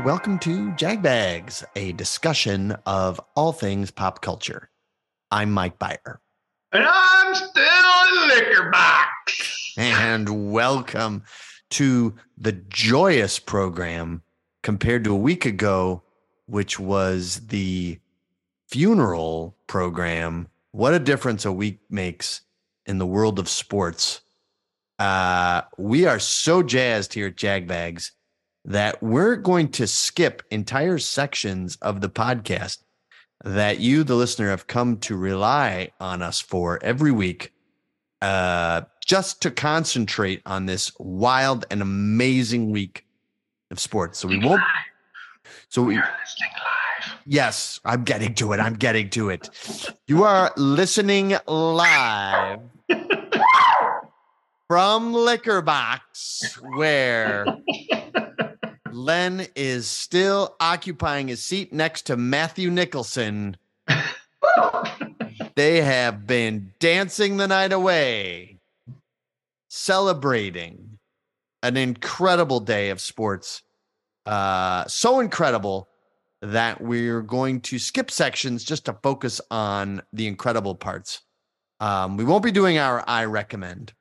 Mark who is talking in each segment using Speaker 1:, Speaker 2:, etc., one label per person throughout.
Speaker 1: and welcome to Jagbags, a discussion of all things pop culture. I'm Mike Bayer.
Speaker 2: And I'm still a liquor box.
Speaker 1: And welcome to the joyous program compared to a week ago, which was the funeral program. What a difference a week makes in the world of sports. Uh, we are so jazzed here at Jagbags that we're going to skip entire sections of the podcast that you, the listener, have come to rely on us for every week, uh, just to concentrate on this wild and amazing week of sports. So we won't. So we.
Speaker 2: You're listening live.
Speaker 1: Yes, I'm getting to it. I'm getting to it. You are listening live from Liquor Box, where Len is still occupying his seat next to Matthew Nicholson. they have been dancing the night away, celebrating an incredible day of sports. Uh, so incredible that we're going to skip sections just to focus on the incredible parts. Um, we won't be doing our I recommend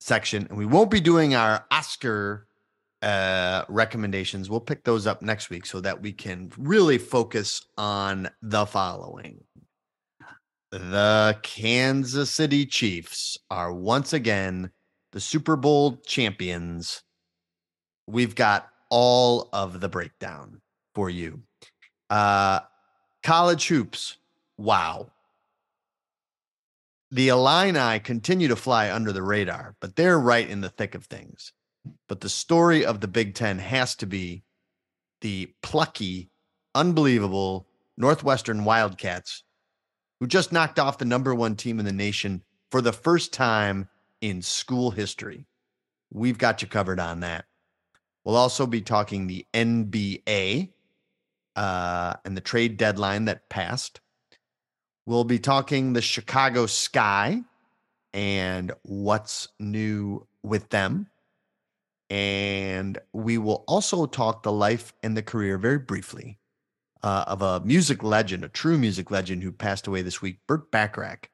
Speaker 1: section, and we won't be doing our Oscar uh, recommendations. We'll pick those up next week so that we can really focus on the following. The Kansas City Chiefs are once again the Super Bowl champions. We've got all of the breakdown for you. Uh, college hoops. Wow. The Illini continue to fly under the radar, but they're right in the thick of things. But the story of the Big Ten has to be the plucky, unbelievable Northwestern Wildcats, who just knocked off the number one team in the nation for the first time in school history. We've got you covered on that. We'll also be talking the NBA uh, and the trade deadline that passed. We'll be talking the Chicago Sky and what's new with them. And we will also talk the life and the career very briefly uh, of a music legend, a true music legend who passed away this week, Burt Bacharach.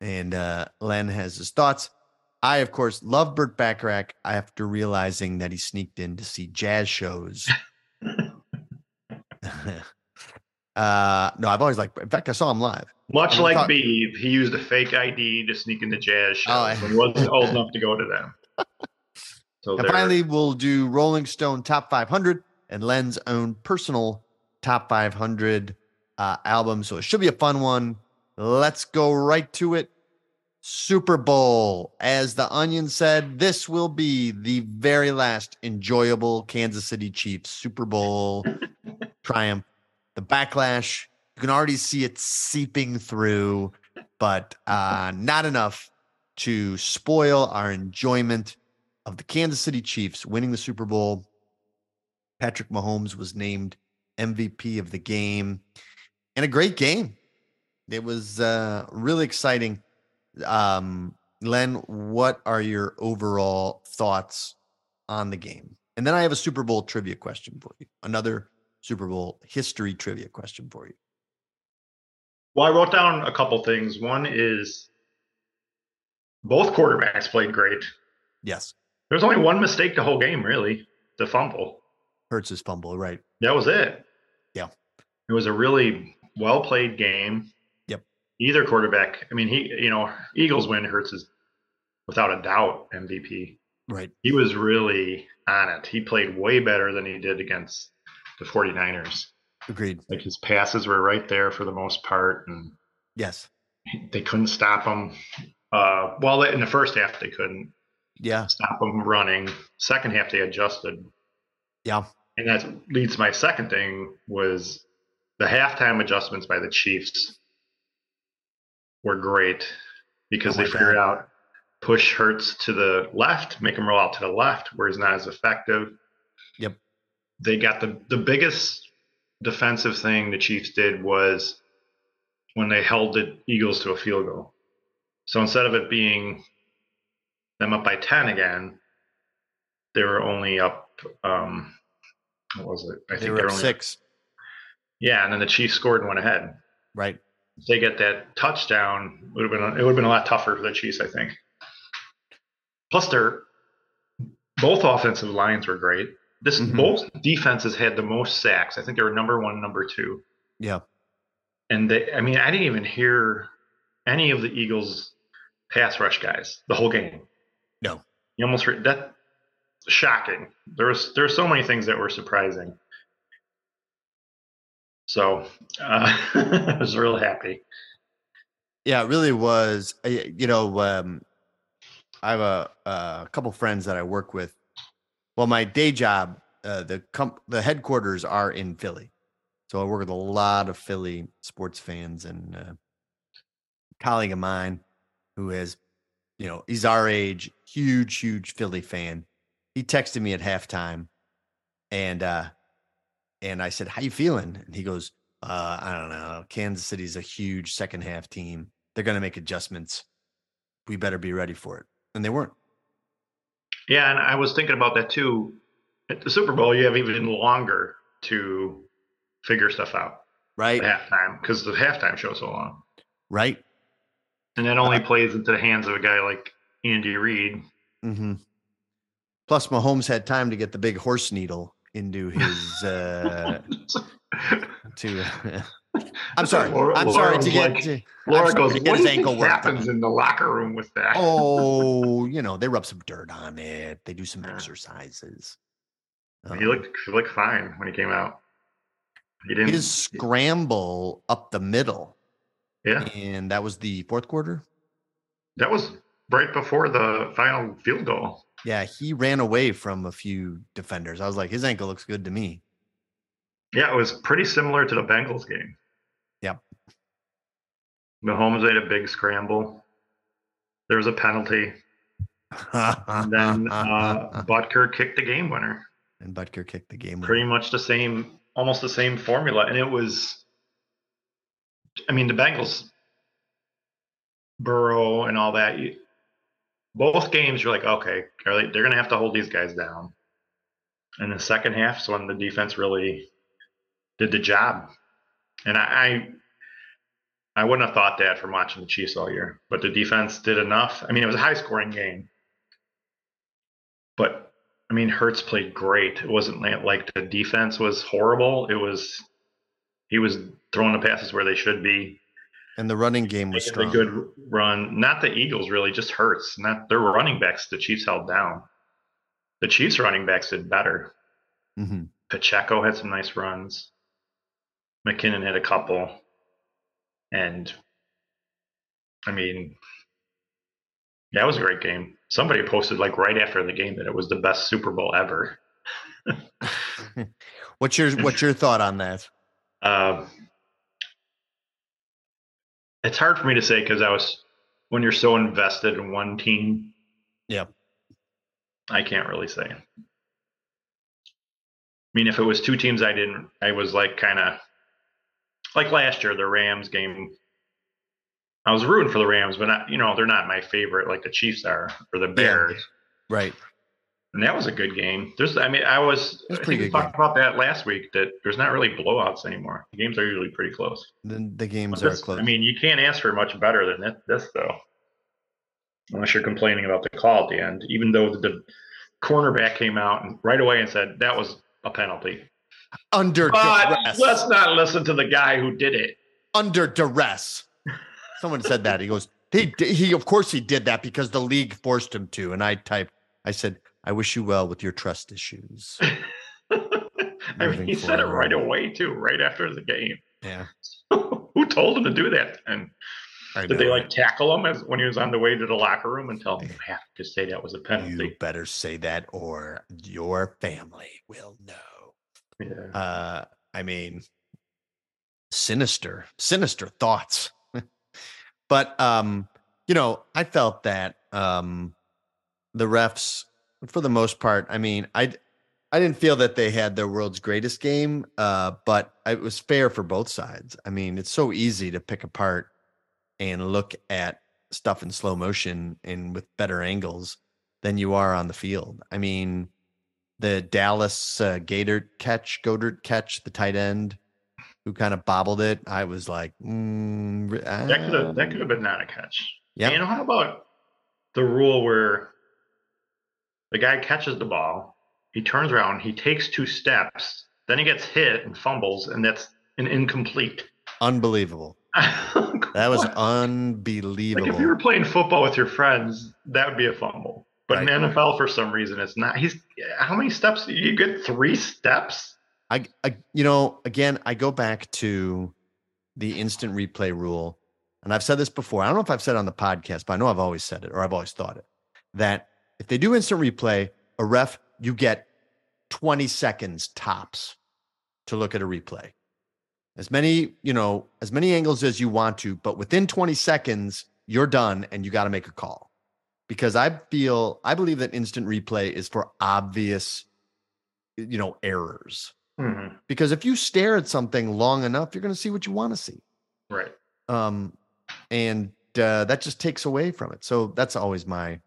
Speaker 1: And uh, Len has his thoughts. I, of course, love Burt Bacharach after realizing that he sneaked in to see jazz shows. uh, no, I've always liked, in fact, I saw him live.
Speaker 2: Much like Beeve, he used a fake ID to sneak into jazz shows.
Speaker 1: Oh, I-
Speaker 2: when he wasn't old enough to go to them. So
Speaker 1: And finally, we'll do Rolling Stone Top 500 and Len's own personal Top 500 uh, album. So it should be a fun one. Let's go right to it. Super Bowl. As the Onion said, this will be the very last enjoyable Kansas City Chiefs Super Bowl triumph. The backlash, you can already see it seeping through, but uh, not enough to spoil our enjoyment of the Kansas City Chiefs winning the Super Bowl. Patrick Mahomes was named MVP of the game and a great game. It was uh, really exciting. Um, Len, what are your overall thoughts on the game? And then I have a Super Bowl trivia question for you. Another Super Bowl history trivia question for you.
Speaker 2: well, I wrote down a couple things. One is both quarterbacks played great.
Speaker 1: Yes,
Speaker 2: There was only one mistake the whole game, really, the fumble.
Speaker 1: Hurts' fumble, right?
Speaker 2: That was it.
Speaker 1: Yeah.
Speaker 2: It was a really well played game.
Speaker 1: Yep.
Speaker 2: Either quarterback, I mean, he, you know, Eagles win Hurts is without a doubt MVP.
Speaker 1: Right.
Speaker 2: He was really on it. He played way better than he did against the 49ers.
Speaker 1: Agreed.
Speaker 2: Like his passes were right there for the most part, and
Speaker 1: Yes.
Speaker 2: they couldn't stop him. Uh, well, in the first half, they couldn't
Speaker 1: Yeah.
Speaker 2: stop him running. Second half, they adjusted.
Speaker 1: Yeah.
Speaker 2: And that leads to my second thing was the halftime adjustments by the Chiefs were great because
Speaker 1: Oh
Speaker 2: they figured
Speaker 1: God.
Speaker 2: out push Hurts to the left, make him roll out to the left where he's not as effective.
Speaker 1: Yep.
Speaker 2: They got the the biggest defensive thing the Chiefs did was when they held the Eagles to a field goal. So instead of it being them up by 10 again, they were only up um, what was it?
Speaker 1: I they think were up only, six.
Speaker 2: Yeah, and then the Chiefs scored and went ahead.
Speaker 1: Right.
Speaker 2: If they get that touchdown, it would have been it would have been a lot tougher for the Chiefs, I think. Plus, their both offensive lines were great. This mm-hmm. both defenses had the most sacks. I think they were number one, number two.
Speaker 1: Yeah.
Speaker 2: And they, I mean, I didn't even hear any of the Eagles pass rush guys the whole game.
Speaker 1: No.
Speaker 2: You almost re- that shocking. There was there were so many things that were surprising. So uh, I was real happy.
Speaker 1: Yeah, it really was. You know, um, I have a, a couple friends that I work with. Well, my day job, uh, the comp- the headquarters are in Philly, so I work with a lot of Philly sports fans and uh, colleague of mine who has, you know, he's our age, huge, huge Philly fan. He texted me at halftime, and uh, and I said, "How you feeling?" And he goes, uh, "I don't know. Kansas City's a huge second half team. They're going to make adjustments. We better be ready for it." and they weren't.
Speaker 2: Yeah, and I was thinking about that too. At the Super Bowl, you have even longer to figure stuff out.
Speaker 1: Right.
Speaker 2: halftime, because the halftime show so long.
Speaker 1: Right.
Speaker 2: And that only uh, plays into the hands of a guy like Andy Reid.
Speaker 1: Mm-hmm. Plus, Mahomes had time to get the big horse needle into his uh, to I'm sorry. Laura, I'm Laura sorry to get. Like, to,
Speaker 2: Laura goes, "What do you happens in the locker room with that?"
Speaker 1: Oh, you know, they rub some dirt on it. They do some yeah. exercises.
Speaker 2: Um, he looked he looked fine when he came out.
Speaker 1: He didn't. His scramble up the middle.
Speaker 2: Yeah,
Speaker 1: and that was the fourth quarter.
Speaker 2: That was right before the final field goal.
Speaker 1: Yeah, he ran away from a few defenders. I was like, his ankle looks good to me.
Speaker 2: Yeah, it was pretty similar to the Bengals game.
Speaker 1: Yep.
Speaker 2: Mahomes made a big scramble. There was a penalty. and then uh, Butker kicked the game winner.
Speaker 1: And Butker kicked the game winner.
Speaker 2: Pretty much the same, almost the same formula. And it was, I mean, the Bengals, Burrow and all that, you, both games, you're like, okay, they, they're going to have to hold these guys down. And the second half is when the defense really did the job. And I, I, I wouldn't have thought that from watching the Chiefs all year, but the defense did enough. I mean, it was a high scoring game, but I mean, Hurts played great. It wasn't like the defense was horrible. It was he was throwing the passes where they should be.
Speaker 1: And the running game was strong.
Speaker 2: A good run. Not the Eagles really, just Hurts. Not their running backs. The Chiefs held down. The Chiefs running backs did better.
Speaker 1: Mm-hmm.
Speaker 2: Pacheco had some nice runs. McKinnon had a couple, and I mean, that was a great game. Somebody posted like right after the game that it was the best Super Bowl ever.
Speaker 1: what's your What's your thought on that?
Speaker 2: Uh, it's hard for me to say because I was when you're so invested in one team.
Speaker 1: Yeah,
Speaker 2: I can't really say. I mean, if it was two teams, I didn't. I was like kind of like last year, the Rams game. I was rooting for the Rams, but not, you know, they're not my favorite like the Chiefs are or the Bears.
Speaker 1: Yeah, right.
Speaker 2: And that was a good game. There's, I mean, I was, I think we talked about that last week that there's not really blowouts anymore. The games are usually pretty close.
Speaker 1: The, the games this, are close.
Speaker 2: I mean, you can't ask for much better than this, though. Unless you're complaining about the call at the end, even though the, the cornerback came out and right away and said that was a penalty
Speaker 1: under
Speaker 2: but duress. Let's not listen to the guy who did it.
Speaker 1: Under duress. Someone said that. He goes, he, he, of course he did that because the league forced him to. And I typed, I said, I wish you well with your trust issues.
Speaker 2: I mean, he said it right away too, right after the game.
Speaker 1: Yeah.
Speaker 2: who told him to do that? And did they like tackle him as when he was on the way to the locker room and tell him you have to say that was a penalty?
Speaker 1: You better say that, or your family will know.
Speaker 2: Yeah.
Speaker 1: Uh, I mean, sinister, sinister thoughts. but um, you know, I felt that um, the refs, for the most part, I mean, I I didn't feel that they had their world's greatest game, uh, but it was fair for both sides. I mean, it's so easy to pick apart and look at stuff in slow motion and with better angles than you are on the field. I mean, the Dallas uh, Gator catch, Goedert catch, the tight end who kind of bobbled it. I was like, mm,
Speaker 2: that could have that could have been not a catch.
Speaker 1: Yeah.
Speaker 2: You know how about the rule where the guy catches the ball, he turns around, he takes two steps, then he gets hit and fumbles, and that's an incomplete.
Speaker 1: unbelievable. That was unbelievable.
Speaker 2: like if you were playing football with your friends, that would be a fumble. But
Speaker 1: Right.
Speaker 2: in NFL, for some reason, it's not. He's how many steps? You get three steps.
Speaker 1: I, I, you know, again, I go back to the instant replay rule, and I've said this before. I don't know if I've said it on the podcast, but I know I've always said it, or I've always thought it, that if they do instant replay, a ref, you get 20 seconds tops to look at a replay. As many, you know, as many angles as you want to, but within 20 seconds, you're done and you got to make a call. Because I feel, I believe that instant replay is for obvious, you know, errors
Speaker 2: Mhm.
Speaker 1: because if you stare at something long enough you're going to see what you want to see
Speaker 2: Right.
Speaker 1: um and uh, that just takes away from it so that's always my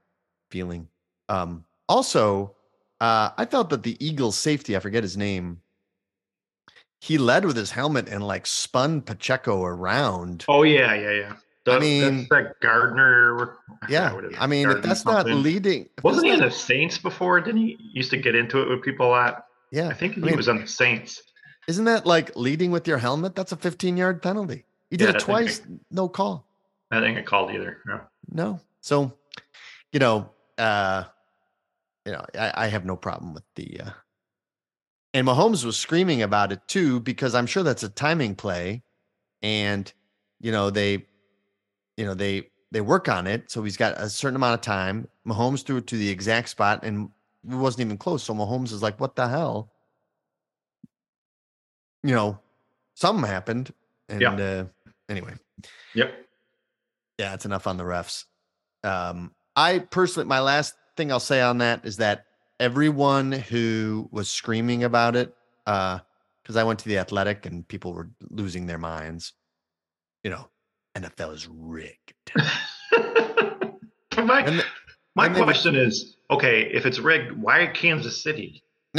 Speaker 1: feeling um also uh i felt that the eagles safety i forget his name he led with his helmet and like spun pacheco around
Speaker 2: Oh yeah, yeah, yeah. The,
Speaker 1: mean-
Speaker 2: that Gardner.
Speaker 1: Yeah
Speaker 2: it is,
Speaker 1: i mean if that's not leading
Speaker 2: Wasn't he in the Saints before? Didn't he used to get into it with people a lot?
Speaker 1: yeah
Speaker 2: I think he
Speaker 1: I mean,
Speaker 2: was on the Saints.
Speaker 1: isn't that like leading with your helmet that's a 15 yard penalty he did
Speaker 2: Yeah,
Speaker 1: it
Speaker 2: think
Speaker 1: twice no call
Speaker 2: I didn't get called either. No.
Speaker 1: no. So, you know, uh, you know, I, I have no problem with the uh and Mahomes was screaming about it too, because I'm sure that's a timing play. And, you know, they, you know, they they work on it. So he's got a certain amount of time. Mahomes threw it to the exact spot and it wasn't even close. So Mahomes is like, what the hell? You know, something happened. And
Speaker 2: Yeah.
Speaker 1: uh anyway.
Speaker 2: Yep.
Speaker 1: Yeah, it's enough on the refs. Um, I personally, my last thing I'll say on that is that everyone who was screaming about it, uh, because I went to the athletic and people were losing their minds, you know, NFL is rigged.
Speaker 2: My
Speaker 1: And the-
Speaker 2: my
Speaker 1: and they
Speaker 2: question is, okay, if it's rigged, why Kansas City?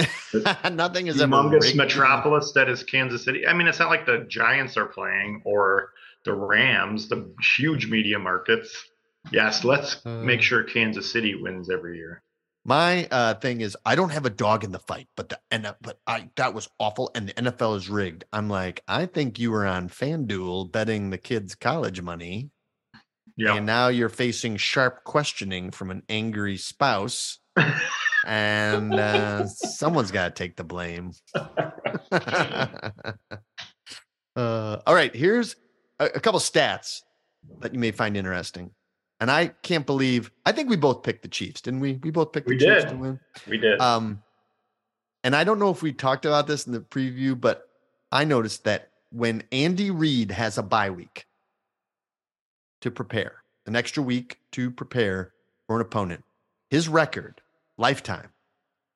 Speaker 1: Nothing is
Speaker 2: humongous metropolis that is Kansas City. I mean, it's not like the Giants are playing or the Rams, the huge media markets. Yes, let's make
Speaker 1: Uh.
Speaker 2: sure Kansas City wins every year.
Speaker 1: My uh, thing is, I don't have a dog in the fight, but the and but I that was awful, and the NFL is rigged. I'm like, I think you were on FanDuel betting the kids' college money,
Speaker 2: Yeah.
Speaker 1: and now you're facing sharp questioning from an angry spouse, and uh, someone's got to take the blame. uh, all right, here's a, a couple stats that you may find interesting. And I can't believe I think we both picked the Chiefs, didn't we? We both picked
Speaker 2: We
Speaker 1: the Chiefs to win.
Speaker 2: we did.
Speaker 1: Um, and I don't know if we talked about this in the preview, but I noticed that when Andy Reid has a bye week to prepare, an extra week to prepare for an opponent, his record lifetime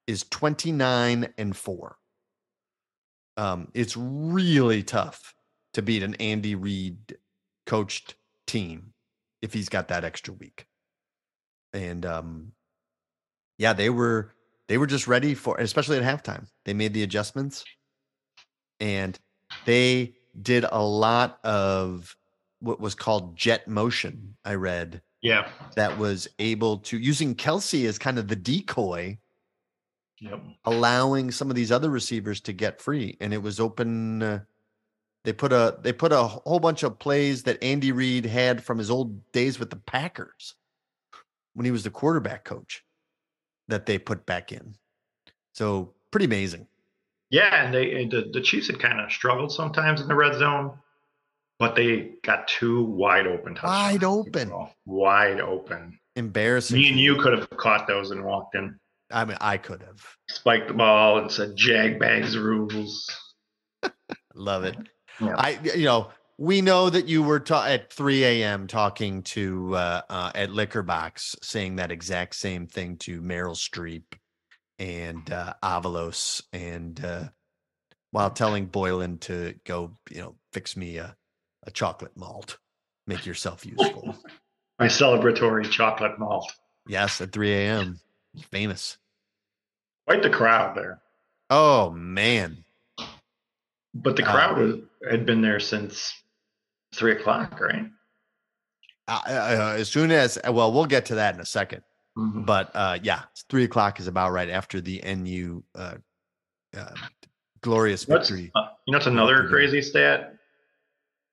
Speaker 1: is 29 and 4. Um, it's really tough to beat an Andy Reid coached team if he's got that extra week. And um, yeah, they were they were just ready for, especially at halftime. They made the adjustments, and they did a lot of what was called jet motion. I read
Speaker 2: yeah.
Speaker 1: that was able to using Kelce as kind of the decoy,
Speaker 2: Yep.
Speaker 1: allowing some of these other receivers to get free, and it was open. Uh, they put a they put a whole bunch of plays that Andy Reid had from his old days with the Packers when he was the quarterback coach that they put back in. So pretty amazing.
Speaker 2: Yeah, and they and the, the Chiefs had kind of struggled sometimes in the red zone, but they got two wide open touchdowns.
Speaker 1: Wide open.
Speaker 2: Wide open.
Speaker 1: Embarrassing.
Speaker 2: Me and you could have caught those and walked in,
Speaker 1: I mean, I could have.
Speaker 2: spiked the ball, and said "Jag bags rules."
Speaker 1: Love it.
Speaker 2: Yeah.
Speaker 1: I, you know, we know that you were ta- at 3 a.m. talking to uh, uh, at Liquor Box, saying that exact same thing to Meryl Streep and uh, Avalos, and uh, while telling Boylan to go, you know, fix me a, a chocolate malt, make yourself useful.
Speaker 2: My celebratory chocolate malt.
Speaker 1: yes, at 3 a.m. Famous.
Speaker 2: Quite the crowd there.
Speaker 1: Oh man.
Speaker 2: But the
Speaker 1: Uh,
Speaker 2: crowd had been there since three o'clock, right?
Speaker 1: Uh, uh, as soon as well, we'll get to that in a second.
Speaker 2: Mhm.
Speaker 1: But uh, yeah, three o'clock is about right after the NU uh, uh, glorious
Speaker 2: What's-
Speaker 1: victory.
Speaker 2: uh, you know, it's another crazy stat.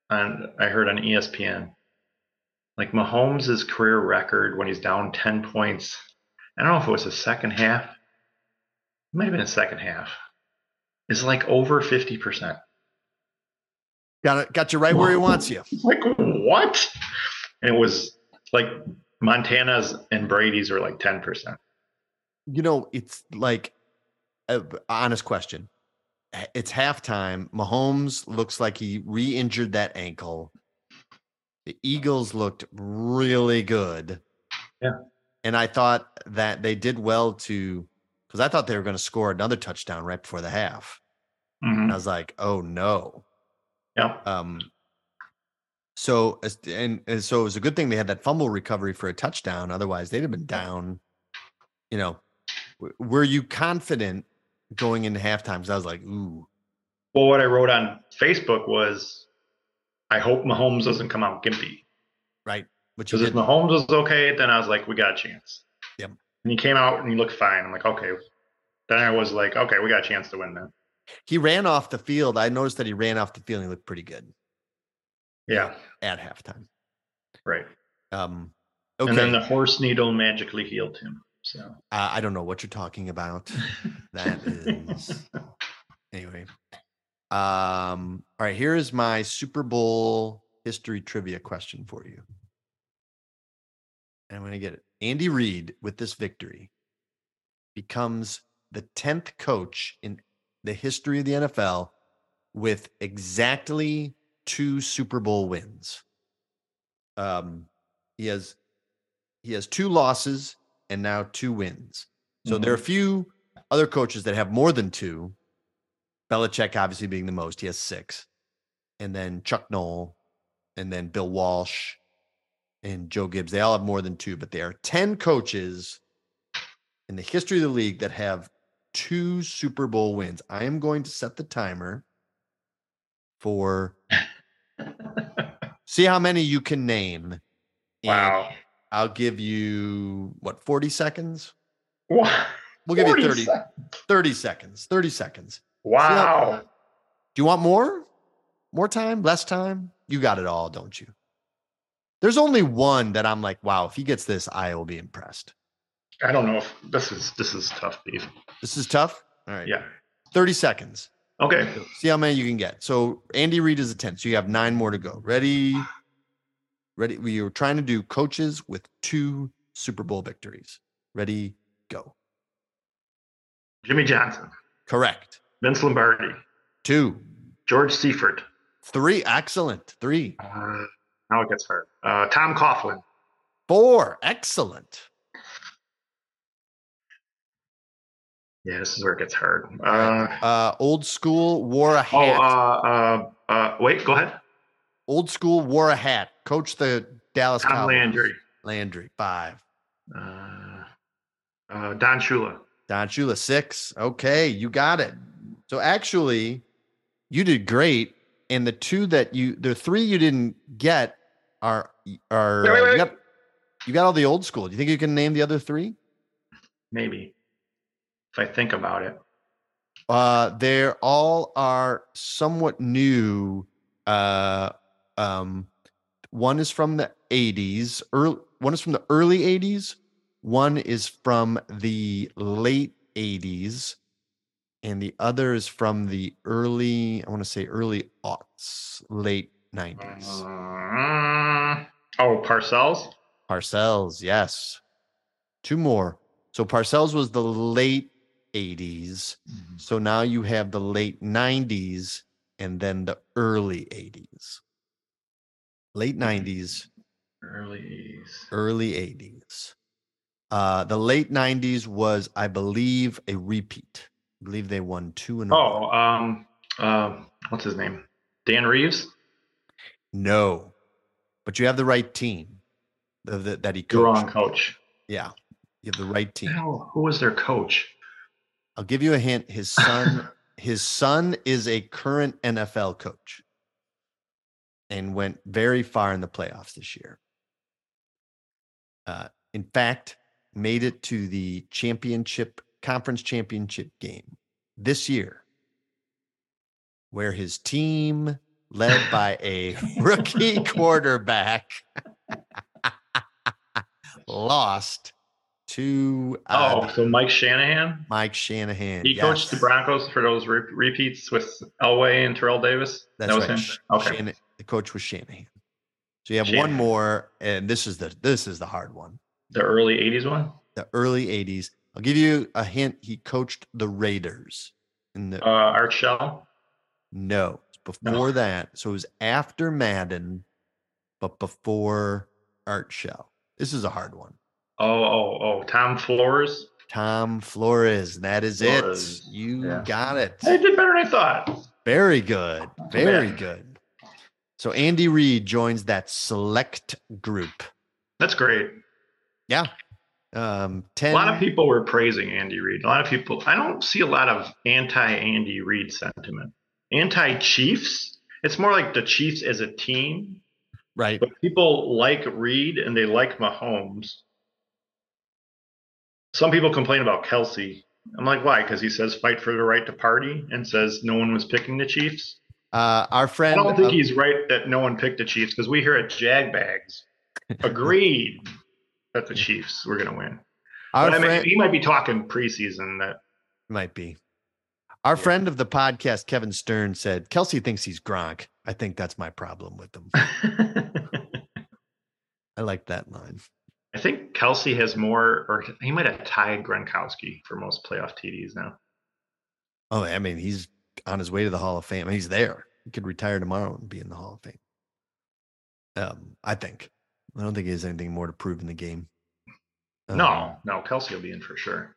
Speaker 2: And I heard on ESPN, like Mahomes' career record when he's down ten points. I don't know if it was the second half. It might have been the second half. Is like over fifty percent.
Speaker 1: Got it, got you right where he wants you.
Speaker 2: Like what? And it was like Montana's and Brady's were like ten percent.
Speaker 1: You know, it's like uh, honest question. It's halftime. Mahomes looks like he re-injured that ankle. The Eagles looked really good.
Speaker 2: Yeah.
Speaker 1: And I thought that they did well to because I thought they were going to score another touchdown right before the half. And I was like, oh no.
Speaker 2: Yeah.
Speaker 1: Um, so and, and so it was a good thing they had that fumble recovery for a touchdown. Otherwise, they'd have been down. You know, W- were you confident going into halftime? Because I was like, ooh,
Speaker 2: Well, what I wrote on Facebook was, I hope Mahomes doesn't come out gimpy.
Speaker 1: right.
Speaker 2: Because if Mahomes was okay, then I was like, we got a chance.
Speaker 1: Yep.
Speaker 2: And he came out and he looked fine. I'm like, okay. Then I was like, okay, we got a chance to win then.
Speaker 1: he ran off the field. I noticed that he ran off the field. and He looked pretty good
Speaker 2: Yeah,
Speaker 1: at halftime.
Speaker 2: right.
Speaker 1: Um, okay.
Speaker 2: And then the horse needle magically healed him. So
Speaker 1: uh, I don't know what you're talking about. That is anyway. Um, all right, here is my Super Bowl history trivia question for you. And I'm gonna get it. Andy Reid with this victory becomes the 10th coach in the history of the NFL with exactly two Super Bowl wins. Um, he has he has two losses and now two wins. So there are a few other coaches that have more than two. Belichick obviously being the most, he has six. And then Chuck Noll, and then Bill Walsh and Joe Gibbs. They all have more than two, but there are 10 coaches in the history of the league that have two Super Bowl wins. I am going to set the timer for see how many you can name.
Speaker 2: wow.
Speaker 1: I'll give you what 40 seconds?
Speaker 2: Wow.
Speaker 1: We'll give you
Speaker 2: 40
Speaker 1: 30,
Speaker 2: sec-
Speaker 1: 30 seconds. 30 seconds.
Speaker 2: Wow.
Speaker 1: Do you want more? More time? Less time? You got it all, don't you? There's only one that I'm like, wow, if he gets this, I will be impressed.
Speaker 2: I don't know if this is this is tough, beef.
Speaker 1: This is tough. All right.
Speaker 2: Yeah.
Speaker 1: 30 seconds.
Speaker 2: Okay.
Speaker 1: See how many you can get. So Andy Reid is a 10. So you have nine more to go. Ready? Ready? We are trying to do coaches with two Super Bowl victories. Ready? Go.
Speaker 2: Jimmy Johnson,
Speaker 1: Correct.
Speaker 2: Vince Lombardi,
Speaker 1: Two.
Speaker 2: George Seifert.
Speaker 1: Three. Excellent. Three.
Speaker 2: Uh, now it gets hard. Uh, Tom Coughlin.
Speaker 1: Four. Excellent.
Speaker 2: Yeah, this is where it gets hard. Uh,
Speaker 1: Uh, old school wore a
Speaker 2: oh,
Speaker 1: hat.
Speaker 2: uh, uh, uh, wait, go ahead.
Speaker 1: old school wore a hat. Coach the Dallas
Speaker 2: Tom
Speaker 1: Cowboys.
Speaker 2: Landry.
Speaker 1: Landry. Five.
Speaker 2: Uh, uh, Don Shula.
Speaker 1: Don Shula. Six. Okay, you got it. So actually, you did great. And the two that you, the three you didn't get are are
Speaker 2: Wait, wait, wait.
Speaker 1: You, got, you got all the old school. Do you think you can name the other three?
Speaker 2: Maybe. If I think about it.
Speaker 1: Uh, they're all are somewhat new. Uh, um, one is from the 80s, early, one is from the early 80s, one is from the late 80s, and the other is from the early, I want to say early aughts, late 90s.
Speaker 2: Uh, oh, Parcells?
Speaker 1: Parcells, yes. Two more. So Parcells was the late 80s. So now you have the late 90s and then the early 80s. Late 90s,
Speaker 2: Early. 80s.
Speaker 1: early 80s. Uh, the late 90s was, I believe, a repeat. I believe they won two in a row.
Speaker 2: Oh, um, uh, what's his name? Dan Reeves?
Speaker 1: No, but you have the right team the, the, that he
Speaker 2: The wrong
Speaker 1: coached.
Speaker 2: coach.
Speaker 1: Yeah, you have the right team.
Speaker 2: Hell, who was their coach?
Speaker 1: I'll give you a hint. His son, his son is a current NFL coach and went very far in the playoffs this year. Uh, in fact, made it to the championship conference championship game this year, where his team, led by a rookie quarterback, lost to
Speaker 2: Oh,
Speaker 1: uh,
Speaker 2: so Mike Shanahan.
Speaker 1: Mike Shanahan.
Speaker 2: He coached the Broncos for those re- repeats with Elway and Terrell Davis.
Speaker 1: That's
Speaker 2: that was
Speaker 1: right.
Speaker 2: him. Okay.
Speaker 1: Shana- the coach was Shanahan. So you have one more, and this is the this is the hard one.
Speaker 2: The early '80s one.
Speaker 1: The early '80s. I'll give you a hint. He coached the Raiders in the
Speaker 2: Uh, Art Shell.
Speaker 1: no before that. So it was after Madden, but before Art Shell. This is a hard one.
Speaker 2: Oh, oh, oh. Tom Flores.
Speaker 1: Tom Flores. That is
Speaker 2: Flores,
Speaker 1: it. You
Speaker 2: yeah.
Speaker 1: got it.
Speaker 2: They did better than I thought.
Speaker 1: Very good. Very
Speaker 2: bad.
Speaker 1: good. So Andy Reid joins that select group.
Speaker 2: That's great.
Speaker 1: Yeah. Um, 10.
Speaker 2: A lot of people were praising Andy Reid. A lot of people. I don't see a lot of anti-Andy Reid sentiment. Anti-Chiefs. It's more like the Chiefs as a team.
Speaker 1: right.
Speaker 2: But people like Reid and they like Mahomes. Some people complain about Kelce. I'm like, why? Because he says fight for the right to party and says no one was picking the Chiefs.
Speaker 1: Uh, our
Speaker 2: I don't think
Speaker 1: uh,
Speaker 2: he's right that no one picked the Chiefs because we here at Jagbags agreed that the Chiefs were going to win.
Speaker 1: our
Speaker 2: But I mean,
Speaker 1: friend
Speaker 2: he might be talking preseason that
Speaker 1: might be. Our friend of the podcast, Kevin Stern, said Kelce thinks he's Gronk. I think that's my problem with him. I like that line.
Speaker 2: I think Kelce has more, or he might have tied Gronkowski for most playoff TDs now.
Speaker 1: Oh, I mean, he's on his way to the Hall of Fame. He's there. He could retire tomorrow and be in the Hall of Fame. Um, I think. I don't think he has anything more to prove in the game. Um,
Speaker 2: No, no, Kelce will be in for sure.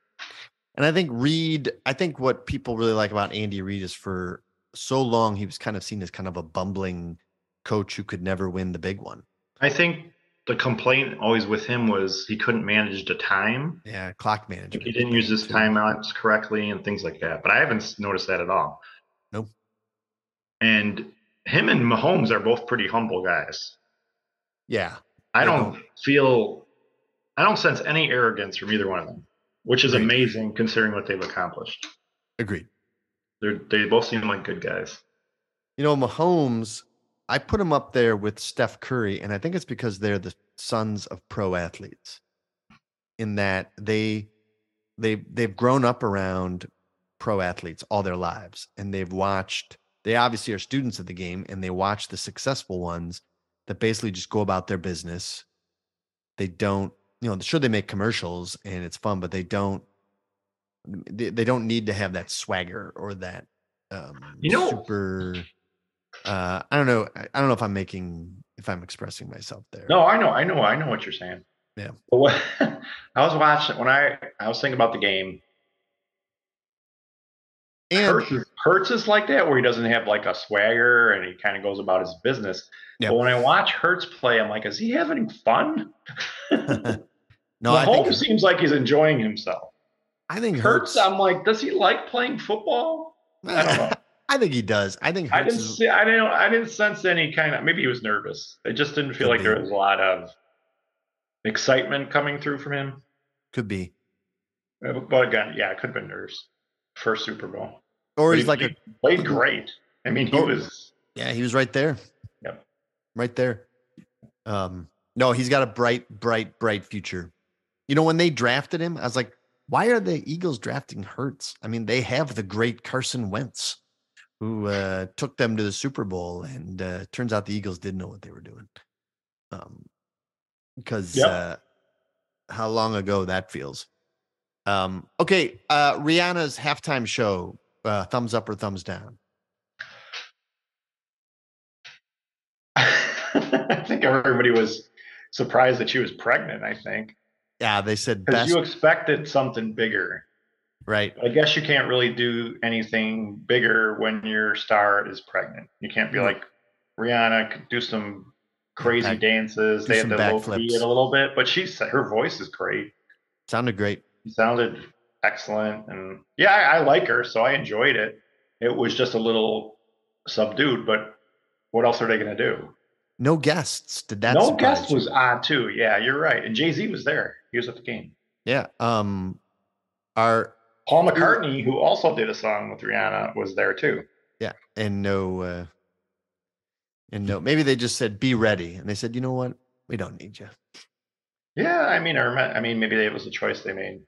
Speaker 1: And I think Reid, I think what people really like about Andy Reid is for so long he was kind of seen as kind of a bumbling coach who could never win the big one.
Speaker 2: I think the complaint always with him was he couldn't manage the time.
Speaker 1: Yeah, clock management.
Speaker 2: He didn't use his timeouts correctly and things like that. But I haven't noticed that at all.
Speaker 1: Nope.
Speaker 2: And him and Mahomes are both pretty humble guys.
Speaker 1: Yeah,
Speaker 2: I don't feel, I don't sense any arrogance from either one of them, which is
Speaker 1: Right.
Speaker 2: amazing considering what they've accomplished.
Speaker 1: agreed.
Speaker 2: They're, they both seem like good guys.
Speaker 1: You know, Mahomes, I put him up there with Steph Curry, and I think it's because they're the sons of pro athletes. In that they they they've grown up around pro athletes all their lives, and they've watched. They obviously are students of the game, and they watch the successful ones that basically just go about their business. They don't, you know, sure they make commercials and it's fun, but they don't. They, they don't need to have that swagger or that um
Speaker 2: You know-
Speaker 1: super uh i don't know I, I don't know if i'm making if i'm expressing myself there
Speaker 2: No, I know, I know, I know what you're saying.
Speaker 1: Yeah.
Speaker 2: But what, I was watching when I I was thinking about the game.
Speaker 1: And
Speaker 2: Hurts, is- Hurts is like that, where he doesn't have like a swagger and he kind of goes about his business.
Speaker 1: Yep.
Speaker 2: But when I watch Hurts play, I'm like, is he having fun?
Speaker 1: no i
Speaker 2: Mahomes
Speaker 1: think
Speaker 2: seems like he's enjoying himself.
Speaker 1: i think
Speaker 2: Hurts,
Speaker 1: hurts
Speaker 2: I'm like, does he like playing football? I don't know.
Speaker 1: i think he does i think
Speaker 2: I didn't
Speaker 1: is,
Speaker 2: see. I didn't. I didn't sense any kind of. Maybe he was nervous. It just didn't feel like there was a lot of excitement coming through from him.
Speaker 1: could be
Speaker 2: Uh, But again, yeah, it could have been nerves. First Super Bowl.
Speaker 1: or he's
Speaker 2: he
Speaker 1: like a
Speaker 2: played, played great. I mean, he
Speaker 1: Oh.
Speaker 2: was.
Speaker 1: yeah he was right there
Speaker 2: Yep.
Speaker 1: right there um no he's got a bright bright bright future you know when they drafted him i was like why are the eagles drafting hurts i mean they have the great carson wentz who uh took them to the super bowl and uh turns out the eagles didn't know what they were doing um because
Speaker 2: Yep.
Speaker 1: uh how long ago that feels um okay uh rihanna's halftime show uh thumbs up or thumbs down
Speaker 2: I think everybody was surprised that she was pregnant. I think
Speaker 1: yeah they said
Speaker 2: because you expected something bigger.
Speaker 1: right
Speaker 2: I guess you can't really do anything bigger when your star is pregnant. You can't be
Speaker 1: Mm.
Speaker 2: like Rihanna could do some crazy
Speaker 1: Back-
Speaker 2: dances. They had to low key it a little bit, but she said her voice is great.
Speaker 1: sounded great
Speaker 2: She sounded excellent, and yeah, I, I like her, so I enjoyed it. It was just a little subdued, but what else are they going to do?
Speaker 1: No guests. Did that?
Speaker 2: no guest
Speaker 1: you?
Speaker 2: was on too. Yeah, you're right. And Jay Z was there. He was at the game.
Speaker 1: Yeah. Um. Our
Speaker 2: Paul McCartney, who also did a song with Rihanna, was there too.
Speaker 1: yeah, and no. uh And no. Maybe they just said, "Be ready," and they said, "You know what? We don't need you."
Speaker 2: Yeah, I mean, or I mean, maybe it was a choice they made.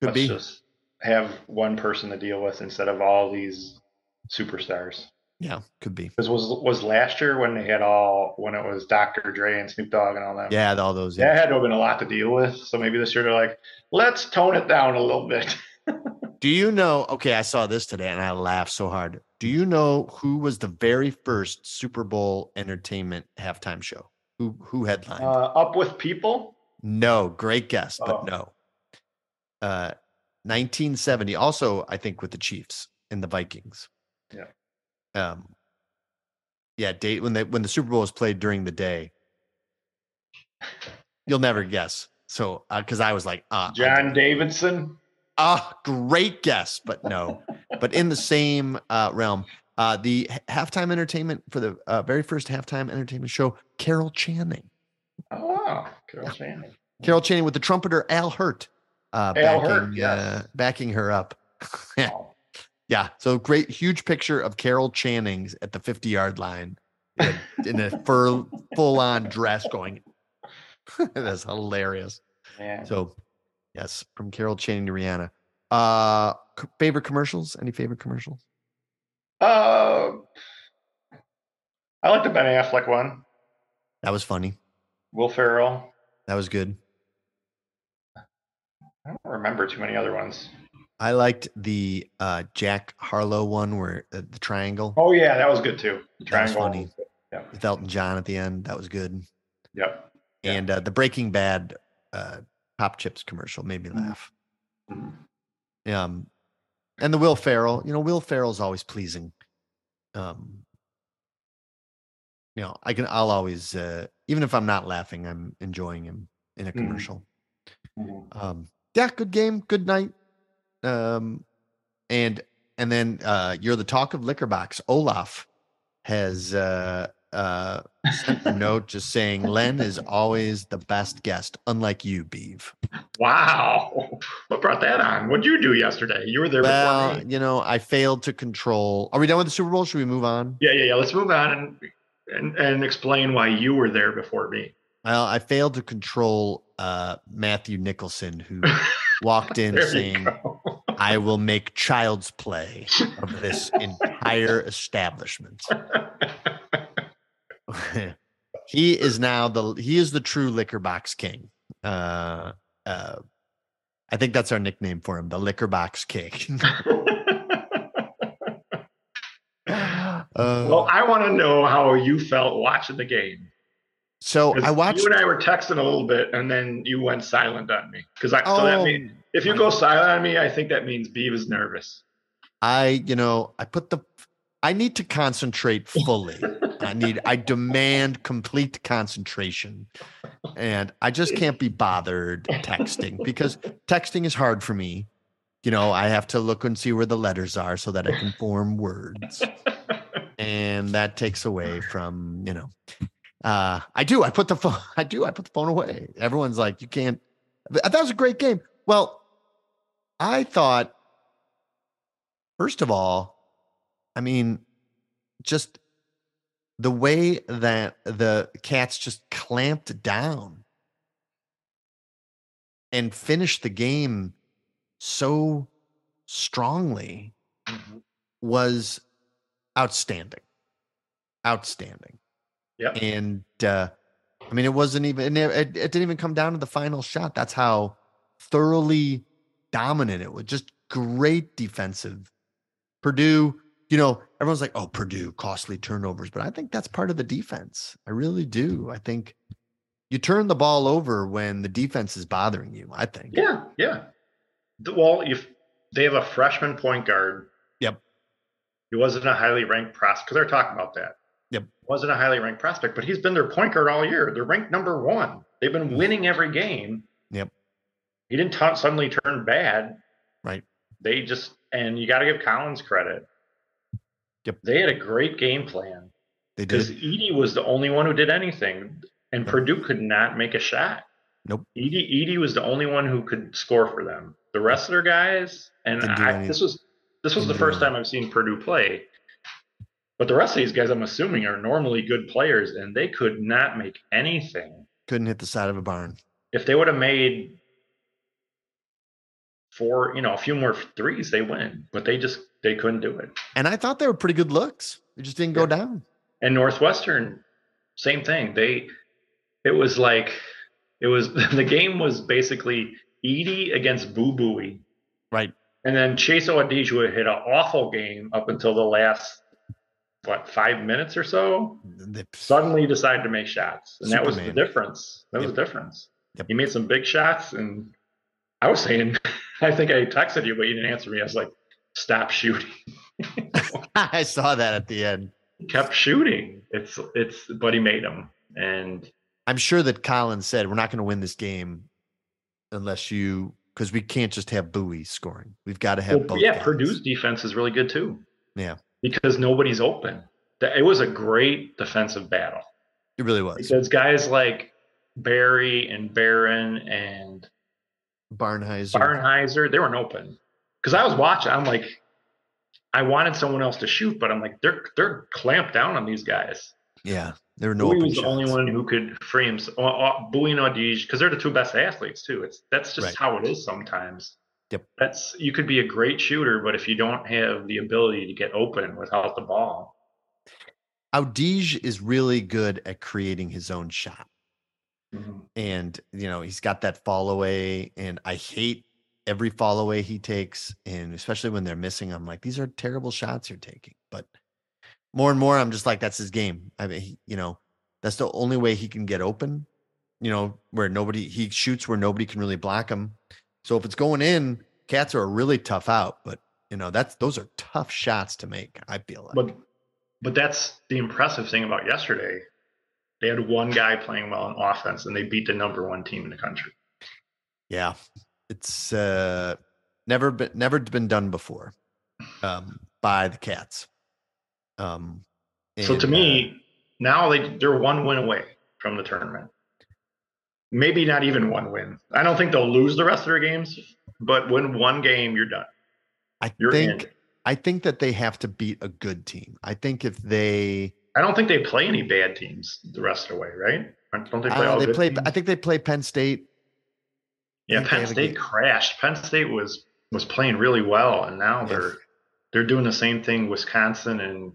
Speaker 1: Could
Speaker 2: Let's
Speaker 1: be.
Speaker 2: just have one person to deal with instead of all these superstars.
Speaker 1: Yeah. Could be.
Speaker 2: Because was was last year when they had all when it was Dr. Dre and Snoop Dogg and all that.
Speaker 1: Yeah. All those.
Speaker 2: that had to have been a lot to deal with. So maybe this year they're like, let's tone it down a little bit.
Speaker 1: Do you know? Okay, I saw this today and I laughed so hard. Do you know who was the very first Super Bowl entertainment halftime show? Who who headlined?
Speaker 2: Uh, up with people.
Speaker 1: no, great guess, but
Speaker 2: Oh.
Speaker 1: no. Uh, 1970. Also, I think with the Chiefs and the Vikings.
Speaker 2: Yeah.
Speaker 1: Um. Yeah, date when they when the Super Bowl was played during the day. You'll never guess. So, because I was like, uh,
Speaker 2: John Davidson.
Speaker 1: Ah, great guess, but no. but in the same uh, realm, uh, the halftime entertainment for the uh, very first halftime entertainment show, Carol Channing.
Speaker 2: Oh wow, Carol Channing.
Speaker 1: Carol Channing with the trumpeter Al Hirt, uh,
Speaker 2: Al
Speaker 1: backing,
Speaker 2: Hirt, yes.
Speaker 1: uh, backing her up. yeah,
Speaker 2: Wow.
Speaker 1: yeah. So great, huge picture of Carol Channing's at the 50 yard line in a, in a fur, full on dress going. That's hilarious.
Speaker 2: Yeah.
Speaker 1: So, yes, from Carol Channing to Rihanna. Uh, favorite commercials? Any favorite commercials?
Speaker 2: Uh, I like the Ben Affleck one.
Speaker 1: That was funny.
Speaker 2: Will Ferrell.
Speaker 1: That was good.
Speaker 2: I don't remember too many other ones.
Speaker 1: I liked the uh, Jack Harlow one where uh, the triangle
Speaker 2: Oh yeah, that was good too. The
Speaker 1: That was
Speaker 2: triangle.
Speaker 1: funny.
Speaker 2: Yeah.
Speaker 1: with Elton John at the end. That was good.
Speaker 2: Yep.
Speaker 1: And uh, the Breaking Bad uh, Pop Chips commercial made me
Speaker 2: Mhm.
Speaker 1: laugh.
Speaker 2: Mhm.
Speaker 1: Um, and the Will Ferrell, you know, Will Ferrell's always pleasing. Um, you know, I can, I'll always, uh, even if I'm not laughing, I'm enjoying him in a
Speaker 2: Mhm.
Speaker 1: commercial.
Speaker 2: Mhm.
Speaker 1: Um, yeah, good game, good night. Um, and and then uh, you're the talk of Liquor Box. Olaf has uh, uh, sent a note just saying Len is always the best guest, unlike you, Beeve.
Speaker 2: Wow. What brought that on? What'd you do yesterday? You were there
Speaker 1: Well,
Speaker 2: before me.
Speaker 1: you know, I failed to control. Are we done with the Super Bowl? Should we move on?
Speaker 2: Yeah, yeah, yeah. Let's move on and, and and explain why you were there before me.
Speaker 1: Well, I failed to control uh, Matthew Nicholson, who walked in saying. I will make child's play of this entire establishment. he is now the he is the true liquor box king. Uh, uh, I think that's our nickname for him, the liquor box king. uh,
Speaker 2: well, I want to know how you felt watching the game.
Speaker 1: So I watched.
Speaker 2: You and I were texting a little bit, and then you went silent on me. Because I so that
Speaker 1: Oh,
Speaker 2: if you go silent on me, I think that means Beav is nervous.
Speaker 1: I, you know, I put the, I need to concentrate fully. I need, I demand complete concentration. And I just can't be bothered texting because texting is hard for me. You know, I have to look and see where the letters are so that I can form words. And that takes away from, you know, uh, I do, I put the phone, I do, I put the phone away. Everyone's like, you can't, that was a great game. Well, I thought First of all, I mean, just the way that the cats just clamped down and finished the game so strongly
Speaker 2: Mhm.
Speaker 1: was outstanding. Outstanding.
Speaker 2: Yep.
Speaker 1: And uh, I mean, it wasn't even, it, it didn't even come down to the final shot. That's how thoroughly dominant it was. Just great defensive. Purdue, you know, everyone's like, oh, Purdue, costly turnovers. But I think that's part of the defense. I really do. I think you turn the ball over when the defense is bothering you, I think.
Speaker 2: Yeah, yeah. Well, if they have a freshman point guard.
Speaker 1: Yep.
Speaker 2: He wasn't a highly ranked prospect because they're talking about that.
Speaker 1: Yep.
Speaker 2: Wasn't a highly ranked prospect, but he's been their point guard all year. They're ranked number one. They've been
Speaker 1: Mhm.
Speaker 2: winning every game.
Speaker 1: Yep.
Speaker 2: He didn't t- suddenly turn bad.
Speaker 1: Right.
Speaker 2: They just and you got to give Collins credit.
Speaker 1: Yep.
Speaker 2: They had a great game plan
Speaker 1: They did.
Speaker 2: because. Edey was the only one who did anything, and
Speaker 1: Yep.
Speaker 2: Purdue could not make a shot.
Speaker 1: Nope.
Speaker 2: Edey Edey was the only one who could score for them. The rest of their guys, and I, this was this was the first time I've seen Purdue play. But the rest of these guys, I'm assuming, are normally good players, and they could not make anything.
Speaker 1: Couldn't hit the side of a barn.
Speaker 2: If they would have made four, you know, a few more threes, they win. But they just they couldn't do it.
Speaker 1: And I thought they were pretty good looks. They just didn't go down.
Speaker 2: And Northwestern, same thing. They, it was like, it was the game was basically Edey against Boo Buie,
Speaker 1: Right.
Speaker 2: and then Chase Audige hit an awful game up until the last what five minutes or so.
Speaker 1: Mm, they-
Speaker 2: Suddenly decided to make shots, and that was the difference. That was the difference.
Speaker 1: Yep.
Speaker 2: He made some big shots, and I was saying, I think I texted you, but you didn't answer me. I was like, "Stop shooting."
Speaker 1: I saw that at the end.
Speaker 2: He kept shooting. It's it's, but he made them, and
Speaker 1: I'm sure that Collins said we're not going to win this game unless you because we can't just have Buie scoring. We've got to have
Speaker 2: Well,
Speaker 1: both.
Speaker 2: yeah,
Speaker 1: guys.
Speaker 2: Purdue's defense is really good too.
Speaker 1: Yeah.
Speaker 2: Because nobody's open. It was a great defensive battle
Speaker 1: It really was.
Speaker 2: because guys like Berry and Beran and
Speaker 1: Barnhizer.
Speaker 2: Barnhizer, they weren't open. Because I was watching, I'm like, I wanted someone else to shoot, but I'm like, they're they're clamped down on these guys.
Speaker 1: yeah, there were no Buie
Speaker 2: was the only one who could frame. Uh, uh, Buie and Audige, because they're the two best athletes too. It's that's just
Speaker 1: Right.
Speaker 2: how it is sometimes.
Speaker 1: Yep.
Speaker 2: That's you could be a great shooter, but if you don't have the ability to get open without the ball,
Speaker 1: Audige is really good at creating his own shot.
Speaker 2: Mhm.
Speaker 1: and you know he's got that fall away and i hate every fall away he takes and especially when they're missing i'm like these are terrible shots you're taking but more and more i'm just like that's his game i mean he, you know that's the only way he can get open you know where nobody he shoots where nobody can really block him so if it's going in cats are a really tough out but you know that's those are tough shots to make i feel like
Speaker 2: but but that's the impressive thing about yesterday. They had one guy playing well on offense, and they beat the number one team in the country.
Speaker 1: Yeah, it's uh, never been never been done before um, by the Cats. Um,
Speaker 2: so
Speaker 1: and,
Speaker 2: to
Speaker 1: uh,
Speaker 2: me, now they they're one win away from the tournament. Maybe not even one win. I don't think they'll lose the rest of their games, but win one game, you're done.
Speaker 1: I
Speaker 2: You're
Speaker 1: think
Speaker 2: in.
Speaker 1: I think that they have to beat a good team. I think if they
Speaker 2: I don't think they play any bad teams the rest of the way, right? Don't they play
Speaker 1: uh,
Speaker 2: all
Speaker 1: they
Speaker 2: good
Speaker 1: play,
Speaker 2: teams?
Speaker 1: I think they play Penn State.
Speaker 2: Yeah, Penn State crashed. Penn State was was playing really well, and now
Speaker 1: Yeah.
Speaker 2: they're they're doing the same thing Wisconsin and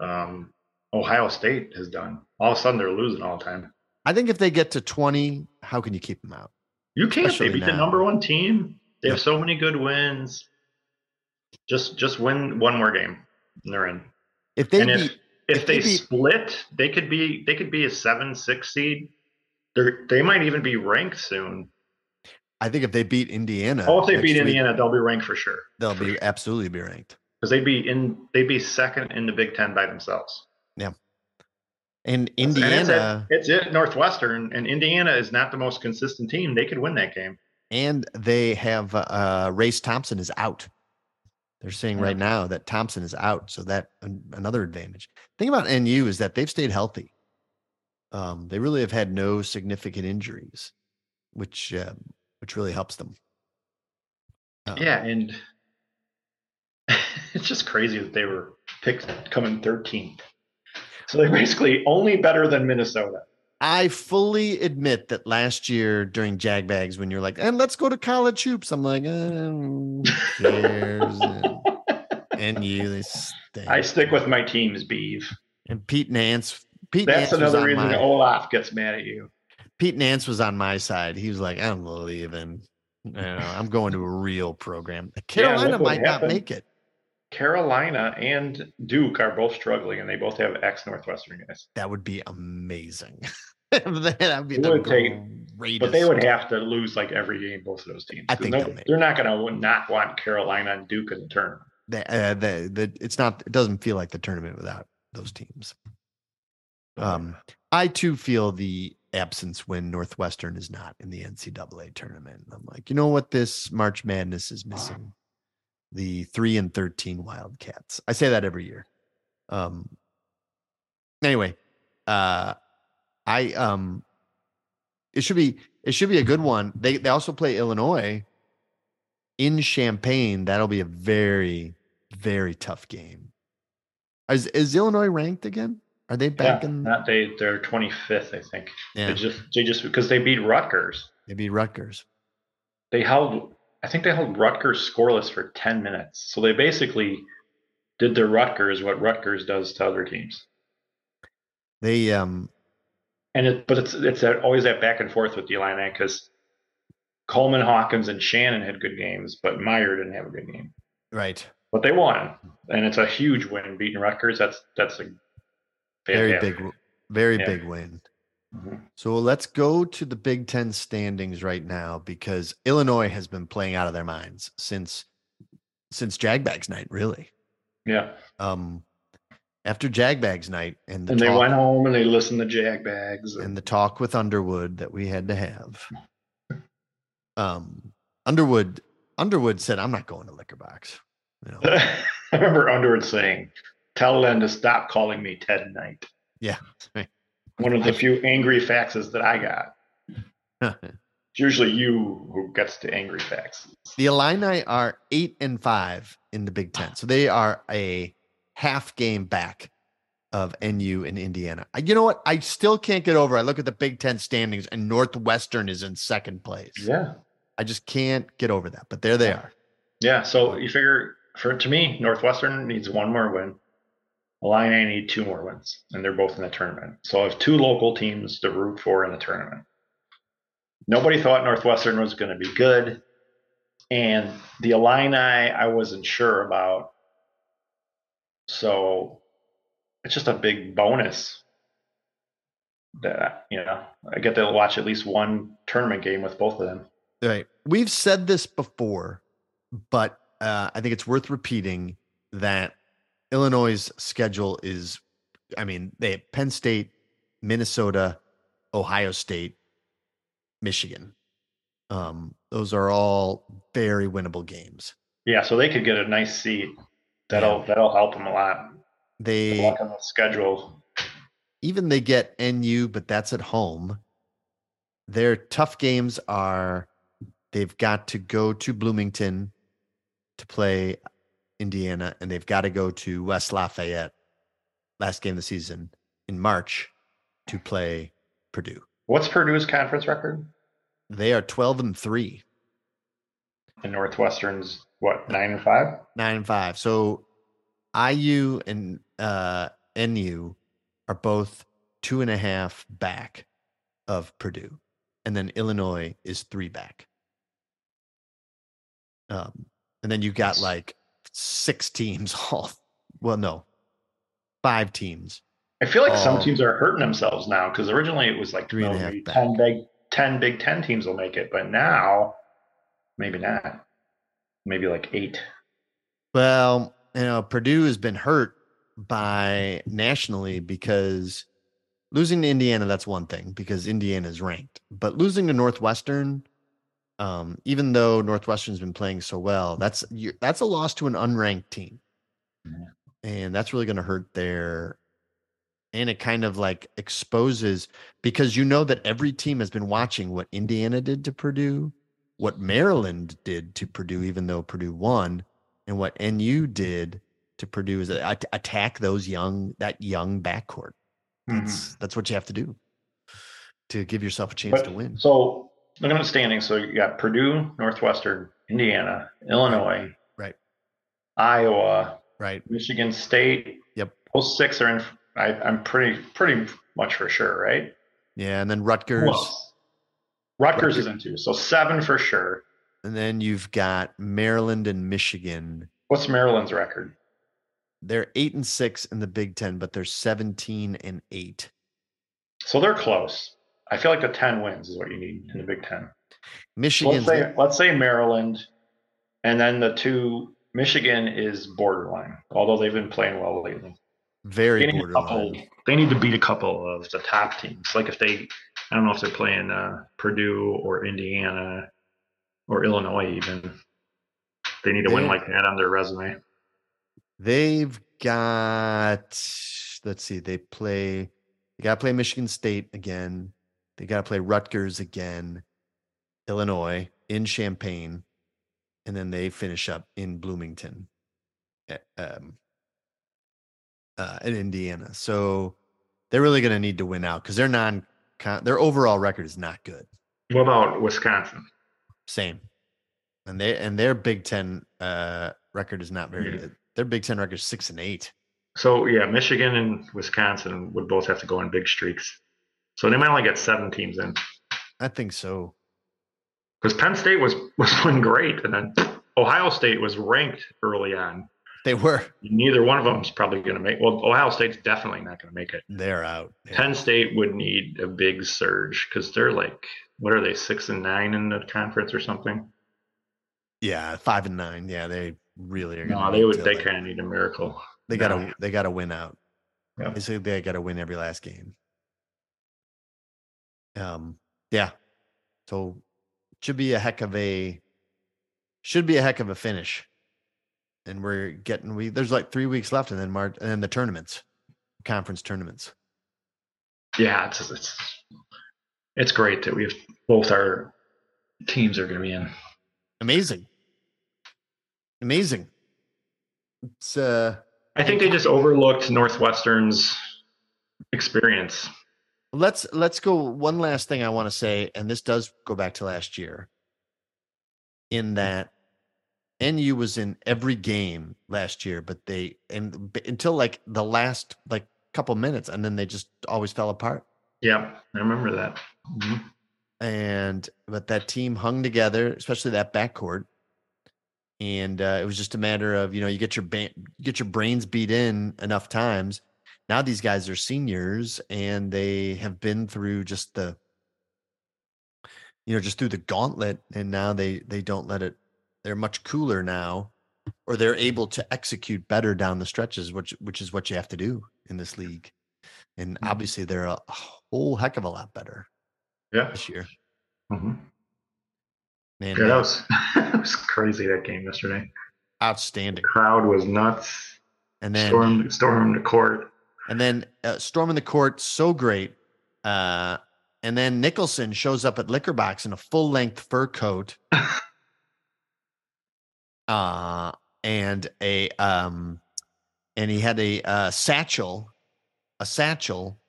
Speaker 2: um, Ohio State has done. All of a sudden, they're losing all the time.
Speaker 1: I think if they get to twenty, how can you keep them out?
Speaker 2: You can't.
Speaker 1: Especially
Speaker 2: They beat the number one team. They have so many good wins. Just just win one more game, and they're in.
Speaker 1: If they
Speaker 2: and if if,
Speaker 1: if
Speaker 2: they,
Speaker 1: they beat-
Speaker 2: split, they could be they could be a seven six seed. They they might even be ranked soon.
Speaker 1: I think if they beat Indiana,
Speaker 2: Oh, if they beat
Speaker 1: week,
Speaker 2: Indiana, they'll be ranked for sure.
Speaker 1: they'll
Speaker 2: for
Speaker 1: be
Speaker 2: sure.
Speaker 1: absolutely be ranked.
Speaker 2: because they'd be in they'd be second in the Big Ten by themselves.
Speaker 1: Yeah,
Speaker 2: And
Speaker 1: Indiana,
Speaker 2: it's at, it's at Northwestern, and Indiana is not the most consistent team. They could win that game.
Speaker 1: and they have uh, Race Thompson is out. They're saying right now that Thompson is out, so that an- another advantage. Thing about NU is that they've stayed healthy. Um, they really have had no significant injuries, which uh, which really helps them. Um,
Speaker 2: Yeah, and it's just crazy that they were picked coming 13th. So they're basically only better than Minnesota.
Speaker 1: I fully admit that last year during Jag Bags, when you're like, and let's go to college hoops, I'm like, um, who cares? and, you, they stink.
Speaker 2: I stick with my teams, Beeve.
Speaker 1: And Pete Nance. Pete
Speaker 2: That's
Speaker 1: Nance
Speaker 2: another reason
Speaker 1: my,
Speaker 2: Olaf gets mad at you.
Speaker 1: Pete Nance was on my side. He was like, I'm leaving. You know, I'm going to a real program. Carolina
Speaker 2: look what
Speaker 1: might not make it.
Speaker 2: Carolina and Duke are both struggling, and they both have ex Northwestern guys.
Speaker 1: That would be amazing. That'd be
Speaker 2: It
Speaker 1: the
Speaker 2: would take-
Speaker 1: greatest.
Speaker 2: But they would have to lose like every game, both of those teams.
Speaker 1: I
Speaker 2: 'cause
Speaker 1: think
Speaker 2: no,
Speaker 1: they'll make
Speaker 2: they're not going to not want Carolina and Duke in the tournament.
Speaker 1: the, uh, the, the it's not it doesn't feel like the tournament without those teams. Um, I too feel the absence when Northwestern is not in the NCAA tournament. I'm like, you know what? This March Madness is missing the three and 13 Wildcats. I say that every year. Um, anyway, uh, I, um, it should be, it should be a good one. They, they also play Illinois in Champaign. That'll be a very, very tough game. Is, is Illinois ranked again? Are they back
Speaker 2: yeah,
Speaker 1: in?
Speaker 2: that they. They're 25th, I think.
Speaker 1: Yeah.
Speaker 2: They just they just because they beat Rutgers.
Speaker 1: They beat Rutgers.
Speaker 2: They held. I think they held Rutgers scoreless for 10 minutes. So they basically did to Rutgers what Rutgers does to other teams.
Speaker 1: They um.
Speaker 2: And it, but it's it's that, always that back and forth with the Illini because Coleman, Hawkins, and Shannon had good games, but Mayer didn't have a good game.
Speaker 1: Right.
Speaker 2: But they won, and it's a huge win beating Rutgers. That's that's a
Speaker 1: very
Speaker 2: fantastic.
Speaker 1: big, very
Speaker 2: Yeah.
Speaker 1: big win.
Speaker 2: Mhm.
Speaker 1: So let's go to the Big Ten standings right now because Illinois has been playing out of their minds since since Jagbags night, really.
Speaker 2: Yeah,
Speaker 1: Um, after Jagbags night and the
Speaker 2: and they
Speaker 1: talk,
Speaker 2: went home and they listened to Jagbags.
Speaker 1: and the talk with Underwood that we had to have. Um, Underwood Underwood said, "I'm not going to liquor box." You know,
Speaker 2: I remember Underwood saying, "Tell Len to stop calling me Ted Knight."
Speaker 1: yeah.
Speaker 2: One of the few angry faxes that I got. It's usually you who gets the angry faxes.
Speaker 1: The Illini are eight and five in the Big Ten, so they are a half game back of NU and Indiana. You know what? I still can't get over. I look at the Big Ten standings, and Northwestern is in second place.
Speaker 2: Yeah,
Speaker 1: I just can't get over that. But there they are.
Speaker 2: yeah. So you figure, for to me, Northwestern needs one more win. Illini need two more wins, and they're both in the tournament. So I have two local teams to root for in the tournament. Nobody thought Northwestern was going to be good, and the Illini I wasn't sure about. So it's just a big bonus that you know I get to watch at least one tournament game with both of them.
Speaker 1: Right. We've said this before, but uh, I think it's worth repeating that Illinois' schedule is, I mean, they have Penn State, Minnesota, Ohio State, Michigan. Um, those are all very winnable games.
Speaker 2: Yeah, so they could get a nice seat. That'll that'll help them a lot. Good
Speaker 1: They
Speaker 2: luck on the schedule.
Speaker 1: even they get NU, but that's at home. Their tough games are they've got to go to Bloomington to play Indiana, and they've got to go to West Lafayette last game of the season in March to play Purdue.
Speaker 2: What's Purdue's conference record?
Speaker 1: They are 12 and 3,
Speaker 2: And Northwestern's what nine and five?
Speaker 1: 9 and 5. So IU and uh, NU are both two and a half back of Purdue. And then Illinois is three back. Um, and then you got like six teams all well, no, five teams.
Speaker 2: I feel like some
Speaker 1: Oh.
Speaker 2: teams are hurting themselves now because originally it was like
Speaker 1: Three and a
Speaker 2: oh,
Speaker 1: half
Speaker 2: maybe
Speaker 1: back.
Speaker 2: ten big ten Big Ten teams will make it, but now maybe not. Maybe like eight.
Speaker 1: Well, you know, Purdue has been hurt by nationally because losing to Indiana, that's one thing because Indiana is ranked. But losing to Northwestern, um, even though Northwestern's been playing so well, that's that's a loss to an unranked team. And that's really going to hurt their and it kind of like exposes because you know that every team has been watching what Indiana did to Purdue, what Maryland did to Purdue, even though Purdue won, and what NU did to Purdue is attack those young that young backcourt. That's that's what you have to do to give yourself a chance
Speaker 2: But-
Speaker 1: to win.
Speaker 2: So looking at the standings, so you got Purdue, Northwestern, Indiana, Illinois,
Speaker 1: Right.
Speaker 2: Iowa,
Speaker 1: Right.
Speaker 2: Michigan State.
Speaker 1: Yep.
Speaker 2: Those six are in. I, I'm pretty pretty much for sure, right?
Speaker 1: Yeah, and then
Speaker 2: Who
Speaker 1: Rutgers.
Speaker 2: Rutgers is in two, so seven for sure.
Speaker 1: and then you've got Maryland and Michigan.
Speaker 2: What's Maryland's record?
Speaker 1: They're eight and six in the Big Ten, but they're seventeen and eight.
Speaker 2: So they're close. I feel like the ten wins is what you need in the Big Ten. Michigan.
Speaker 1: Let's
Speaker 2: say let's say Maryland, and then the two Michigan is borderline, although they've been playing well lately.
Speaker 1: very
Speaker 2: They need, a couple,
Speaker 1: borderline.
Speaker 2: they need to beat a couple of the top teams. Like if they I don't know if they're playing uh, Purdue or Indiana or Illinois even. They need to win like that on their resume.
Speaker 1: They've got let's see, they play they gotta play Michigan State again. They gotta play Rutgers again, Illinois in Champaign, and then they finish up in Bloomington. at, Um uh, in Indiana. So they're really gonna need to win out because their non their overall record is not good.
Speaker 2: What about Wisconsin?
Speaker 1: Same. And they and their Big Ten uh record is not very
Speaker 2: Yeah.
Speaker 1: good. Their Big Ten record is six and eight.
Speaker 2: So yeah, Michigan and Wisconsin would both have to go on big streaks. So they might only get seven teams in
Speaker 1: I think so.
Speaker 2: because Penn State was was doing great, and then Ohio State was ranked early on.
Speaker 1: They were.
Speaker 2: Neither one of them is probably going to make. Well, Ohio State's definitely not going to make it.
Speaker 1: They're out. Yeah.
Speaker 2: Penn State would need a big surge because they're like, what are they, six and nine in the conference or something?
Speaker 1: Yeah, five and nine. Yeah, they really are.
Speaker 2: No, they would. They kind of need a miracle.
Speaker 1: They gotta. They gotta win out.
Speaker 2: Yeah.
Speaker 1: Basically, they gotta win every last game. Um. Yeah. So should be a heck of a. Should be a heck of a finish. And we're getting we there's like three weeks left, and then March, and then the tournaments, conference tournaments.
Speaker 2: Yeah, it's it's it's great that we have both our teams are going to be in.
Speaker 1: Amazing. Amazing. It's uh.
Speaker 2: I think they just overlooked Northwestern's experience.
Speaker 1: Let's let's go one last thing i want to say and this does go back to last year in that nu was in every game last year but they and until like the last like couple minutes and then they just always fell apart
Speaker 2: Yep, I remember that. Mhm.
Speaker 1: and but that team hung together especially that backcourt and uh, it was just a matter of you know you get your ba- you get your brains beat in enough times now these guys are seniors and they have been through just the you know just through the gauntlet and now they they don't let it they're much cooler now or they're able to execute better down the stretches which which is what you have to do in this league and
Speaker 2: Mhm.
Speaker 1: obviously they're a whole heck of a lot better
Speaker 2: Yeah,
Speaker 1: this year
Speaker 2: mm-hmm.
Speaker 1: man
Speaker 2: yeah, that
Speaker 1: uh,
Speaker 2: was that was crazy. That game yesterday,
Speaker 1: outstanding
Speaker 2: crowd was nuts.
Speaker 1: and then
Speaker 2: Storm stormed the court.
Speaker 1: And then uh, storming the court so great. Uh and then nicholson shows up at liquor box in a full length fur coat. Uh and a um and he had a uh satchel a satchel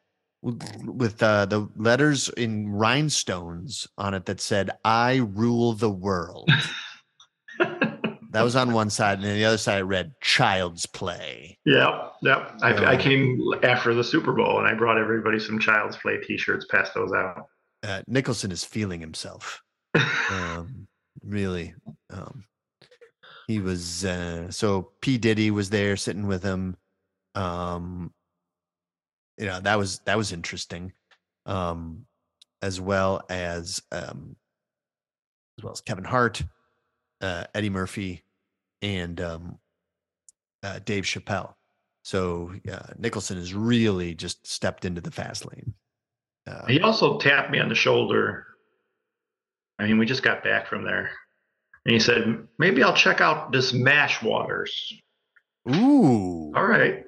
Speaker 1: with, with uh the letters in rhinestones on it that said i rule the world that was on one side and then the other side I read child's play
Speaker 2: Yep, yep. I, I came after the Super Bowl and I brought everybody some Child's Play T-shirts. Passed those out.
Speaker 1: uh, nicholson is feeling himself um really um he was uh so p diddy was there sitting with him um you know that was that was interesting um as well as um as well as kevin hart uh eddie murphy and um uh dave chappelle so uh, nicholson has really just stepped into the fast lane uh,
Speaker 2: He also tapped me on the shoulder. I mean, we just got back from there. And he said, maybe I'll check out this Mash Waters.
Speaker 1: ooh
Speaker 2: All right.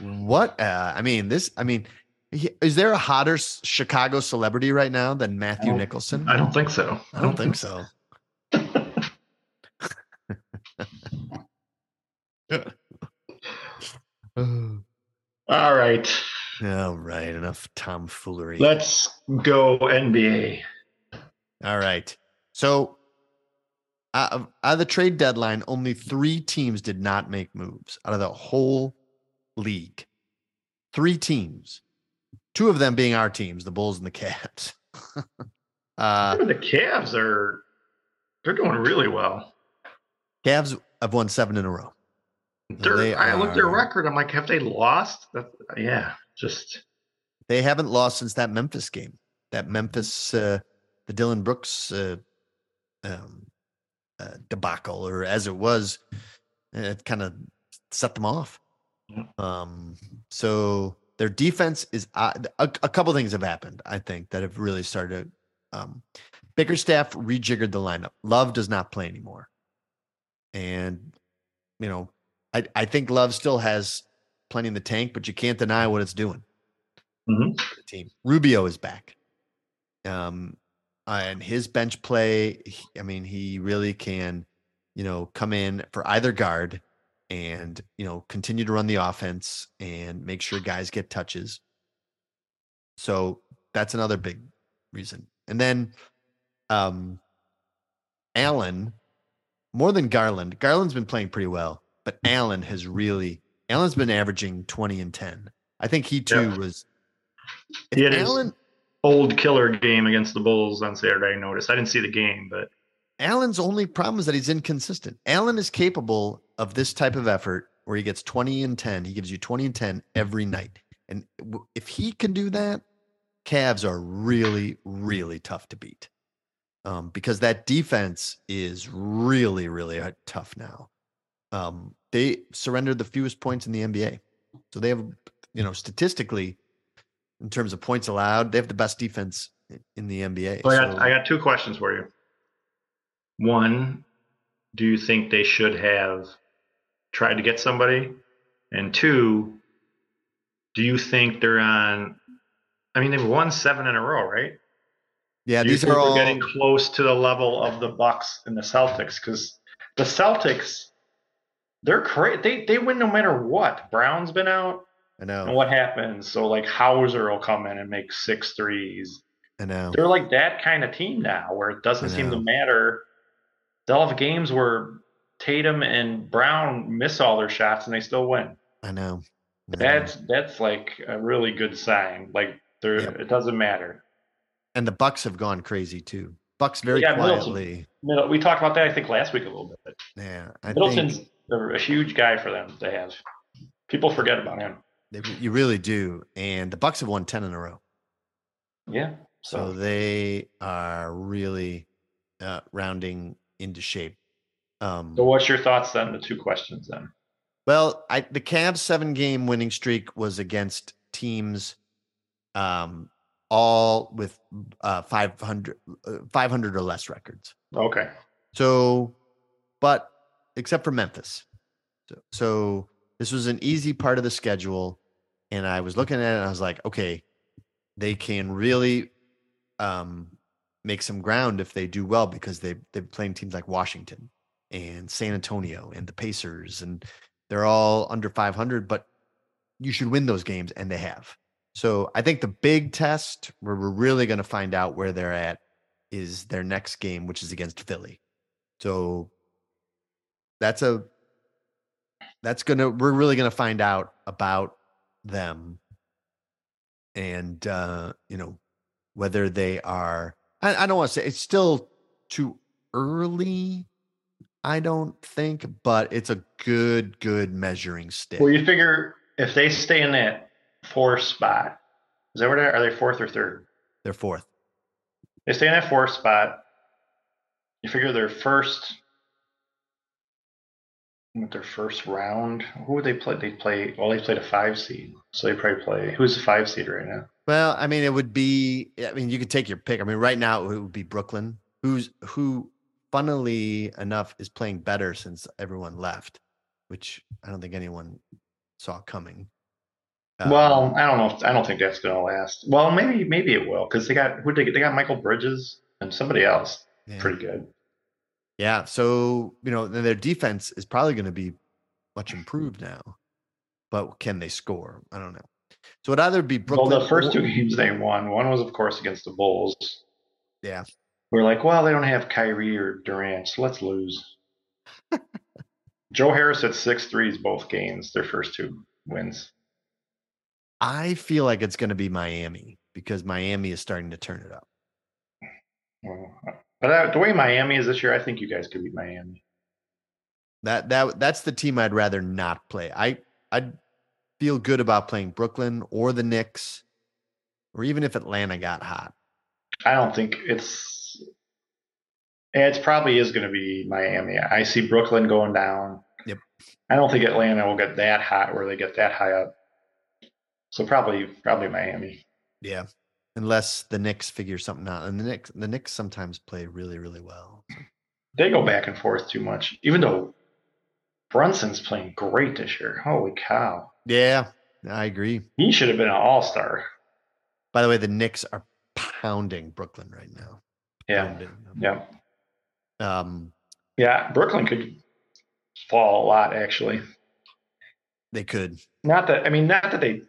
Speaker 1: What? Uh, I mean, this. I mean, is there a hotter Chicago celebrity right now than Matthew Nicholson?
Speaker 2: I don't think so.
Speaker 1: I don't think so. All
Speaker 2: All right.
Speaker 1: right, enough tomfoolery.
Speaker 2: Let's go NBA.
Speaker 1: All right. So, out of, out of the trade deadline, only three teams did not make moves out of the whole league. Three teams, two of them being our teams, the Bulls and the Cavs. uh,
Speaker 2: the Cavs are they're doing really well.
Speaker 1: Cavs have won seven in a row.
Speaker 2: I looked at their record. I'm like, have they lost? That, yeah, just
Speaker 1: They haven't lost since that Memphis game. That Memphis, uh, the Dillon Brooks uh, um, uh, debacle, or as it was, it kind of set them off.
Speaker 2: Yeah.
Speaker 1: Um, so their defense is uh, a, a couple things have happened. I think that have really started. Um, Bickerstaff rejiggered the lineup. Love does not play anymore, and you know, I I think Love still has plenty in the tank, but you can't deny what it's doing.
Speaker 2: Mhm.
Speaker 1: The team Rubio is back, um, and his bench play. I mean, he really can, you know, come in for either guard and you know continue to run the offense and make sure guys get touches. So that's another big reason. And then um Allen, more than Garland. Garland's been playing pretty well, but hmm. Allen has really Allen's been averaging 20 and 10. I think he too
Speaker 2: Yeah.
Speaker 1: was
Speaker 2: He had
Speaker 1: Allen
Speaker 2: Old killer game against the Bulls on Saturday. I noticed. I didn't see the game, but
Speaker 1: Allen's only problem is that he's inconsistent. Allen is capable of this type of effort where he gets 20 and 10. He gives you 20 and 10 every night. And if he can do that, Cavs are really, really tough to beat um, because that defense is really, really tough now. Um, they surrendered the fewest points in the NBA. So they have, you know, statistically, in terms of points allowed, they have the best defense in the NBA.
Speaker 2: So I got
Speaker 1: So-
Speaker 2: I got two questions for you. One, do you think they should have tried to get somebody? And two, do you think they're on? I mean, they've won seven in a row, right?
Speaker 1: Yeah,
Speaker 2: you
Speaker 1: these are all
Speaker 2: getting close to the level of the Bucks and the Celtics? Because the Celtics, they're crazy. They they win no matter what. Brown's been out,
Speaker 1: I know.
Speaker 2: and what happens? So like Hauser will come in and make six threes.
Speaker 1: I know.
Speaker 2: they're like that kind of team now where it doesn't seem to matter. They'll have games where Tatum and Brown miss all their shots and they still win.
Speaker 1: I know. I know.
Speaker 2: That's that's like a really good sign. Like there
Speaker 1: Yep.
Speaker 2: it doesn't matter.
Speaker 1: And the Bucks have gone crazy too. Bucks very
Speaker 2: Middleton.
Speaker 1: quietly.
Speaker 2: Middle- We talked about that I think last week a little bit.
Speaker 1: Yeah, I
Speaker 2: Middleton's
Speaker 1: think
Speaker 2: a huge guy for them They have. People forget about him.
Speaker 1: they, you really do. And the Bucks have won ten in a row,
Speaker 2: Yeah.
Speaker 1: so
Speaker 2: So
Speaker 1: they are really uh, rounding into shape. Um,
Speaker 2: so what's your thoughts then? the two questions then?
Speaker 1: Well, I the Cavs seven game winning streak was against teams um all with uh 500 uh, 500 or less records.
Speaker 2: Okay.
Speaker 1: So but except for Memphis. So, so this was an easy part of the schedule and I was looking at it and I was like, okay, they can really um make some ground if they do well because they they're playing teams like Washington and San Antonio and the Pacers and they're all under 500 but you should win those games and they have. So I think the big test where we're really going to find out where they're at is their next game which is against Philly. So that's a that's going to we're really going to find out about them and uh you know whether they are I, I don't want to say it's still too early I don't think, but it's a good, good measuring stick.
Speaker 2: Well, you figure if they stay in that fourth spot, is that where they are? Are they fourth or third?
Speaker 1: They're fourth.
Speaker 2: They stay in that fourth spot. You figure their first, with their first round, who would they play? They play. Well, they played a five seed, so they probably play. Who's the five seed right now?
Speaker 1: Well, I mean, it would be. I mean, you could take your pick. I mean, right now it would be Brooklyn, who's who, funnily enough, is playing better since everyone left, which I don't think anyone saw coming. Um,
Speaker 2: well, I don't know. If, I don't think that's going to last. Well, maybe maybe it will because they got who they get? They got Mikal Bridges and somebody else
Speaker 1: yeah.
Speaker 2: pretty good.
Speaker 1: Yeah. So, you know, their defense is probably going to be much improved now. But can they score? I don't know. So it'd either be Brooklyn.
Speaker 2: well, the first two games they won. One was, of course, against the Bulls.
Speaker 1: Yeah.
Speaker 2: We're like, well, they don't have Kyrie or Durant, so let's lose. Joe Harris had six threes both games, their first two wins.
Speaker 1: I feel like it's going to be Miami because Miami is starting to turn it up.
Speaker 2: But uh, the way Miami is this year, I think you guys could beat Miami.
Speaker 1: That that that's the team I'd rather not play. I I'd feel good about playing Brooklyn or the Knicks, or even if Atlanta got hot.
Speaker 2: I don't think it's. It probably is going to be Miami. I see Brooklyn going down.
Speaker 1: Yep.
Speaker 2: I don't think Atlanta will get that hot where they get that high up. So probably probably Miami.
Speaker 1: Yeah. Unless the Knicks figure something out. And the Knicks the Knicks sometimes play really, really well.
Speaker 2: They go back and forth too much. Even though Brunson's playing great this year. Holy cow.
Speaker 1: Yeah, I agree.
Speaker 2: He should have been an all star.
Speaker 1: By the way, the Knicks are pounding Brooklyn right now.
Speaker 2: Yeah. Yeah.
Speaker 1: Um,
Speaker 2: Yeah. Brooklyn could fall a lot actually.
Speaker 1: they could.
Speaker 2: Not that I mean, not that they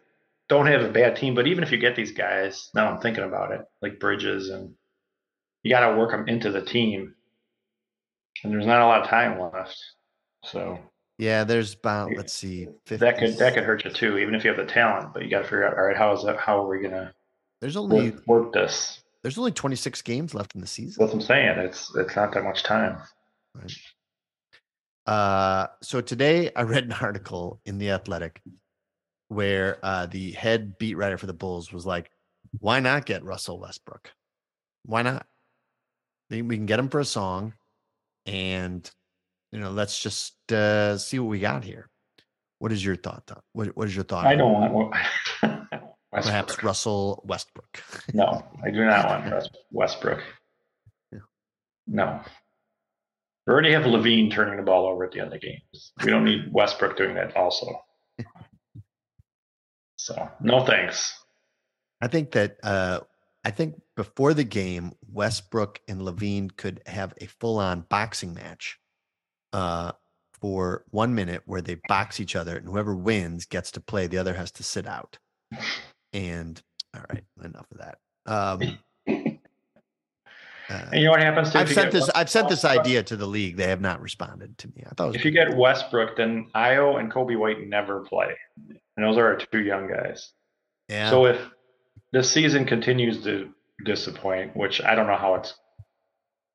Speaker 2: don't have a bad team, but even if you get these guys, now I'm thinking about it, like Bridges, and you got to work them into the team, and there's not a lot of time left, so
Speaker 1: Yeah, there's about let's see, 50,
Speaker 2: that could that could hurt you too, even if you have the talent. But you got to figure out, all right, how is that? How are we gonna
Speaker 1: there's only
Speaker 2: work, work this?
Speaker 1: there's only 26 games left in the season.
Speaker 2: That's what I'm saying. It's it's not that much time. Right.
Speaker 1: Uh, so today I read an article in the Athletic where uh, the head beat writer for the Bulls was like, "Why not get Russell Westbrook? Why not? We can get him for a song, and you know, let's just uh, see what we got here." What is your thought? Don? What What is your thought?
Speaker 2: I don't want
Speaker 1: perhaps Russell Westbrook.
Speaker 2: No, I do not want West- Westbrook.
Speaker 1: Yeah.
Speaker 2: No. We already have LaVine turning the ball over at the end of the games. We don't need Westbrook doing that also. So no thanks.
Speaker 1: I think that uh, I think before the game, Westbrook and LaVine could have a full-on boxing match uh, for one minute where they box each other, and whoever wins gets to play. The other has to sit out. And all right, enough of that. Um, uh,
Speaker 2: And you know what happens to
Speaker 1: I've sent this. I've sent this idea to the league. They have not responded to me. I thought
Speaker 2: If you get Westbrook, then Ayo and Coby White never play. And those are our two young guys.
Speaker 1: yeah.
Speaker 2: So if the season continues to disappoint, which I don't know how it's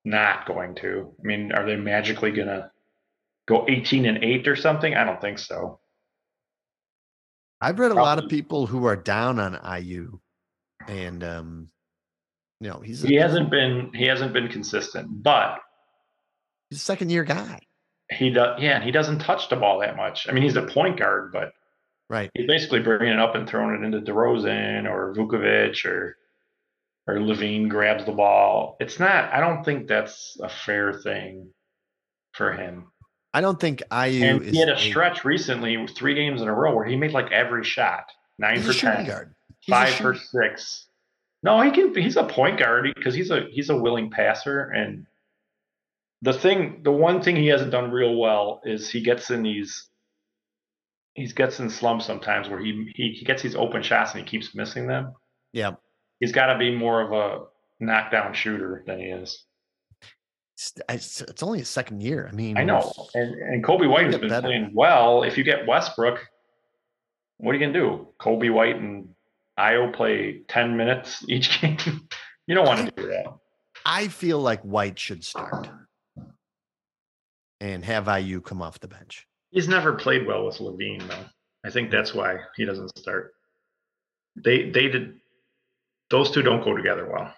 Speaker 2: not going to. I mean, are they magically gonna go 18 and 8 or something? I don't think so.
Speaker 1: I've read a lot of people who are down on Ayo, and um, you know he's a,
Speaker 2: He hasn't been he hasn't been consistent, but
Speaker 1: he's a second year guy,
Speaker 2: he does yeah, and he doesn't touch the ball that much. I mean, he's a point guard, but
Speaker 1: right?
Speaker 2: he's basically bringing it up and throwing it into DeRozan or Vucevic or or LaVine grabs the ball. It's not. I don't think that's a fair thing for him.
Speaker 1: I don't think Ayo
Speaker 2: And he had a stretch recently, three games in a row, where he made like every shot, nine for
Speaker 1: a
Speaker 2: ten,
Speaker 1: guard.
Speaker 2: Five for six. No, he can. He's a point guard because he's a he's a willing passer. And the thing, the one thing he hasn't done real well is he gets in these. He gets in slumps sometimes where he, he he gets these open shots and he keeps missing them.
Speaker 1: Yeah,
Speaker 2: He's got to be more of a knockdown shooter than he is.
Speaker 1: it's, it's, only his second year. I mean,
Speaker 2: I know. And and Coby White has been
Speaker 1: better.
Speaker 2: playing well. If you get Westbrook, what are you gonna do? Coby White and Ayo play ten minutes each game. you don't want to do that.
Speaker 1: I feel like White should start and have Ayo come off the bench.
Speaker 2: He's never played well with LaVine though. I think that's why he doesn't start. They they did those two don't go together well.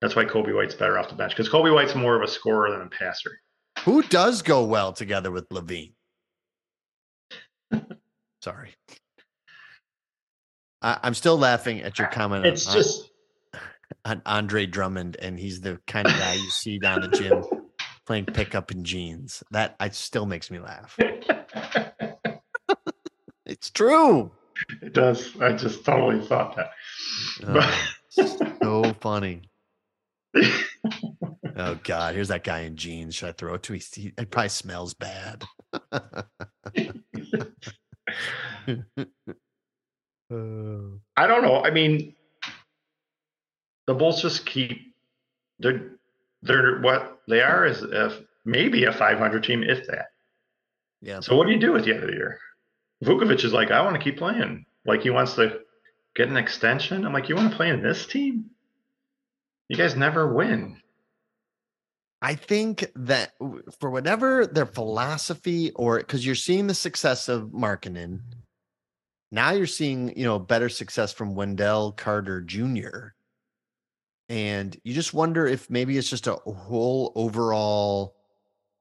Speaker 2: That's why Coby White's better off the bench because Coby White's more of a scorer than a passer.
Speaker 1: Who does go well together with LaVine? Sorry. I, I'm still laughing at your comment on-
Speaker 2: It's
Speaker 1: on,
Speaker 2: just
Speaker 1: on Andre Drummond, and he's the kind of guy you see down the gym playing pickup in jeans. That I still makes me laugh. It's true.
Speaker 2: it does. I just totally thought that.
Speaker 1: Oh, so funny. Oh God, here's that guy in jeans. Should I throw it to him? He, it probably smells bad. Oh.
Speaker 2: I don't know. I mean, the Bulls just keep they're they're what they are is if maybe a 500 team, if that.
Speaker 1: yeah.
Speaker 2: So what do you do at the end of the year? Vucevic is like, I want to keep playing. Like he wants to get an extension. I'm like, you want to play in this team? You guys never win.
Speaker 1: I think that for whatever their philosophy or because you're seeing the success of Markkanen, now you're seeing, you know, better success from Wendell Carter Jr. And you just wonder if maybe it's just a whole overall,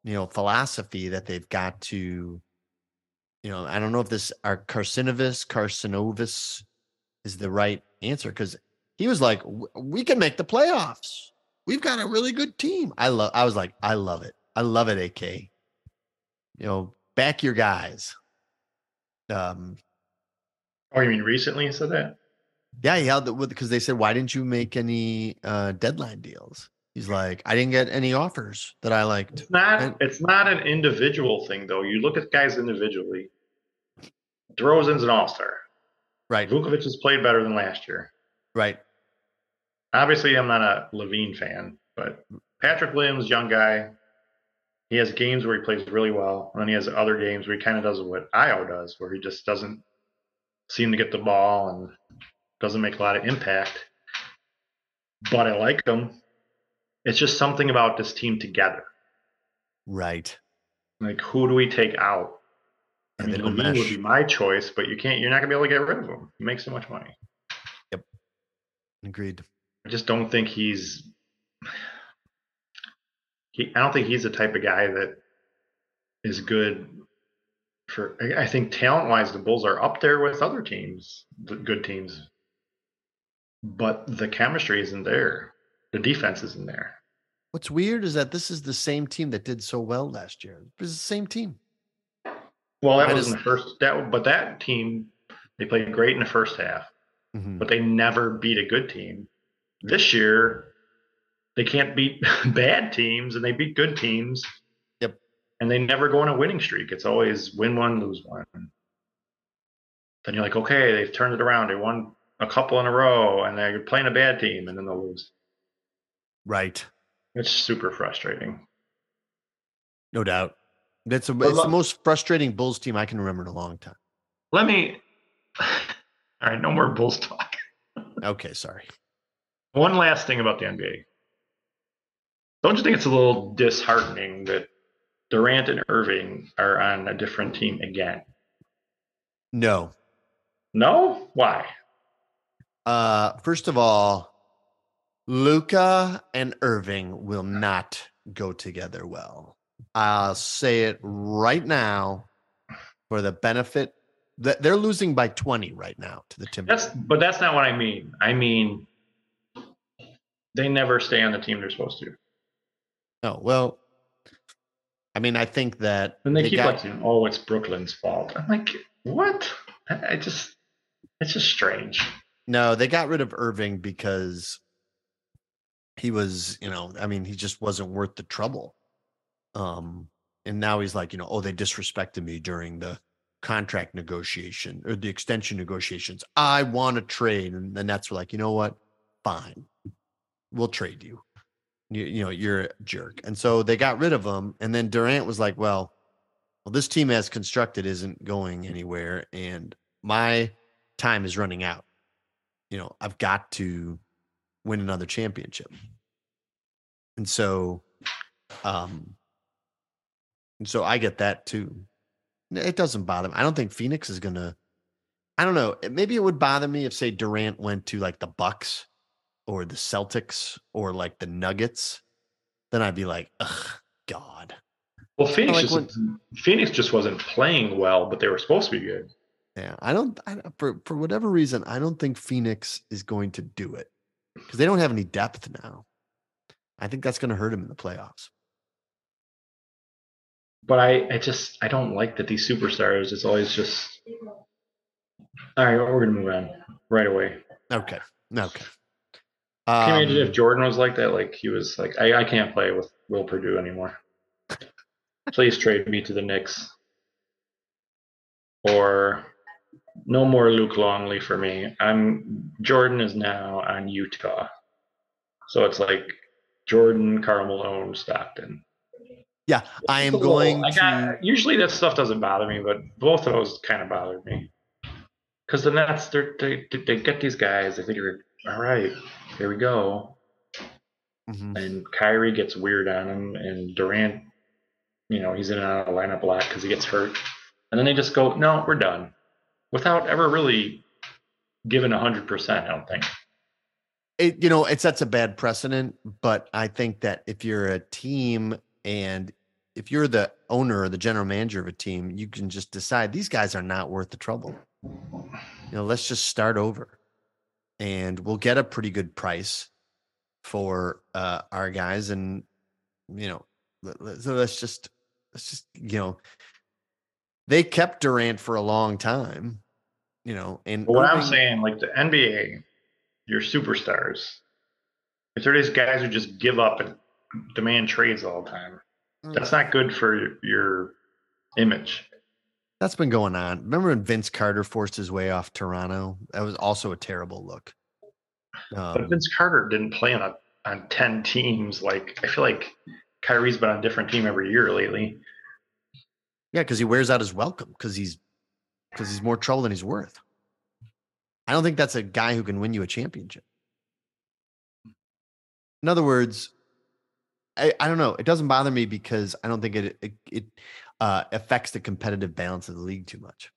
Speaker 1: you know, philosophy that they've got to, you know, I don't know if this our Karnisovas, Karnisovas is the right answer because he was like, we can make the playoffs. We've got a really good team. I love, I was like, I love it. I love it, AK. You know, back your guys. Um,
Speaker 2: oh, you mean recently he said that?
Speaker 1: Yeah, he held it with because they said, why didn't you make any uh, deadline deals? He's like, I didn't get any offers that I liked.
Speaker 2: It's not. And, it's not an individual thing, though. You look at guys individually. DeRozan's an all star.
Speaker 1: Right.
Speaker 2: Vucevic has played better than last year.
Speaker 1: Right.
Speaker 2: Obviously, I'm not a LaVine fan, but Patrick Williams, young guy, he has games where he plays really well, and then he has other games where he kind of does what Ayo does, where he just doesn't seem to get the ball and doesn't make a lot of impact. But I like him. It's just something about this team together.
Speaker 1: Right.
Speaker 2: Like, who do we take out? I mean, LaVine would be my choice, but you can't. You're not gonna be able to get rid of him. He makes so much money.
Speaker 1: Yep. Agreed.
Speaker 2: I just don't think he's. He, I don't think he's the type of guy that is good for. I think talent wise, the Bulls are up there with other teams, the good teams. But the chemistry isn't there. The defense isn't there.
Speaker 1: What's weird is that this is the same team that did so well last year. It's the same team.
Speaker 2: Well, that was in the first that but that team they played great in the first half, mm-hmm. but they never beat a good team. This year, they can't beat bad teams and they beat good teams.
Speaker 1: Yep.
Speaker 2: And they never go on a winning streak. It's always win one, lose one. Then you're like, okay, they've turned it around. They won a couple in a row and they're playing a bad team and then they'll lose.
Speaker 1: Right.
Speaker 2: It's super frustrating.
Speaker 1: No doubt. That's a, it's the most frustrating Bulls team I can remember in a long time.
Speaker 2: Let me. All right, no more Bulls talk.
Speaker 1: okay, sorry.
Speaker 2: One last thing about the NBA. Don't you think it's a little disheartening that Durant and Irving are on a different team again?
Speaker 1: No.
Speaker 2: No? Why?
Speaker 1: Uh, first of all, Luka and Irving will not go together well. I'll say it right now for the benefit that they're losing by 20 right now to the Timbers.
Speaker 2: That's but that's not what I mean. I mean they never stay on the team they're supposed to.
Speaker 1: Oh, well, I mean, I think that
Speaker 2: and they, they keep got, like "Oh, it's Brooklyn's fault." I'm like, "What?" I just it's just strange.
Speaker 1: No, they got rid of Irving because he was, you know, I mean, he just wasn't worth the trouble. Um, and now he's like, you know, oh, they disrespected me during the contract negotiation or the extension negotiations. I want to trade. And then that's like, you know what? Fine. We'll trade you. You, you know, you're a jerk. And so they got rid of him. And then Durant was like, well, well, this team as constructed isn't going anywhere. And my time is running out. You know, I've got to win another championship. And so um and so I get that too. It doesn't bother me. I don't think Phoenix is gonna. I don't know. Maybe it would bother me if, say, Durant went to like the Bucks or the Celtics or like the Nuggets. Then I'd be like, ugh, God.
Speaker 2: Well, Phoenix like just when, Phoenix just wasn't playing well, but they were supposed to be good.
Speaker 1: Yeah, I don't. I, for for whatever reason, I don't think Phoenix is going to do it because they don't have any depth now. I think that's going to hurt him in the playoffs
Speaker 2: but I, I just I don't like that these superstars. It's always just all right. We're gonna move on right away.
Speaker 1: Okay. Okay.
Speaker 2: Um, Can you imagine if um, Jordan was like that? Like he was like, I, I can't play with Will Perdue anymore. Please trade me to the Knicks. Or no more Luke Longley for me. I'm Jordan is now on Utah. So it's like Jordan, Karl Malone, Stockton.
Speaker 1: Yeah, I am going
Speaker 2: I got, to. Usually that stuff doesn't bother me, but both of those kind of bothered me. Because the Nets, they they get these guys. They figure, all right, here we go. Mm-hmm. And Kyrie gets weird on him, and Durant, you know, he's in and out of lineup a lot because he gets hurt. And then they just go, no, we're done, without ever really giving hundred percent. I don't think.
Speaker 1: It, you know, it sets a bad precedent, but I think that if you're a team and if you're the owner or the general manager of a team, you can just decide these guys are not worth the trouble. You know, let's just start over, and we'll get a pretty good price for uh, our guys, and you know, so let's just let's just you know, they kept Durant for a long time, you know, and
Speaker 2: what Irving, I'm saying, like the NBA, your superstars, if they're these guys who just give up and demand trades all the time, mm. that's not good for your image.
Speaker 1: That's been going on. Remember when Vince Carter forced his way off Toronto? That was also a terrible look.
Speaker 2: Um, but Vince Carter didn't play on a, on ten teams. Like I feel like Kyrie's been on a different team every year lately.
Speaker 1: Yeah, because he wears out his welcome because he's because he's more trouble than he's worth. I don't think that's a guy who can win you a championship. In other words, I, I don't know. It doesn't bother me because I don't think it it, it uh, affects the competitive balance of the league too much.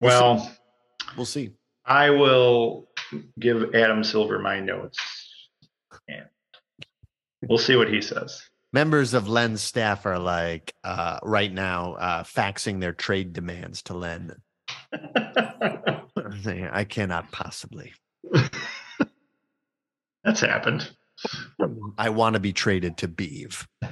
Speaker 2: We'll well,
Speaker 1: see. we'll see.
Speaker 2: I will give Adam Silver my notes, and we'll see what he says.
Speaker 1: Members of Len's staff are like uh, right now uh, faxing their trade demands to Len. I cannot possibly.
Speaker 2: That's happened.
Speaker 1: I want to be traded to Beeve.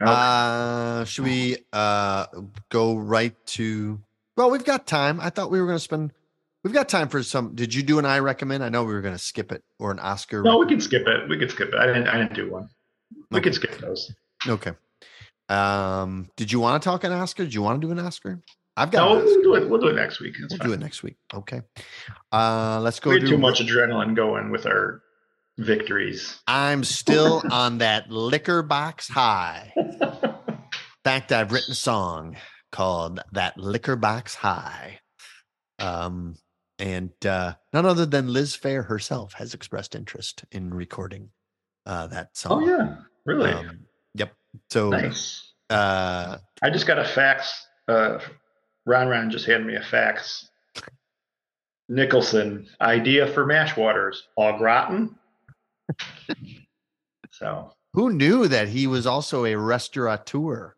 Speaker 1: uh, should we uh, go right to? Well, we've got time. I thought we were going to spend. We've got time for some. Did you do an I recommend? I know we were going to skip it or an Oscar.
Speaker 2: No, recommend. we can skip it. We can skip it. I didn't. I didn't do one. We okay. can skip those.
Speaker 1: Okay. Um, did you want to talk an Oscar? Did you want to do an Oscar? I've got.
Speaker 2: No, we'll do it. We'll do it next week.
Speaker 1: That's we'll fine. do it next week. Okay. Uh, let's go.
Speaker 2: We too much adrenaline going with our victories.
Speaker 1: I'm still on that liquor box high. In fact, I've written a song called "That Liquor Box High," um, and uh, none other than Liz Phair herself has expressed interest in recording uh, that
Speaker 2: song. Oh yeah, really? Um,
Speaker 1: yep. So
Speaker 2: nice. Uh, I just got a fax uh, Ron Ron just handed me a fax. Nicholson, idea for mash waters, au gratin. so
Speaker 1: who knew that he was also a restaurateur?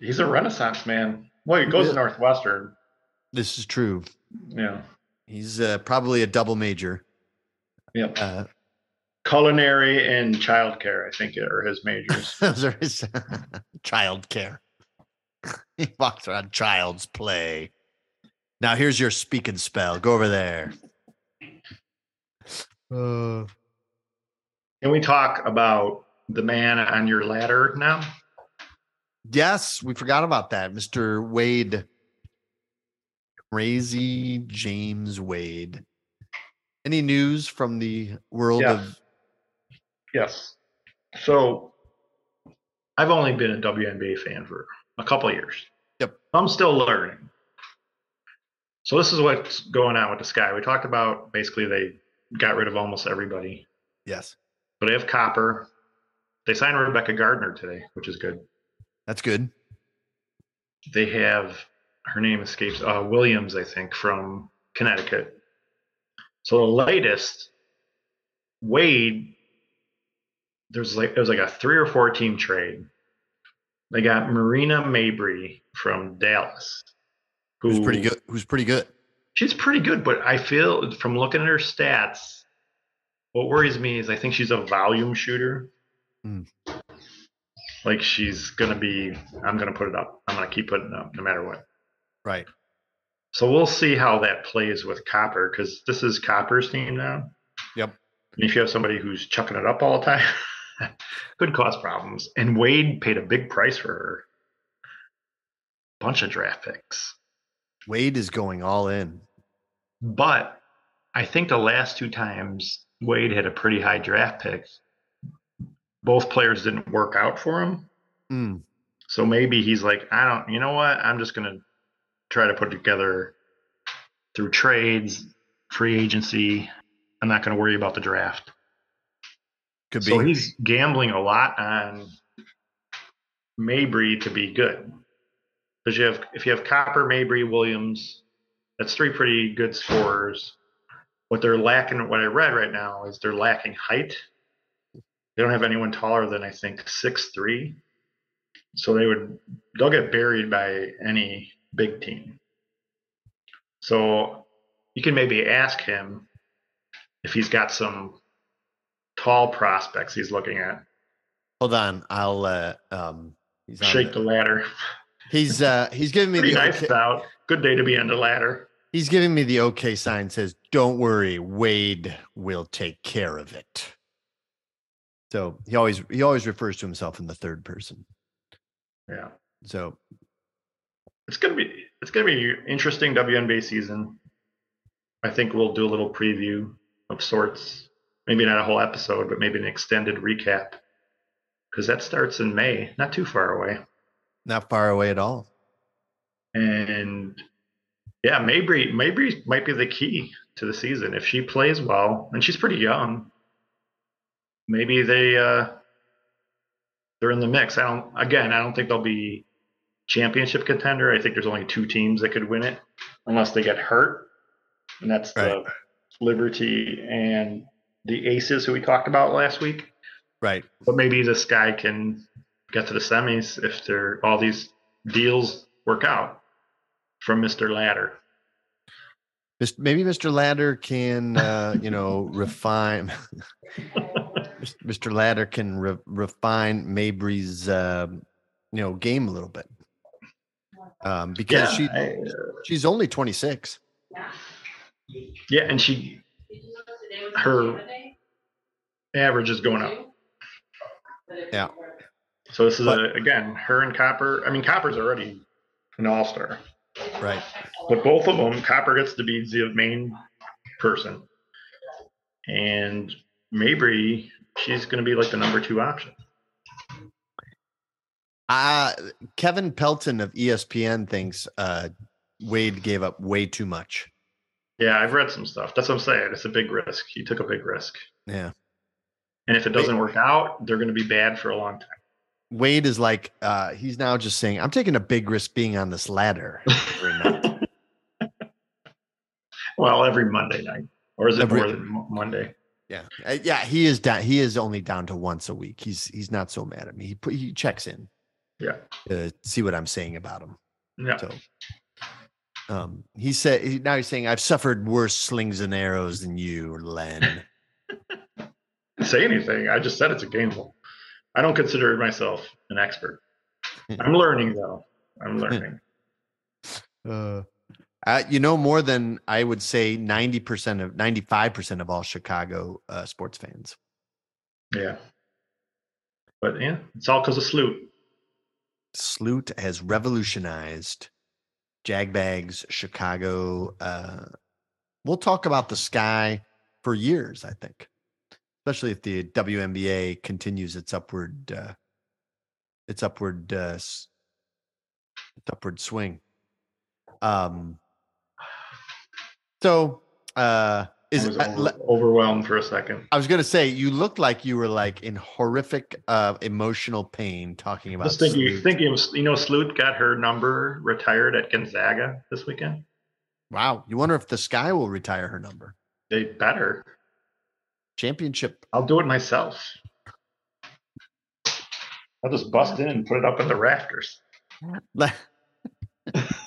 Speaker 2: He's a renaissance man. Well, he goes to Northwestern.
Speaker 1: This is true.
Speaker 2: Yeah.
Speaker 1: He's uh, probably a double major.
Speaker 2: Yep. Uh, Culinary and childcare, I think, are his majors.
Speaker 1: Those are his childcare. he walks around child's play. Now here's your speaking spell. Go over there.
Speaker 2: Uh, Can we talk about the man on your ladder now?
Speaker 1: Yes, we forgot about that. Mr. Wade. Crazy James Wade. Any news from the world yes. of
Speaker 2: Yes. So I've only been a WNBA fan for a couple years.
Speaker 1: Yep.
Speaker 2: I'm still learning. So this is what's going on with the sky. We talked about basically they got rid of almost everybody.
Speaker 1: Yes.
Speaker 2: But they have Copper. They signed Rebekah Gardner today, which is good.
Speaker 1: That's good.
Speaker 2: They have her name escapes uh, Williams, I think, from Connecticut. So the latest, Wade, there's like it was like a three or four team trade. They got Marina Mabrey from Dallas,
Speaker 1: who, who's pretty good. Who's pretty good.
Speaker 2: She's pretty good, but I feel from looking at her stats, what worries me is I think she's a volume shooter. Mm. Like she's gonna be, I'm gonna put it up. I'm gonna keep putting it up no matter what.
Speaker 1: Right.
Speaker 2: So we'll see how that plays with Copper because this is Copper's team now.
Speaker 1: Yep.
Speaker 2: And if you have somebody who's chucking it up all the time. could cause problems. And Wade paid a big price for her. Bunch of draft picks.
Speaker 1: Wade is going all in.
Speaker 2: But I think the last two times Wade had a pretty high draft pick, both players didn't work out for him.
Speaker 1: Mm.
Speaker 2: So maybe he's like, I don't, you know what? I'm just going to try to put together through trades, free agency. I'm not going to worry about the draft.
Speaker 1: Could be.
Speaker 2: So he's gambling a lot on Mabrey to be good. Because you have if you have Copper, Mabrey, Williams, that's three pretty good scorers. what they're lacking, what I read right now is they're lacking height. They don't have anyone taller than I think six three, so they would they'll get buried by any big team. So you can maybe ask him if he's got some tall prospects he's looking at.
Speaker 1: Hold on, I'll uh, um,
Speaker 2: he's shake the, the, ladder.
Speaker 1: He's uh, he's giving me
Speaker 2: Pretty
Speaker 1: the
Speaker 2: nice okay. out. Good day to be on the ladder.
Speaker 1: He's giving me the okay sign. Says, "Don't worry, Wade will take care of it." So he always he always refers to himself in the third person.
Speaker 2: Yeah.
Speaker 1: So
Speaker 2: it's gonna be it's gonna be interesting WNBA season. I think we'll do a little preview of sorts. Maybe not a whole episode, but maybe an extended recap because that starts in May, not too far away.
Speaker 1: Not far away at all.
Speaker 2: And yeah, Mabrey Mabrey might be the key to the season if she plays well, and she's pretty young. Maybe they uh, they're in the mix. I don't. Again, I don't think they'll be championship contender. I think there's only two teams that could win it, unless they get hurt, and that's right. the Liberty and the Aces who we talked about last week.
Speaker 1: Right.
Speaker 2: But maybe this guy can get to the semis if they're all these deals work out from Mr. Ladder.
Speaker 1: Maybe Mr. Ladder can, uh, you know, refine. Mr. Ladder can re- refine Mabrey's, uh, you know, game a little bit, um, because yeah, she I, uh, she's only twenty six.
Speaker 2: Yeah, and she her average is going up.
Speaker 1: Yeah.
Speaker 2: So this is but, a, again her and Copper. I mean, Copper's already an all star.
Speaker 1: Right.
Speaker 2: But both of them, Copper gets to be the main person, and Mabrey, she's going to be like the number two option.
Speaker 1: Uh Kevin Pelton of ESPN thinks uh, Wade gave up way too much.
Speaker 2: Yeah, I've read some stuff. That's what I'm saying. It's a big risk. He took a big risk.
Speaker 1: Yeah.
Speaker 2: And if it doesn't work out, they're going to be bad for a long time.
Speaker 1: Wade is like, uh, he's now just saying, I'm taking a big risk being on this ladder every night.
Speaker 2: well, every Monday night. Or is it every, more than Monday?
Speaker 1: Yeah. Uh, yeah, he is down. He is only down to once a week. He's he's not so mad at me. He he checks in.
Speaker 2: Yeah.
Speaker 1: To see what I'm saying about him.
Speaker 2: Yeah.
Speaker 1: So um, he said now he's saying I've suffered worse slings and arrows than you, Len.
Speaker 2: say anything. I just said it's a gamble. I don't consider myself an expert. I'm learning though. I'm learning.
Speaker 1: Uh, uh, you know more than I would say 90% of 95% of all Chicago uh, sports fans.
Speaker 2: Yeah. But yeah, it's all because of Sloot.
Speaker 1: Sloot has revolutionized Jagbags, Chicago. Uh, we'll talk about the sky for years, I think, especially if the WNBA continues its upward, uh, its upward, uh, its upward swing. Um. So, uh, is
Speaker 2: I was over, overwhelmed for a second.
Speaker 1: I was going to say you looked like you were like in horrific uh, emotional pain talking about.
Speaker 2: Just thinking, thinking, you know, Sloot got her number retired at Gonzaga this weekend.
Speaker 1: Wow, you wonder if the Sky will retire her number.
Speaker 2: They better.
Speaker 1: Championship.
Speaker 2: I'll do it myself. I'll just bust in and put it up in the rafters.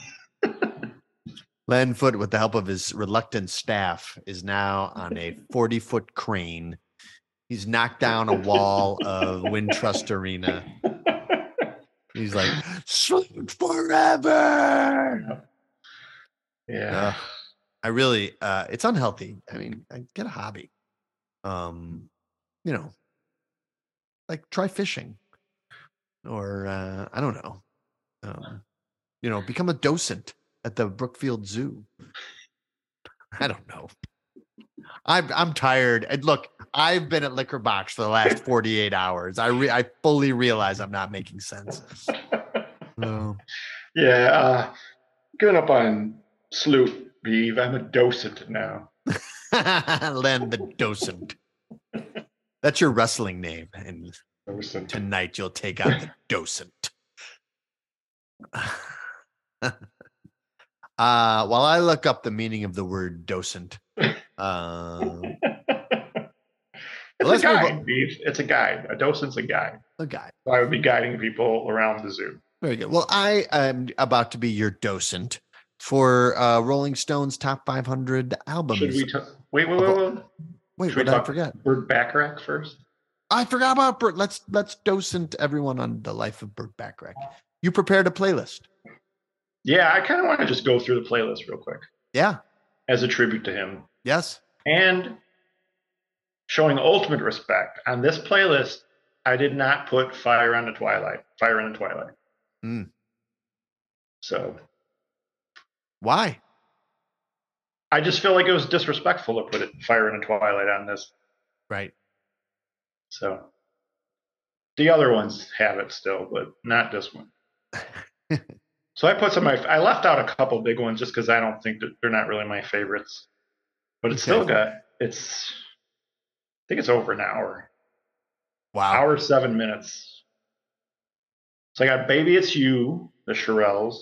Speaker 1: Len Foot, with the help of his reluctant staff, is now on a 40 foot crane. He's knocked down a wall of Wintrust Arena. He's like, sleep forever.
Speaker 2: Yeah. Uh,
Speaker 1: I really, uh, it's unhealthy. I mean, I get a hobby. Um, you know, like try fishing or, uh, I don't know. Um, you know, become a docent at the Brookfield Zoo. I don't know. I'm I'm tired. And look, I've been at Liquor Box for the last 48 hours. I re- I fully realize I'm not making sense.
Speaker 2: No. Yeah, uh, giving up on Sloot, Beeve. I'm a docent now.
Speaker 1: Len the docent. That's your wrestling name, and docent. tonight you'll take out the docent. Uh, while I look up the meaning of the word docent, Um,
Speaker 2: it's
Speaker 1: let's
Speaker 2: a guide, Beef. It's a guide. A docent's a guide.
Speaker 1: a guy.
Speaker 2: So I would be guiding people around the zoo.
Speaker 1: Very good. Well, I am about to be your docent for uh, Rolling Stone's top 500 albums.
Speaker 2: Should we t- wait, wait, wait, wait.
Speaker 1: Wait,
Speaker 2: should we
Speaker 1: what did I forget?
Speaker 2: Burt Bacharach first?
Speaker 1: I forgot about Burt. Let's let's docent everyone on the life of Burt Bacharach. You prepared a playlist.
Speaker 2: Yeah, I kind of want to just go through the playlist real quick
Speaker 1: Yeah.
Speaker 2: as a tribute to him
Speaker 1: Yes.
Speaker 2: and showing ultimate respect. On this playlist, I did not put Fire on the Twilight. Fire in the Twilight.
Speaker 1: Hmm.
Speaker 2: So
Speaker 1: Why?
Speaker 2: I just feel like it was disrespectful to put it Fire in the Twilight on this.
Speaker 1: Right.
Speaker 2: So the other ones have it still, but not this one. so I put some. my- I left out a couple big ones just because I don't think that they're not really my favorites. But it's still got it's. I think it's over an hour.
Speaker 1: Wow.
Speaker 2: Hour seven minutes. So I got "Baby It's You," the Shirelles.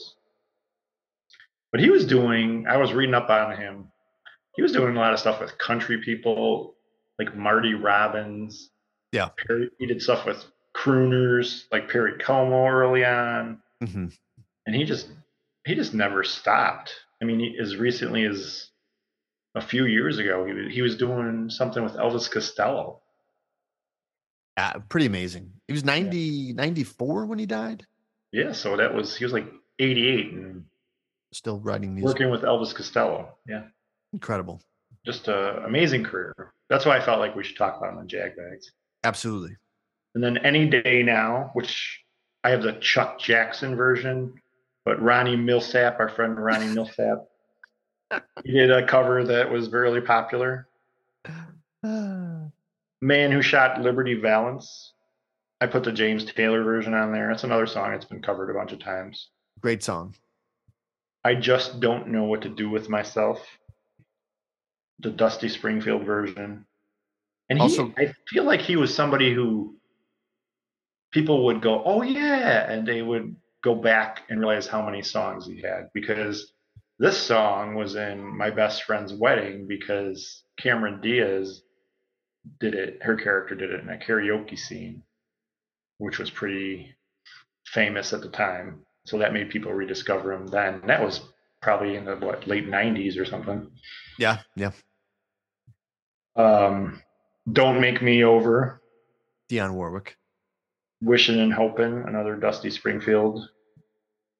Speaker 2: But he was doing. I was reading up on him. He was doing a lot of stuff with country people, like Marty Robbins.
Speaker 1: Yeah.
Speaker 2: Perry, he did stuff with crooners like Perry Como early on,
Speaker 1: Mhm.
Speaker 2: And he just he just never stopped. I mean, he, as recently as a few years ago, he was, he was doing something with Elvis Costello.
Speaker 1: Yeah, pretty amazing. He was 90, 94 when he died.
Speaker 2: Yeah, so that was he was like 88 and
Speaker 1: Still writing music.
Speaker 2: working with Elvis Costello. Yeah,
Speaker 1: Incredible.
Speaker 2: just a amazing career. That's why I felt like we should talk about him on Jagbags.
Speaker 1: Absolutely.
Speaker 2: And then Any Day Now, which I have the Chuck Jackson version, but Ronnie Milsap, our friend Ronnie Milsap, he did a cover that was very popular. Man Who Shot Liberty Valance. I put the James Taylor version on there. It's another song that's been covered a bunch of times.
Speaker 1: Great song.
Speaker 2: I just don't know what to do with myself. The Dusty Springfield version. And he,
Speaker 1: Also-
Speaker 2: I feel like he was somebody who people would go, oh, yeah. And they would go back and realize how many songs he had because this song was in my best friend's wedding because Cameron Diaz did it, her character did it in a karaoke scene, which was pretty famous at the time. So that made people rediscover him then. That was probably in the what late '90s or something.
Speaker 1: Yeah. Yeah.
Speaker 2: Um, Don't make me over.
Speaker 1: Dionne Warwick.
Speaker 2: Wishing and hoping. Another Dusty Springfield,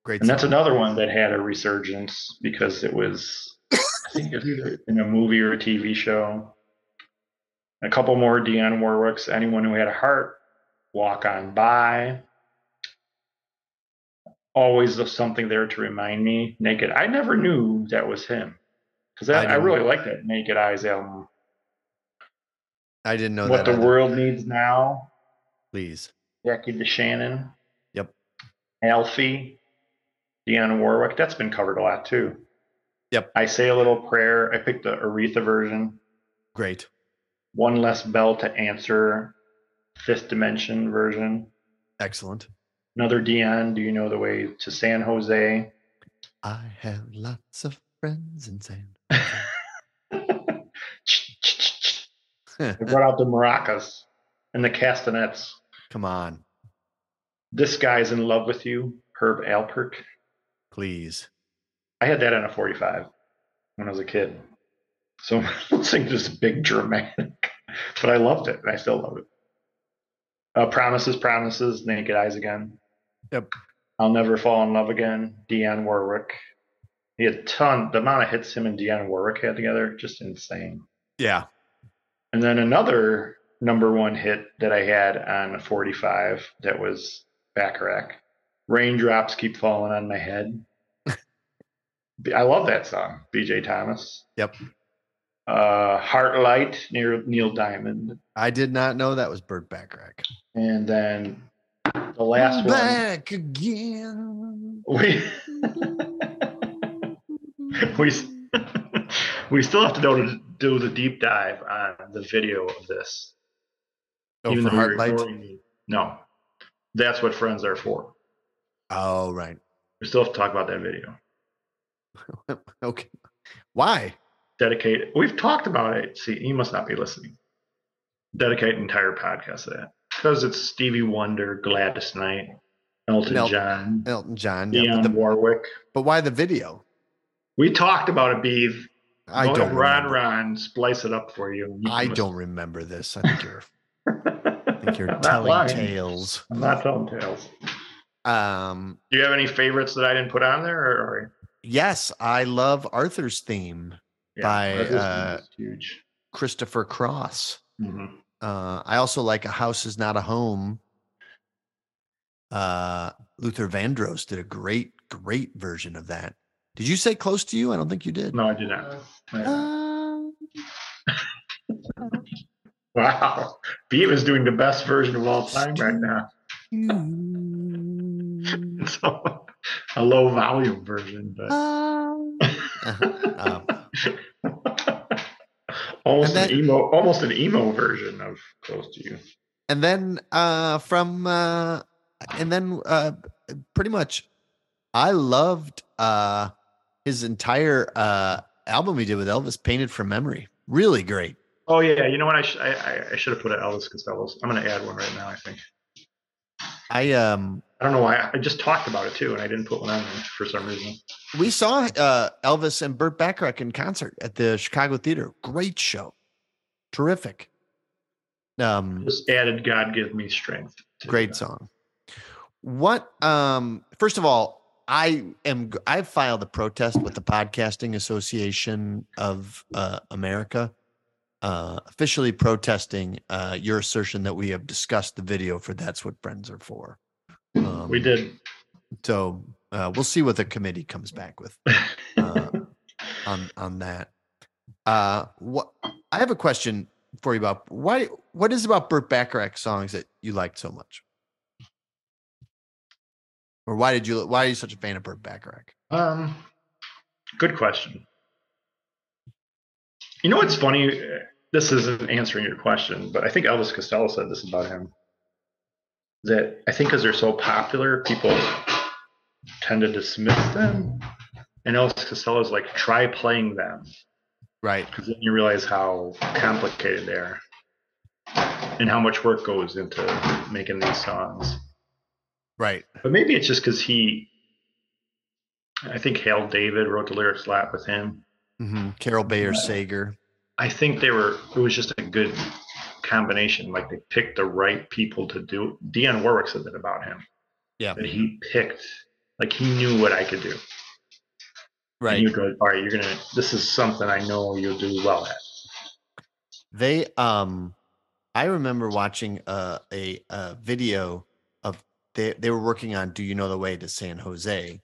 Speaker 1: Great
Speaker 2: and that's another one that had a resurgence because it was, I think, it was either in a movie or a TV show. A couple more Dionne Warwicks. Anyone who had a heart, walk on by. Always something there to remind me. Naked. I never knew that was him because
Speaker 1: I
Speaker 2: I, really like that Naked Eyes album.
Speaker 1: I didn't know
Speaker 2: what the
Speaker 1: either.
Speaker 2: world needs now.
Speaker 1: Please.
Speaker 2: Jackie DeShannon.
Speaker 1: Yep.
Speaker 2: Alfie. Dionne Warwick. That's been covered a lot too.
Speaker 1: Yep.
Speaker 2: I say a little prayer. I picked the Aretha version.
Speaker 1: Great.
Speaker 2: One less bell to answer. Fifth dimension version.
Speaker 1: Excellent.
Speaker 2: Another Dionne. Do you know the way to San Jose?
Speaker 1: I have lots of friends in San.
Speaker 2: they brought out the maracas and the castanets.
Speaker 1: Come on,
Speaker 2: This guy's in love with you. Herb Alpert.
Speaker 1: Please.
Speaker 2: I had that on a 45 when I was a kid. So listening to this big dramatic, but I loved it. and I still love it. Uh, promises, promises, naked eyes again.
Speaker 1: Yep.
Speaker 2: I'll never fall in love again. Dionne Warwick. He had a ton. The amount of hits him and Dionne Warwick had together, just insane.
Speaker 1: Yeah.
Speaker 2: And then another number one hit that I had on a 45 that was Bacharach. Raindrops keep falling on my head. I love that song, BJ Thomas.
Speaker 1: Yep.
Speaker 2: Uh, Heartlight near Neil Diamond.
Speaker 1: I did not know that was Burt Bacharach.
Speaker 2: And then the last one.
Speaker 1: Back again.
Speaker 2: We, we, we still have to do, do the deep dive on the video of this.
Speaker 1: Oh, for Heartlight.
Speaker 2: No, that's what friends are for.
Speaker 1: Oh, right.
Speaker 2: We still have to talk about that video.
Speaker 1: okay. Why?
Speaker 2: dedicate. We've talked about it. See, he must not be listening. Dedicate an entire podcast to that because it's Stevie Wonder, Gladys Knight, Elton
Speaker 1: El-
Speaker 2: John,
Speaker 1: Elton John. Yeah,
Speaker 2: Dionne
Speaker 1: but, the,
Speaker 2: Warwick.
Speaker 1: but why the video?
Speaker 2: We talked about it, Beeve.
Speaker 1: I
Speaker 2: Go
Speaker 1: don't
Speaker 2: Ron,
Speaker 1: remember.
Speaker 2: Ron, splice it up for you. You
Speaker 1: I don't remember this. I think you're, I think you're telling
Speaker 2: lying.
Speaker 1: tales.
Speaker 2: I'm not telling tales.
Speaker 1: Um,
Speaker 2: Do you have any favorites that I didn't put on there? Or, or
Speaker 1: yes, I love Arthur's theme, By,
Speaker 2: this is
Speaker 1: uh,
Speaker 2: huge.
Speaker 1: Christopher Cross.
Speaker 2: Mhm.
Speaker 1: Uh, I also like A House Is Not a Home. Uh, Luther Vandross did a great, great version of that. Did you say close to you? I don't think you did.
Speaker 2: No, I did not.
Speaker 1: Uh,
Speaker 2: Wow. Beav is doing the best version of all time right now. So, a low volume version, but
Speaker 1: Uh,
Speaker 2: almost
Speaker 1: And
Speaker 2: an emo, almost an emo version of "Close to You."
Speaker 1: and then uh from uh and then uh pretty much i loved uh his entire uh album he did with elvis painted from memory really great
Speaker 2: Oh yeah, you know what? I sh- I, I, I should have put an Elvis Costello. I'm going to add one right now. I think.
Speaker 1: I um
Speaker 2: I don't know why. I just talked about it too, and I didn't put one on there for some reason.
Speaker 1: we saw uh elvis and burt bacharach in concert at the chicago theater great show terrific um
Speaker 2: Just added "God Give Me Strength."
Speaker 1: great
Speaker 2: that.
Speaker 1: song what um first of all i am i've filed a protest with the podcasting association of uh america uh officially protesting uh your assertion that we have discussed the video for that's what friends are for um,
Speaker 2: We did.
Speaker 1: so uh we'll see what the committee comes back with uh, on on that uh what i have a question for you about why what is it about burt bacharach songs that you liked so much or why did you why are you such a fan of burt bacharach
Speaker 2: Um, good question. You know what's funny? This isn't answering your question, but I think Elvis Costello said this about him. That I think because they're so popular, people tend to dismiss them. And Elvis Costello's like, try playing them,
Speaker 1: right
Speaker 2: because then you realize how complicated they are, and how much work goes into making these songs.
Speaker 1: right
Speaker 2: But maybe it's just because he. I think Hal David wrote the lyrics a lot with him.
Speaker 1: hmm carole bayer sager
Speaker 2: I think they were. It was just a good combination. Like they picked the right people to do. it. Dionne Warwick said that about him.
Speaker 1: Yeah.
Speaker 2: That he picked. Like he knew what I could do.
Speaker 1: Right
Speaker 2: he would go, all right, you're gonna. This is something I know you'll do well at.
Speaker 1: they um i remember watching uh, a a video of they they were working on do you know the way to san jose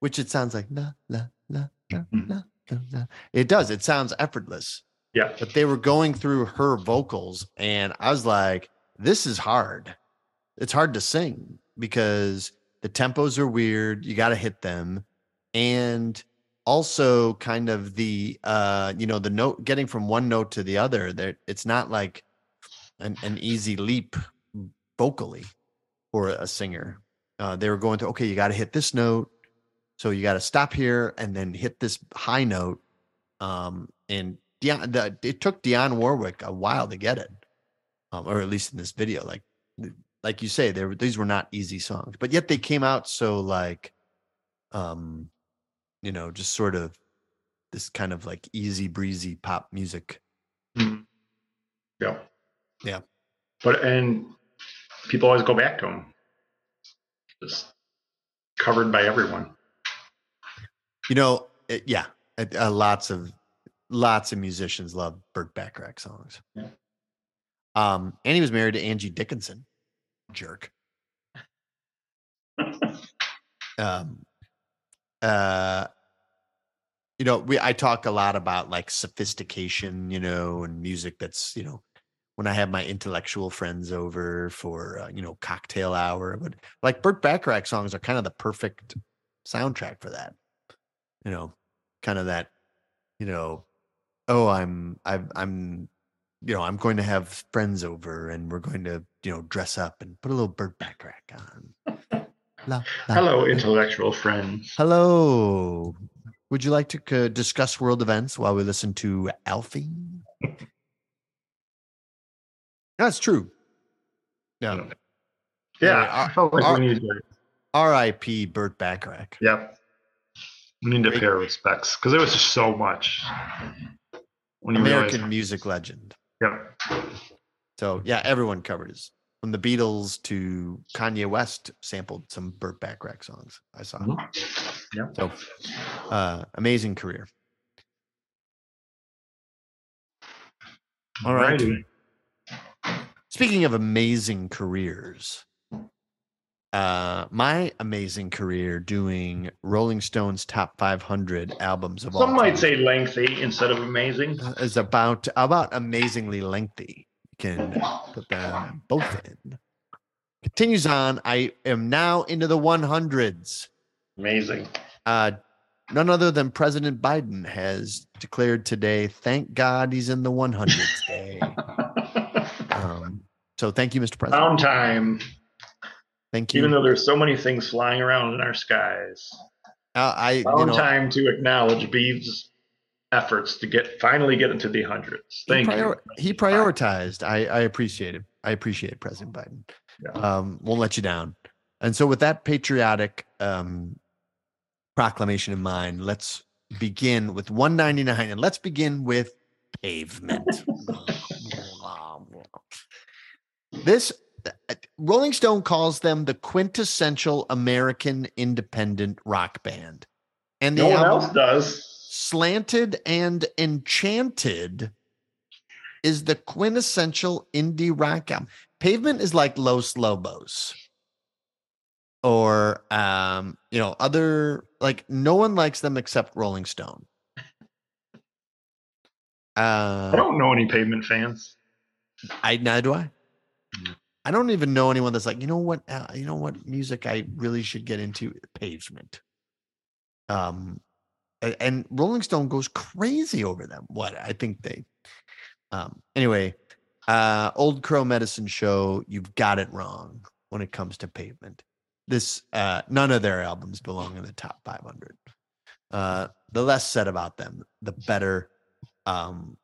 Speaker 1: which it sounds like la la la la, la. it does it sounds effortless
Speaker 2: Yeah.
Speaker 1: but they were going through her vocals and i was like this is hard. It's hard to sing because the tempos are weird. You got to hit them. And also kind of the uh you know the note getting from one note to the other there it's not like an, an easy leap vocally for a singer. Uh they were going to okay you got to hit this note. So you got to stop here and then hit this high note. Um and Dionne, the, it took Dionne Warwick a while to get it um or at least in this video like like you say there these were not easy songs but yet they came out so like um you know just sort of this kind of like easy breezy pop music
Speaker 2: Mhm. Yeah.
Speaker 1: Yeah.
Speaker 2: But and people always go back to them. Just covered by everyone.
Speaker 1: you know it, yeah it, uh, lots of lots of musicians love Burt Bacharach songs.
Speaker 2: Yeah.
Speaker 1: um and he was married to Angie Dickinson. Jerk. Um uh you know we i talk a lot about like sophistication you know and music that's you know when i have my intellectual friends over for uh, you know cocktail hour but like burt bacharach songs are kind of the perfect soundtrack for that. You know kind of that you know oh i'm i'm i'm you know i'm going to have friends over and we're going to you know dress up and put a little burt bacharach on La, la,
Speaker 2: Hello, intellectual friends.
Speaker 1: Hello. would you like to uh, discuss world events while we listen to Alfie? That's true. Yeah.
Speaker 2: Yeah, I like
Speaker 1: our-
Speaker 2: to.
Speaker 1: R.I.P. Burt Bacharach.
Speaker 2: Yep. We need to pay our respects because it was just so much. When
Speaker 1: American
Speaker 2: realize,
Speaker 1: music legend.
Speaker 2: yep.
Speaker 1: So yeah, everyone covered his from the Beatles to Kanye West sampled some Burt Bacharach songs. I saw.
Speaker 2: Mhm. Yeah.
Speaker 1: So uh amazing career. All right. Speaking of amazing careers, uh my amazing career doing Rolling Stones top 500 albums of all
Speaker 2: Some might
Speaker 1: time
Speaker 2: say lengthy instead of amazing.
Speaker 1: uh, is about about amazingly lengthy. You can put them both in. Continues on. I am now into the 100s.
Speaker 2: Amazing.
Speaker 1: Uh, none other than President Biden has declared today, thank God he's in the 100s day. Um, so thank you, Mr. President.
Speaker 2: Found time.
Speaker 1: Thank you.
Speaker 2: Even though there's so many things flying around in our skies,
Speaker 1: Uh, I, you
Speaker 2: found
Speaker 1: know,
Speaker 2: time to acknowledge Beeves' efforts to get finally get into the hundreds.
Speaker 1: he,
Speaker 2: Thank
Speaker 1: prior-
Speaker 2: you.
Speaker 1: he prioritized. I, I appreciate it. I appreciate President Biden.
Speaker 2: Yeah.
Speaker 1: Um, won't let you down. And so, with that patriotic um, proclamation in mind, let's begin with 199, and let's begin with pavement. this Rolling Stone calls them the quintessential American independent rock band, and the
Speaker 2: No one
Speaker 1: album
Speaker 2: else does.
Speaker 1: Slanted and Enchanted is the quintessential indie rock album. Pavement is like Los Lobos. Or um, you know, other like no one likes them except Rolling Stone.
Speaker 2: I
Speaker 1: Uh
Speaker 2: don't know any pavement fans.
Speaker 1: I neither do I. I don't even know anyone that's like, you know what, uh, you know what music I really should get into pavement. Um, and Rolling Stone goes crazy over them. What I think they, um, anyway, uh, Old Crow Medicine Show, you've got it wrong when it comes to pavement. This, uh, none of their albums belong in the top 500. Uh, the less said about them, the better. Um,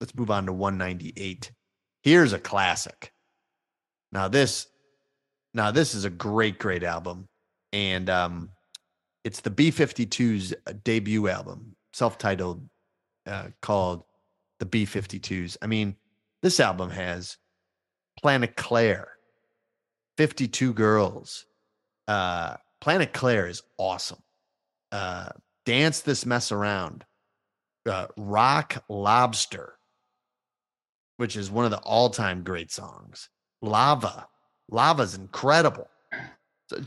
Speaker 1: let's move on to 198. Here's a classic. Now this now this is a great great album and um it's the B52's debut album, self-titled uh, called the B52s. I mean, this album has Planet Claire, 52 Girls. Uh Planet Claire is awesome. Uh Dance This Mess Around. Uh, Rock Lobster, which is one of the all-time great songs. Lava. Lava's incredible. So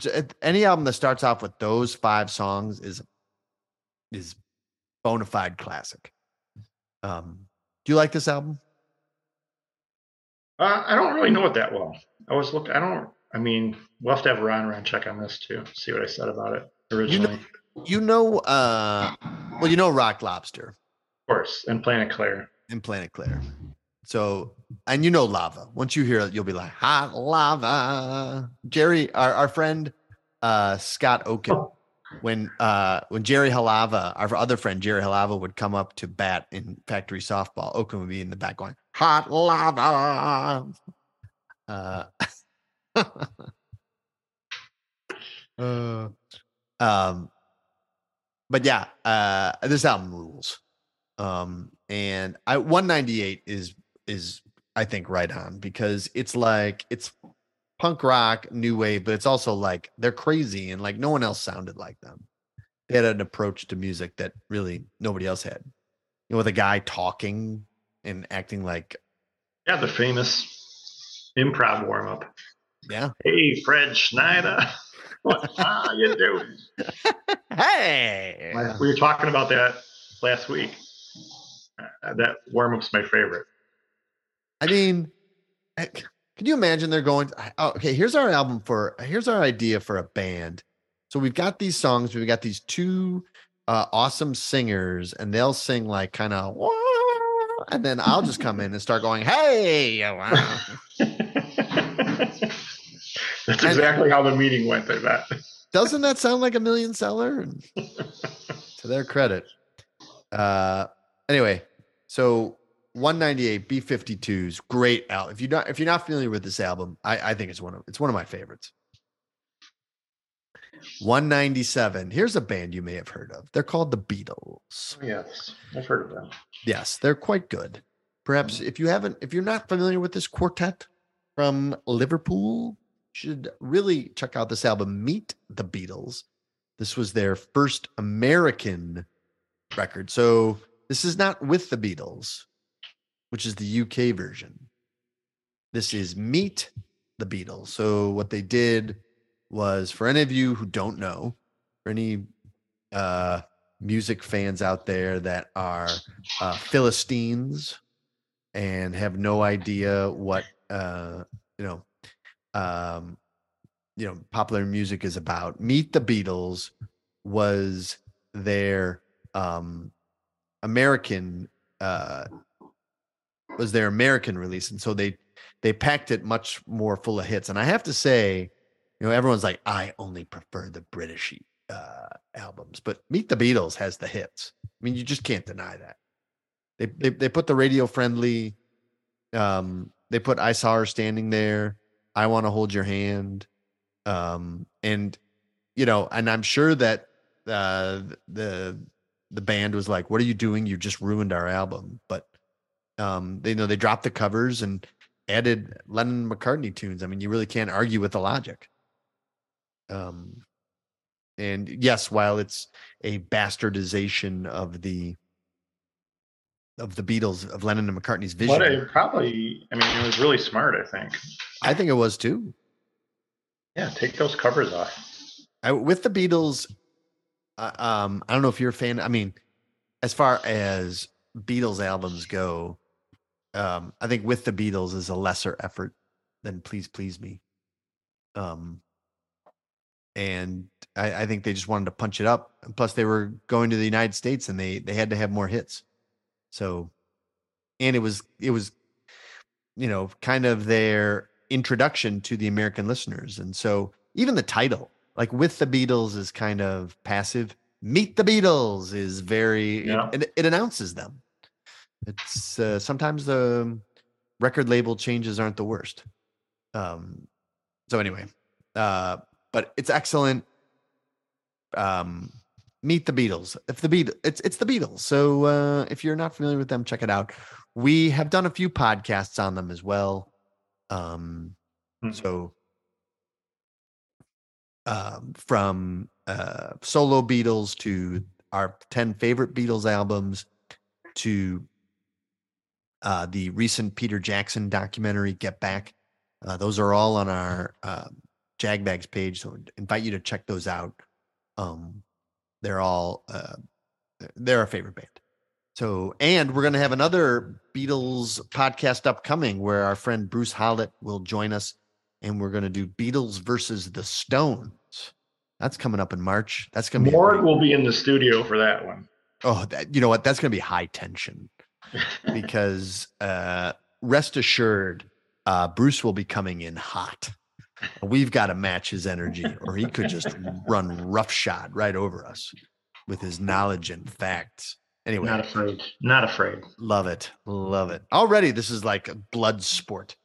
Speaker 1: any album that starts off with those five songs is is bona fide classic. Um, do you like this album?
Speaker 2: Uh, I don't really know it that well. I was looking. I don't. I mean, we'll have to have Ron Ron check on this too. See what I said about it originally.
Speaker 1: You know, uh, well, you know Rock Lobster
Speaker 2: of course, and Planet Claire.
Speaker 1: and Planet Claire. So, and you know lava. Once you hear it, you'll be like, hot lava. Jerry, our, our friend uh Scott Oken, when uh when Jerry Halava, our other friend Jerry Halava would come up to bat in factory softball, Oken would be in the back going, hot lava. Uh, uh um but yeah, uh this album rules. Um and I 198 is is I think right on because it's like it's punk rock, new wave, but it's also like they're crazy and like no one else sounded like them. They had an approach to music that really nobody else had. You know, with a guy talking and acting like,
Speaker 2: Yeah, the famous improv warm up.
Speaker 1: yeah,
Speaker 2: Hey, Fred Schneider, what are you doing?
Speaker 1: hey,
Speaker 2: We were talking about that last week. Uh, that warm up's my favorite.
Speaker 1: I mean, eh, can you imagine they're going? oh, okay, here's our album for. Here's our idea for a band. So we've got these songs. We've got these two uh, awesome singers, and they'll sing like kind of, and then I'll just come in and start going, "Hey!" wow."
Speaker 2: That's exactly how the meeting went. I bet.
Speaker 1: Doesn't that sound like a million seller? To their credit. Uh, anyway, so 198 B52s, great album. If you're not if you're not familiar with this album, I, I think it's one of it's one of my favorites. 197. Here's a band you may have heard of. They're called the Beatles.
Speaker 2: Oh, yes, I've heard of them.
Speaker 1: Yes, they're quite good. Perhaps if you haven't, if you're not familiar with this quartet from Liverpool, you should really check out this album, Meet the Beatles. This was their first American record. So this is not with the Beatles, which is the UK version. This is Meet the Beatles. So what they did was for any of you who don't know, for any uh music fans out there that are uh Philistines and have no idea what uh you know um you know popular music is about meet the beatles was their um american uh was their american release and so they they packed it much more full of hits. And i have to say you know everyone's like i only prefer the british uh albums but meet the beatles has the hits. I mean you just can't deny that. They they, they put the radio friendly um they put i saw her standing there i want to hold your hand um and you know and i'm sure that uh the the band was like what are you doing? You just ruined our album but um they you know they dropped the covers and added Lennon McCartney tunes i mean you really can't argue with the logic um and yes while it's a bastardization of the of the Beatles of Lennon and McCartney's vision.
Speaker 2: But it probably, I mean, it was really smart. I think.
Speaker 1: I think it was too.
Speaker 2: Yeah, take those covers off.
Speaker 1: I, with the Beatles, uh, um, I don't know if you're a fan. I mean, as far as Beatles albums go, um, I think with the Beatles is a lesser effort than Please Please Me. Um, and I, I think they just wanted to punch it up. And plus, they were going to the United States, and they they had to have more hits. So, and it was it was, you know, kind of their introduction to the American listeners, and so even the title, like with the Beatles, is kind of passive. Meet the Beatles is very
Speaker 2: Yeah.
Speaker 1: it, it announces them. It's uh, sometimes the record label changes aren't the worst. Um, so anyway, uh, but it's excellent. Um, meet the Beatles. If the Beat, it's it's the Beatles. So uh, if you're not familiar with them, check it out. We have done a few podcasts on them as well. Um,
Speaker 2: Mhm.
Speaker 1: so um, from uh, solo Beatles to our ten favorite Beatles albums to uh, the recent Peter Jackson documentary, Get Back. Uh, those are all on our uh, Jagbags page, so invite you to check those out. Um, they're all uh, they're our favorite band. So, and we're going to have another Beatles podcast upcoming where our friend Bruce Hollett will join us, and we're going to do Beatles versus the Stones. That's coming up in March. That's going to be great-
Speaker 2: will be in the studio for that one.
Speaker 1: oh, that, you know what? That's going to be high tension because uh, rest assured, uh, Bruce will be coming in hot. We've got to match his energy, or he could just run roughshod right over us with his knowledge and facts. Anyway,
Speaker 2: Not afraid. Not afraid.
Speaker 1: love it, love it. Already, this is like a blood sport.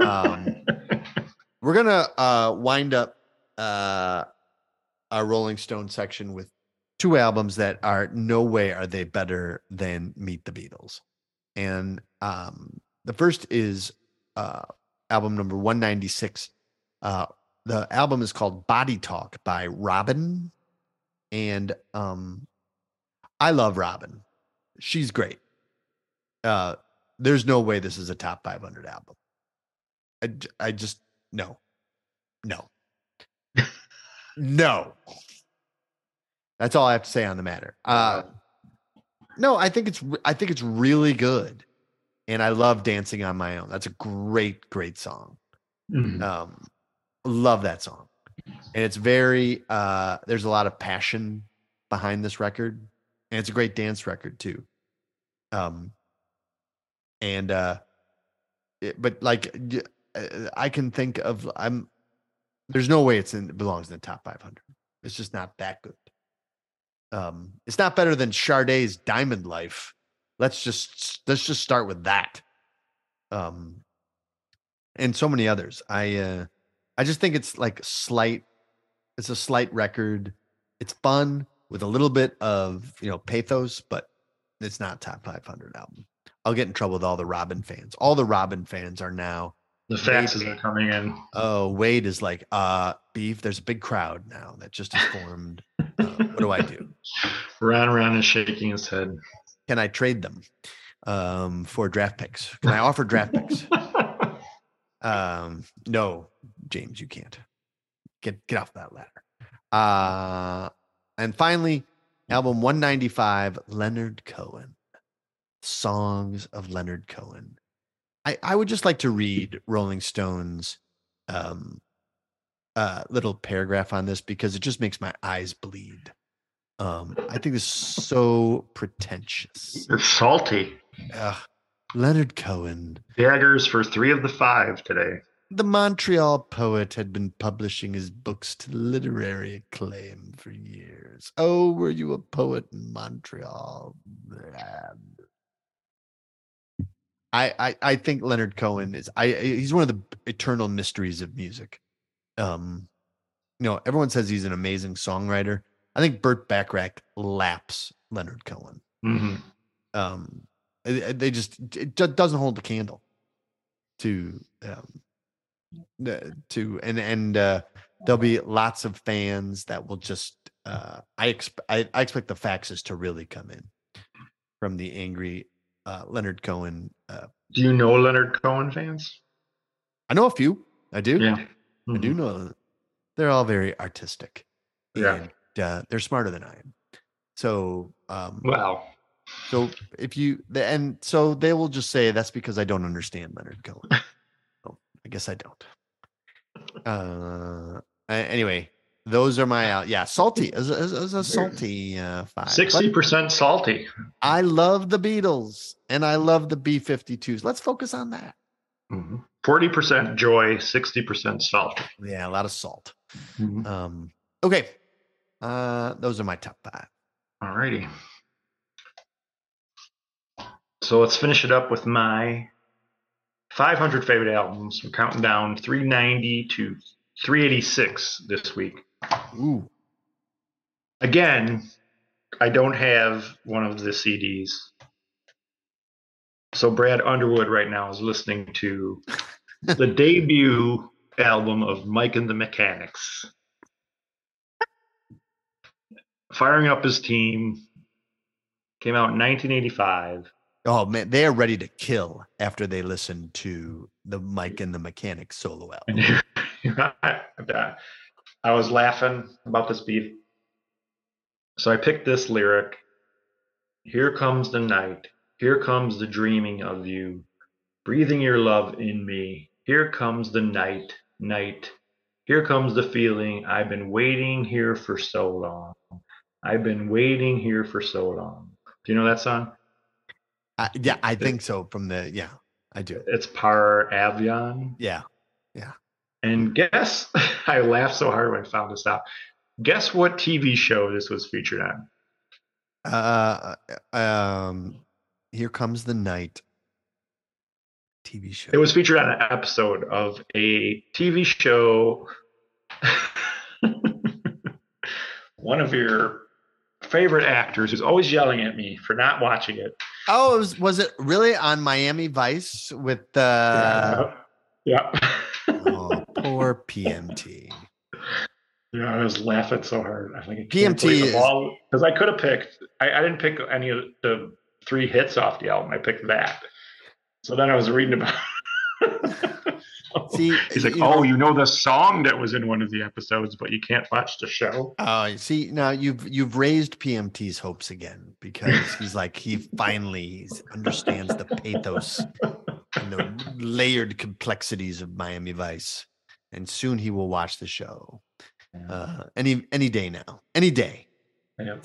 Speaker 1: Um, we're gonna uh, wind up uh, our Rolling Stone section with two albums that are no way are they better than Meet the Beatles, and um, the first is uh, album number one ninety six. Uh, the album is called Body Talk by Robyn, and um, I love Robyn. She's great. Uh, there's no way this is a top 500 album. I, I just no, no, no. That's all I have to say on the matter. Uh, no, I think it's I think it's really good, and I love dancing on my own. That's a great, great song.
Speaker 2: Mhm.
Speaker 1: Um, love that song, and it's very. Uh, there's a lot of passion behind this record, and it's a great dance record too. Um, and uh, it- but like uh, I can think of I'm. There's no way it's in it belongs in the top 500. It's just not that good. Um, it's not better than Sade's Diamond Life. Let's just let's just start with that. Um, and so many others. I uh, I just think it's like slight. It's a slight record. It's fun with a little bit of you know pathos, but it's not top 500 album. I'll get in trouble with all the Robyn fans. All the Robyn fans are now.
Speaker 2: The faxes are coming in.
Speaker 1: Oh, Wade is like, uh, beef. There's a big crowd now that just has formed. Uh, what do I do?
Speaker 2: Ron Ron is shaking his head.
Speaker 1: Can I trade them um, for draft picks? Can I offer draft picks? Um, no, James, you can't. Get get off that ladder. Uh, and finally, album 195, Leonard Cohen. Songs of Leonard Cohen. I, I would just like to read Rolling Stone's um, uh, little paragraph on this because it just makes my eyes bleed. Um, I think it's so pretentious.
Speaker 2: It's salty.
Speaker 1: Ugh. Leonard Cohen.
Speaker 2: Daggers for three of the five today.
Speaker 1: The Montreal poet had been publishing his books to literary acclaim for years. Oh, were you a poet in Montreal? I, I, I think Leonard Cohen is I he's one of the eternal mysteries of music. Um, you know, everyone says he's an amazing songwriter. I think Burt Bacharach laps Leonard Cohen.
Speaker 2: Mm-hmm.
Speaker 1: Um, they just it doesn't hold the candle to um to and and uh there'll be lots of fans that will just uh I expect I, I expect the faxes to really come in from the angry uh Leonard Cohen uh
Speaker 2: Do you know Leonard Cohen fans?
Speaker 1: I know a few I do
Speaker 2: Yeah.
Speaker 1: I do
Speaker 2: Mhm.
Speaker 1: know they're all very artistic
Speaker 2: Yeah.
Speaker 1: and uh, they're smarter than I am so um
Speaker 2: Wow.
Speaker 1: So if you and so they will just say that's because I don't understand Leonard Cohen. oh, I guess I don't. Uh, anyway, those are my out. Yeah, salty is a, is a- a salty uh, five.
Speaker 2: Sixty percent salty.
Speaker 1: I love the Beatles and I love the B 52s. Let's focus on that.
Speaker 2: 40 percent joy, sixty percent salt.
Speaker 1: Yeah, a lot of salt.
Speaker 2: Mhm.
Speaker 1: Um, okay, uh, those are my top five.
Speaker 2: All righty. So let's finish it up with my 500 favorite albums. I'm counting down 390 to 386 this week.
Speaker 1: Ooh,
Speaker 2: Again, I don't have one of the CDs. So Brad Underwood right now is listening to the debut album of Mike and the Mechanics. Firing up his team came out in 1985.
Speaker 1: oh man, they are ready to kill after they listen to the Mike and the Mechanics solo album.
Speaker 2: I, was laughing about this beat. So I picked this lyric Here comes the night. Here comes the dreaming of you. Breathing your love in me. Here comes the night, night. Here comes the feeling. I've been waiting here for so long. I've been waiting here for so long. Do you know that song?
Speaker 1: I, yeah, I think so. From the yeah, I do.
Speaker 2: It's Par Avion.
Speaker 1: Yeah, yeah,
Speaker 2: And guess, I laughed so hard when I found this out. Guess what TV show this was featured on?
Speaker 1: uh, um, here comes the night. TV show.
Speaker 2: It was featured on an episode of a TV show. One of your favorite actors who's always yelling at me for not watching it.
Speaker 1: oh, it was, was it really on Miami Vice with uh,
Speaker 2: yeah.
Speaker 1: oh, poor PMT?
Speaker 2: Yeah, I was laughing so hard. I think
Speaker 1: PMT is-
Speaker 2: because I could have picked. I, I didn't pick any of the three hits off the album. I picked that. So then I was reading about.
Speaker 1: See,
Speaker 2: he's like, "Oh,
Speaker 1: know-
Speaker 2: you know the song that was in one of the episodes, but you can't watch the show."
Speaker 1: Oh, see now you've you've raised PMT's hopes again because he's like he finally understands the pathos and the layered complexities of Miami Vice, and soon he will watch the show. Uh, any any day now, any day.
Speaker 2: Yeah.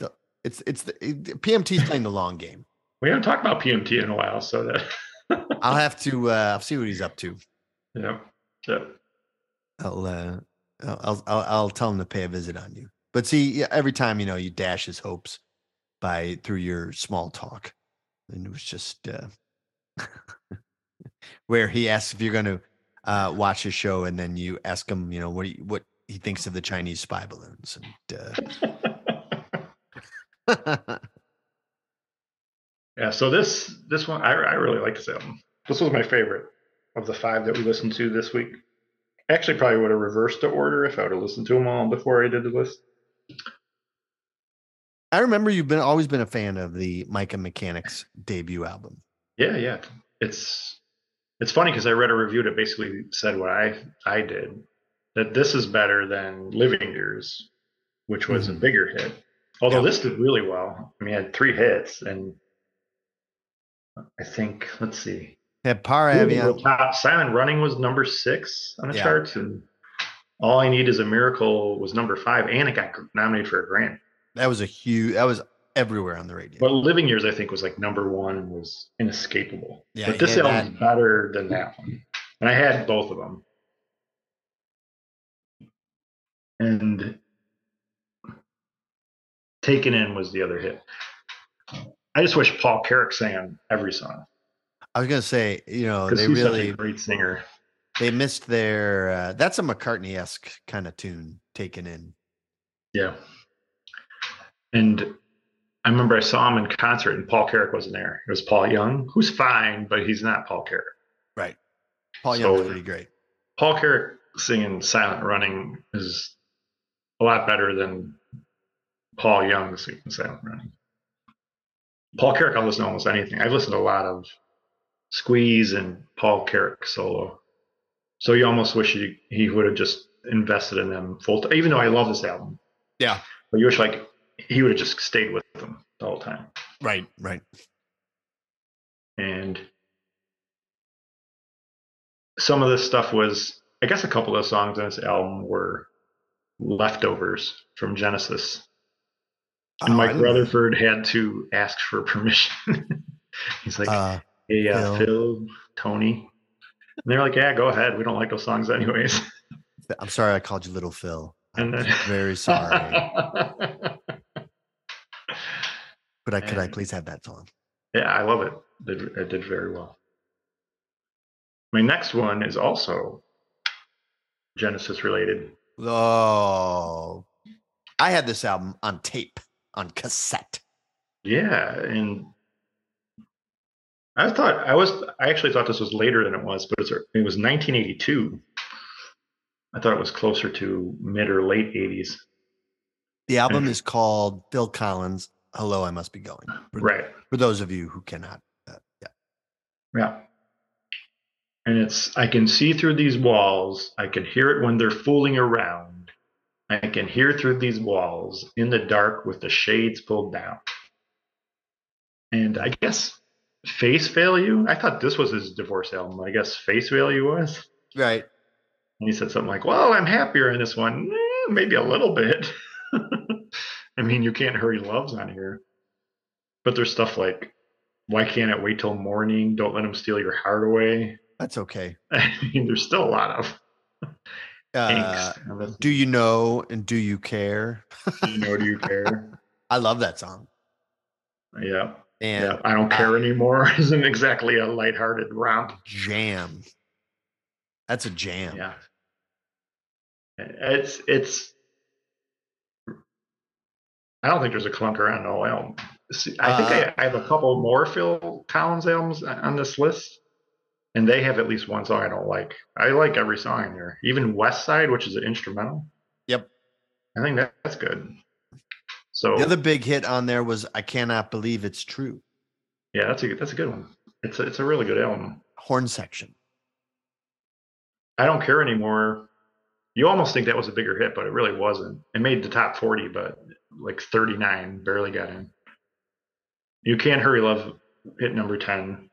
Speaker 1: It's it's the it- PMT's playing the long game.
Speaker 2: We haven't talked about PMT in a while, so that
Speaker 1: I'll have to uh, I'll see what he's up to.
Speaker 2: yeah, yeah.
Speaker 1: I'll uh, I'll, I'll I'll I'll tell him to pay a visit on you. But see, every time you know you dash his hopes by through your small talk, and it was just uh, where he asks if you're going to uh, watch his show, and then you ask him, you know, what he, what he thinks of the Chinese spy balloons, and. Uh,
Speaker 2: yeah, so this this one I, I really like this album. This was my favorite of the five that we listened to this week. Actually, probably would have reversed the order if I would have listened to them all before I did the list.
Speaker 1: I remember you've been always been a fan of the Micah Mechanics debut album.
Speaker 2: Yeah, yeah. It's it's funny because I read a review that basically said what I I did that this is better than Living Years, which was mm-hmm. a bigger hit. Although this did really well. I mean, it had three hits, and I think let's see,
Speaker 1: had Par Avion.
Speaker 2: Top Silent Running was number six on the yeah. charts, and All I Need Is a Miracle was number five, and it got nominated for a Grammy.
Speaker 1: That was a huge. That was everywhere on the radio.
Speaker 2: But Living Years, I think, was like number one and was inescapable. Yeah, but this album is better than that one, and I had both of them. And Taken In was the other hit. I just wish Paul Carrack sang every song.
Speaker 1: I was gonna say, you know, they really
Speaker 2: great singer.
Speaker 1: They missed their. Uh, that's a McCartney esque kind of tune taken in.
Speaker 2: Yeah, and I remember I saw him in concert, and Paul Carrack wasn't there. It was Paul Young, who's fine, but he's not Paul Carrack.
Speaker 1: Right. Paul so, Young's pretty great.
Speaker 2: Paul Carrack singing "Silent Running" is a lot better than Paul Young singing "Silent Running." Paul Carrack, I'll listen to almost anything. I've listened to a lot of Squeeze and Paul Carrack solo. So you almost wish he, he would have just invested in them full time, even though I love this album.
Speaker 1: Yeah.
Speaker 2: But you wish like he would have just stayed with them the whole time.
Speaker 1: Right, right.
Speaker 2: And some of this stuff was, I guess, a couple of songs on this album were leftovers from Genesis. And oh, Mike Rutherford had to ask for permission. He's like, uh, "Hey, uh, Phil. Phil, Tony," and they're like, "Yeah, go ahead. We don't like those songs anyways."
Speaker 1: I'm sorry, I called you Little Phil. I'm then, very sorry. But I, could I please have that song?
Speaker 2: Yeah, I love it. It, it did very well. My next one is also Genesis related.
Speaker 1: Oh, I had this album on tape, on cassette.
Speaker 2: Yeah, and I thought I was. I actually thought this was later than it was, but it was 1982. I thought it was closer to mid or late 80s.
Speaker 1: The album and, is called Phil Collins hello, I must be going.
Speaker 2: For, right.
Speaker 1: For those of you who cannot. Uh, yeah.
Speaker 2: Yeah. And it's, I can see through these walls. I can hear it when they're fooling around. I can hear through these walls in the dark with the shades pulled down. And I guess face value, I thought this was his divorce album. I guess face value was.
Speaker 1: Right.
Speaker 2: And he said something like, well, I'm happier in this one. Eh, maybe a little bit. I mean, you can't hurry loves on here, but there's stuff like, why can't it wait till morning? Don't let them steal your heart away.
Speaker 1: That's okay.
Speaker 2: I mean, there's still a lot of.
Speaker 1: Uh, do you know and do you care?
Speaker 2: do you know? Do you care?
Speaker 1: I love that song.
Speaker 2: Yeah. And yeah, I don't care anymore isn't exactly a lighthearted romp.
Speaker 1: Jam. That's a jam.
Speaker 2: Yeah. It's it's I don't think there's a clunker on no album. I think uh, I, I, have a couple more Phil Collins albums on this list, and they have at least one song I don't like. I like every song in there, even West Side, which is an instrumental.
Speaker 1: Yep,
Speaker 2: I think that, that's good. So
Speaker 1: the other big hit on there was "I Cannot Believe It's True."
Speaker 2: Yeah, that's a that's a good one. It's a, it's a really good album.
Speaker 1: Horn section.
Speaker 2: I don't care anymore. You almost think that was a bigger hit, but it really wasn't. It made the top forty, but like 39, barely got in. You can't hurry love hit number 10.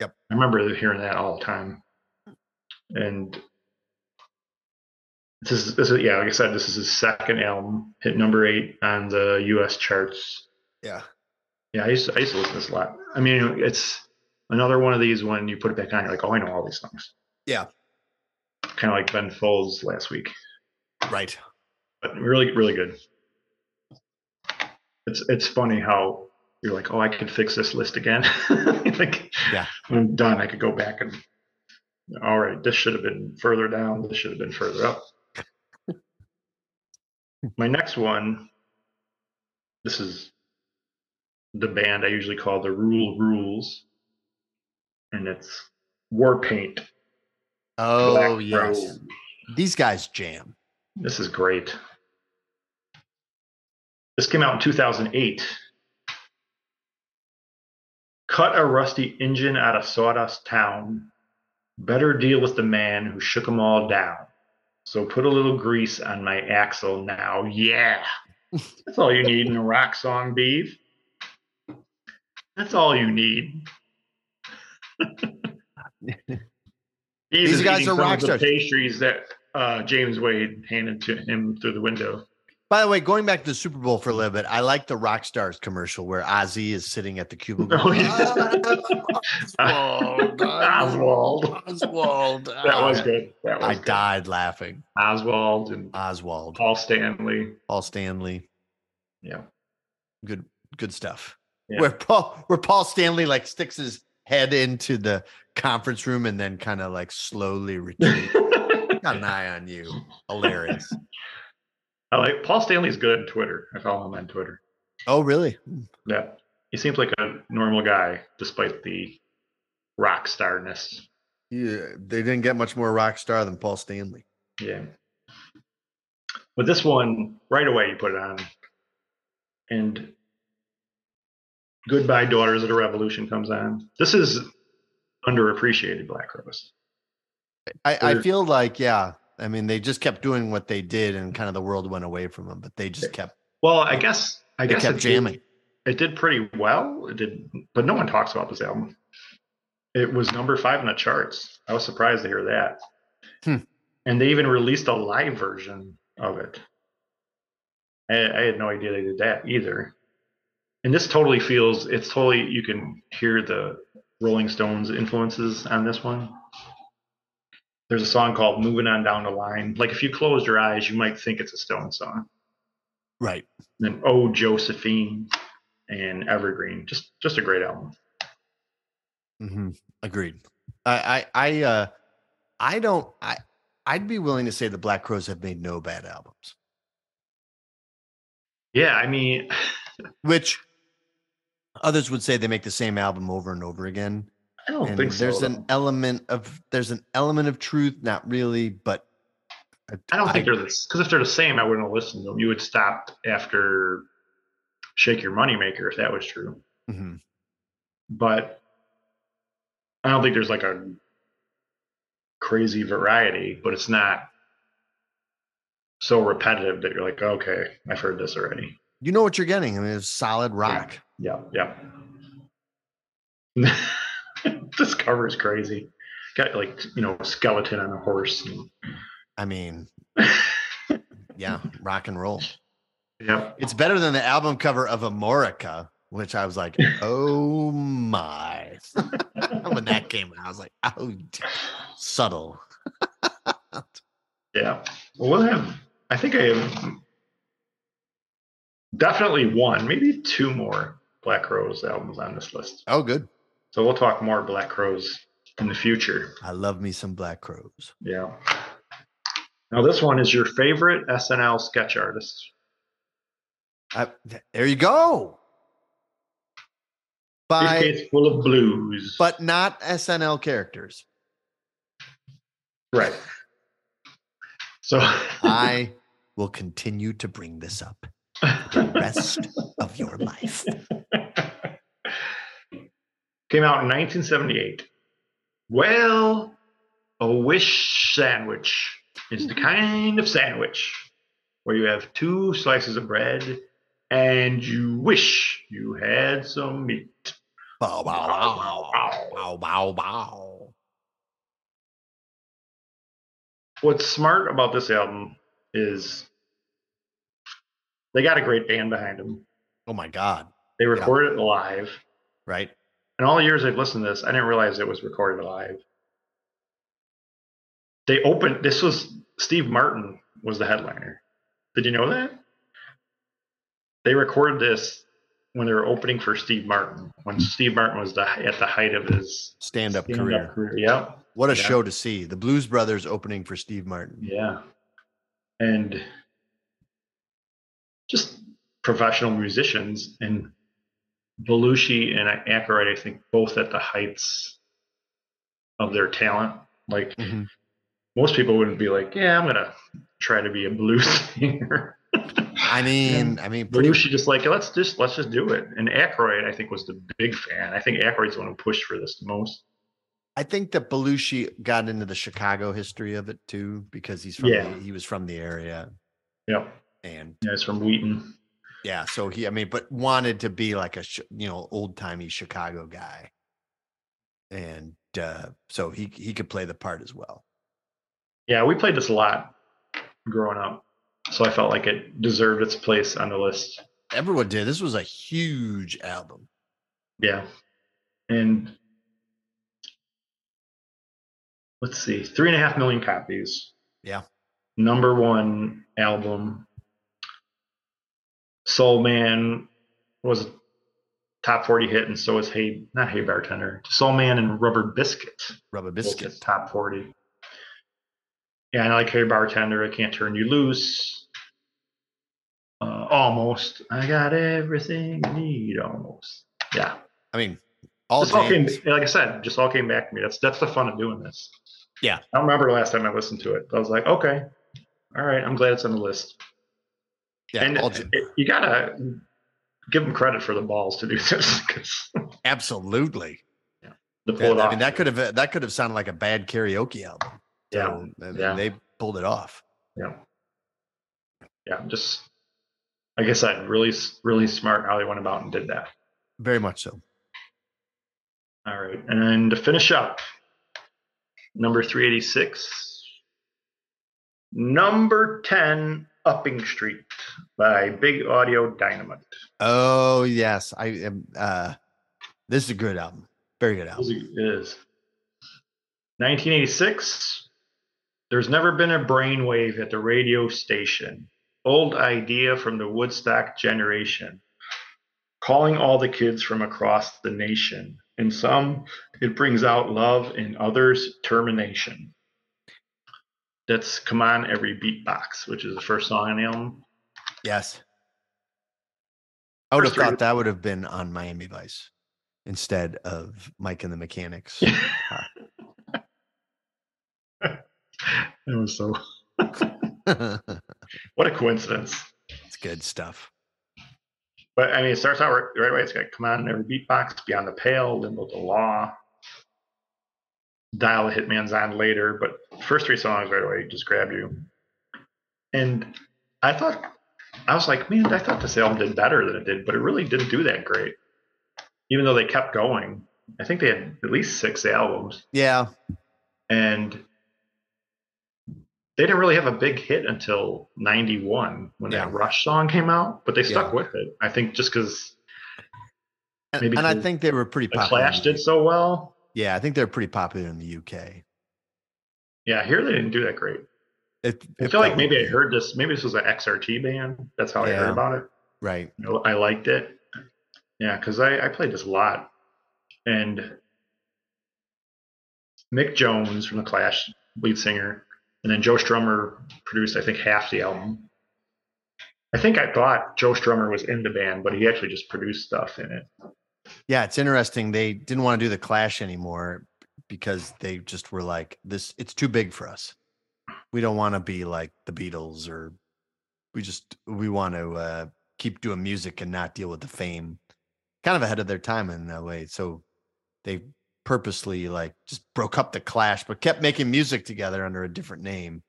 Speaker 1: Yep.
Speaker 2: I remember hearing that all the time. And this is, this is yeah, like I said, this is his second album, hit number eight on the US charts.
Speaker 1: Yeah.
Speaker 2: Yeah, I used to, I used to listen to this a lot. I mean, it's another one of these when you put it back on, you're like, oh, I know all these songs.
Speaker 1: Yeah.
Speaker 2: Kind of like Ben Folds last week.
Speaker 1: Right.
Speaker 2: But really, really good. It's it's funny how you're like, oh, I could fix this list again. like,
Speaker 1: Yeah.
Speaker 2: I'm done, I could go back and, all right, this should have been further down. This should have been further up. My next one, this is the band I usually call the Rule Rules, and it's War Paint.
Speaker 1: Oh
Speaker 2: Black
Speaker 1: yes,
Speaker 2: Rose.
Speaker 1: these guys jam.
Speaker 2: This is great. This came out in 2008. Cut a rusty engine out of Sawdust Town. Better deal with the man who shook 'em all down. So put a little grease on my axle now. Yeah. That's all you need in a rock song, Beef. That's all you need.
Speaker 1: These guys are rock
Speaker 2: the
Speaker 1: stars.
Speaker 2: Pastries that uh, James Wade handed to him through the window.
Speaker 1: By the way, going back to the Super Bowl for a little bit, I like the Rock Stars commercial where Ozzy is sitting at the cubicle.
Speaker 2: Oh, yeah.
Speaker 1: Oswald,
Speaker 2: Oswald.
Speaker 1: Oswald.
Speaker 2: That was good. That was
Speaker 1: I
Speaker 2: good.
Speaker 1: died laughing.
Speaker 2: Oswald and
Speaker 1: Oswald,
Speaker 2: Paul Stanley.
Speaker 1: Paul Stanley,
Speaker 2: Yeah.
Speaker 1: good, good stuff.
Speaker 2: Yeah.
Speaker 1: Where Paul, where Paul Stanley like sticks his head into the conference room and then kind of like slowly retreats. Got an eye on you. Hilarious.
Speaker 2: I like Paul Stanley's good on Twitter. I follow him on Twitter.
Speaker 1: Oh, really?
Speaker 2: Yeah. He seems like a normal guy despite the rock starness.
Speaker 1: Yeah, uh, they didn't get much more rock star than Paul Stanley.
Speaker 2: Yeah. But this one, right away, you put it on. And Goodbye Daughters of the Revolution comes on. This is underappreciated Black Crowes.
Speaker 1: I, I feel like, yeah. I mean, they just kept doing what they did, and kind of the world went away from them. But they just kept,
Speaker 2: Well, I guess I guess
Speaker 1: kept
Speaker 2: it
Speaker 1: jamming.
Speaker 2: Did, it did pretty well. It did, but no one talks about this album. It was number five in the charts. I was surprised to hear that.
Speaker 1: Hmm.
Speaker 2: And they even released a live version of it. I, I had no idea they did that either. And this totally feels it's totally you can hear the Rolling Stones influences on this one. There's a song called Moving On Down the Line. Like if you closed your eyes, you might think it's a Stone song
Speaker 1: Right.
Speaker 2: then Oh Josephine and Evergreen. Just just a great album.
Speaker 1: hmm Agreed. I, I, I, uh, I don't. I, I'd be willing to say the Black Crowes have made no bad albums.
Speaker 2: Yeah, I mean,
Speaker 1: Which others would say they make the same album over and over again.
Speaker 2: I don't
Speaker 1: and
Speaker 2: think so.
Speaker 1: there's an element of there's an element of truth, not really, but
Speaker 2: I don't think they're this because if they're the same, I wouldn't have listened to them. You would stop after Shake Your Moneymaker if that was true.
Speaker 1: Mhm.
Speaker 2: But I don't think there's like a crazy variety, but it's not so repetitive that you're like, okay, I've heard this already.
Speaker 1: you know what you're getting. I mean, it's solid rock.
Speaker 2: Yeah, yeah. this cover is crazy. Got like you know, skeleton on a horse. And,
Speaker 1: I mean, yeah, rock and roll.
Speaker 2: Yeah,
Speaker 1: It's better than the album cover of Amorica, which I was like, oh my. when that came out, I was like, oh, subtle.
Speaker 2: Yeah. Well, we'll have. I think I have definitely one, maybe two more Black Crowes albums on this list.
Speaker 1: Oh, good.
Speaker 2: So we'll talk more Black Crowes in the future.
Speaker 1: I love me some Black Crowes.
Speaker 2: Yeah. Now this one is your favorite SNL sketch artist.
Speaker 1: I, there you go. By,
Speaker 2: Briefcase full of blues.
Speaker 1: but not SNL characters.
Speaker 2: right. So
Speaker 1: I will continue to bring this up the rest of your life.
Speaker 2: Came out in 1978. Well, a wish sandwich is the mm-hmm. kind of sandwich where you have two slices of bread and you wish you had some meat.
Speaker 1: Bow, bow, bow, bow, bow, bow. Bow.
Speaker 2: What's smart about this album is they got a great band behind them.
Speaker 1: Oh my God.
Speaker 2: They recorded it live.
Speaker 1: Right?
Speaker 2: In all the years I've listened to this, I didn't realize it was recorded live. They opened. This was Steve Martin was the headliner. Did you know that? they recorded this when they were opening for Steve Martin, when Steve Martin was the, at the height of his
Speaker 1: Stand-up
Speaker 2: stand-up
Speaker 1: career.
Speaker 2: career. Yeah,
Speaker 1: What a
Speaker 2: Yeah.
Speaker 1: show to see. The Blues Brothers opening for Steve Martin.
Speaker 2: yeah, and just professional musicians and Belushi and Aykroyd, I think, both at the heights of their talent. Like
Speaker 1: Mhm.
Speaker 2: most people wouldn't be like, "Yeah, I'm gonna try to be a blues singer."
Speaker 1: I mean, I mean, pretty,
Speaker 2: Belushi just like let's just let's just do it. And Aykroyd, I think, was the big fan. I think Aykroyd's the one who pushed for this the most.
Speaker 1: I think that Belushi got into the Chicago history of it too because he's from
Speaker 2: Yeah.
Speaker 1: the, he was from the area
Speaker 2: Yep,
Speaker 1: and
Speaker 2: yeah, it's from Wheaton.
Speaker 1: Yeah, so he I mean, but wanted to be like a you know old timey Chicago guy, and uh, so he he could play the part as well.
Speaker 2: Yeah, we played this a lot growing up, so I felt like it deserved its place on the list.
Speaker 1: Everyone did. This was a huge album.
Speaker 2: Yeah, and let's see, three and a half million copies.
Speaker 1: Yeah.
Speaker 2: number one album. Soul Man was a top 40 hit, and so was Hey, not Hey Bartender, Soul Man and Rubber Biscuit.
Speaker 1: Rubber Biscuit.
Speaker 2: top 40. Yeah, and I like Hey Bartender, I Can't Turn You Loose. Uh, almost. I got everything you need, almost. Yeah.
Speaker 1: I mean, all
Speaker 2: This all came, like I said, just all came back to me. That's that's the fun of doing this.
Speaker 1: Yeah.
Speaker 2: I don't remember the last time I listened to it. I was like, okay, all right, I'm glad it's on the list.
Speaker 1: Yeah,
Speaker 2: and
Speaker 1: all
Speaker 2: it- it- you gotta give them credit for the balls to do this
Speaker 1: absolutely. Yeah,
Speaker 2: it off.
Speaker 1: I mean, that could have that could have sounded like a bad karaoke album.
Speaker 2: yeah,
Speaker 1: So, I mean,
Speaker 2: yeah.
Speaker 1: they pulled it off.
Speaker 2: yeah, yeah. Just like I said, really, really smart how they went about and did that.
Speaker 1: Very much so.
Speaker 2: All right, and to finish up, number three eighty six, number ten, Upping Street by Big Audio Dynamite.
Speaker 1: Oh yes, I am. Uh, this is a good album. Very good album.
Speaker 2: It is. 1986. There's never been a brainwave at the radio station. Old idea from the Woodstock generation. Calling all the kids from across the nation. In some, it brings out love, in others, termination. That's Come On Every Beatbox, which is the first song on the album.
Speaker 1: Yes. I would have thought that would have been on Miami Vice instead of Mike and the Mechanics.
Speaker 2: It was so. What a coincidence.
Speaker 1: It's good stuff.
Speaker 2: But I mean, it starts out right, right away. It's got come on, every beatbox, beyond the pale, limbo the law, dial the hitman's on later. But first three songs right away just grab you. And I thought, I was like, man, I thought this album did better than it did, but it really didn't do that great. Even though they kept going, I think they had at least six albums,
Speaker 1: Yeah.
Speaker 2: and they didn't really have a big hit until '91 when
Speaker 1: Yeah.
Speaker 2: that Rush song came out. But they stuck
Speaker 1: Yeah.
Speaker 2: with it. I think just because
Speaker 1: And,
Speaker 2: Maybe
Speaker 1: and I think they were pretty popular.
Speaker 2: Clash did so well.
Speaker 1: Yeah, I think they're pretty popular in the UK.
Speaker 2: Yeah, here they didn't do that great.
Speaker 1: It,
Speaker 2: I feel like maybe I heard this. Maybe this was an XRT band. That's how I heard about it.
Speaker 1: Right.
Speaker 2: You know, I liked it. Yeah, because I, I played this a lot. And Mick Jones from the Clash, lead singer, and then Joe Strummer produced, I think, half the album. I think I thought Joe Strummer was in the band, but he actually just produced stuff in it.
Speaker 1: Yeah, it's interesting. They didn't want to do the Clash anymore because they just were like, "This, it's too big for us. We don't want to be like the Beatles, or we just we want to uh, keep doing music and not deal with the fame." Kind of ahead of their time in that way. So they purposely like just broke up the Clash, but kept making music together under a different name,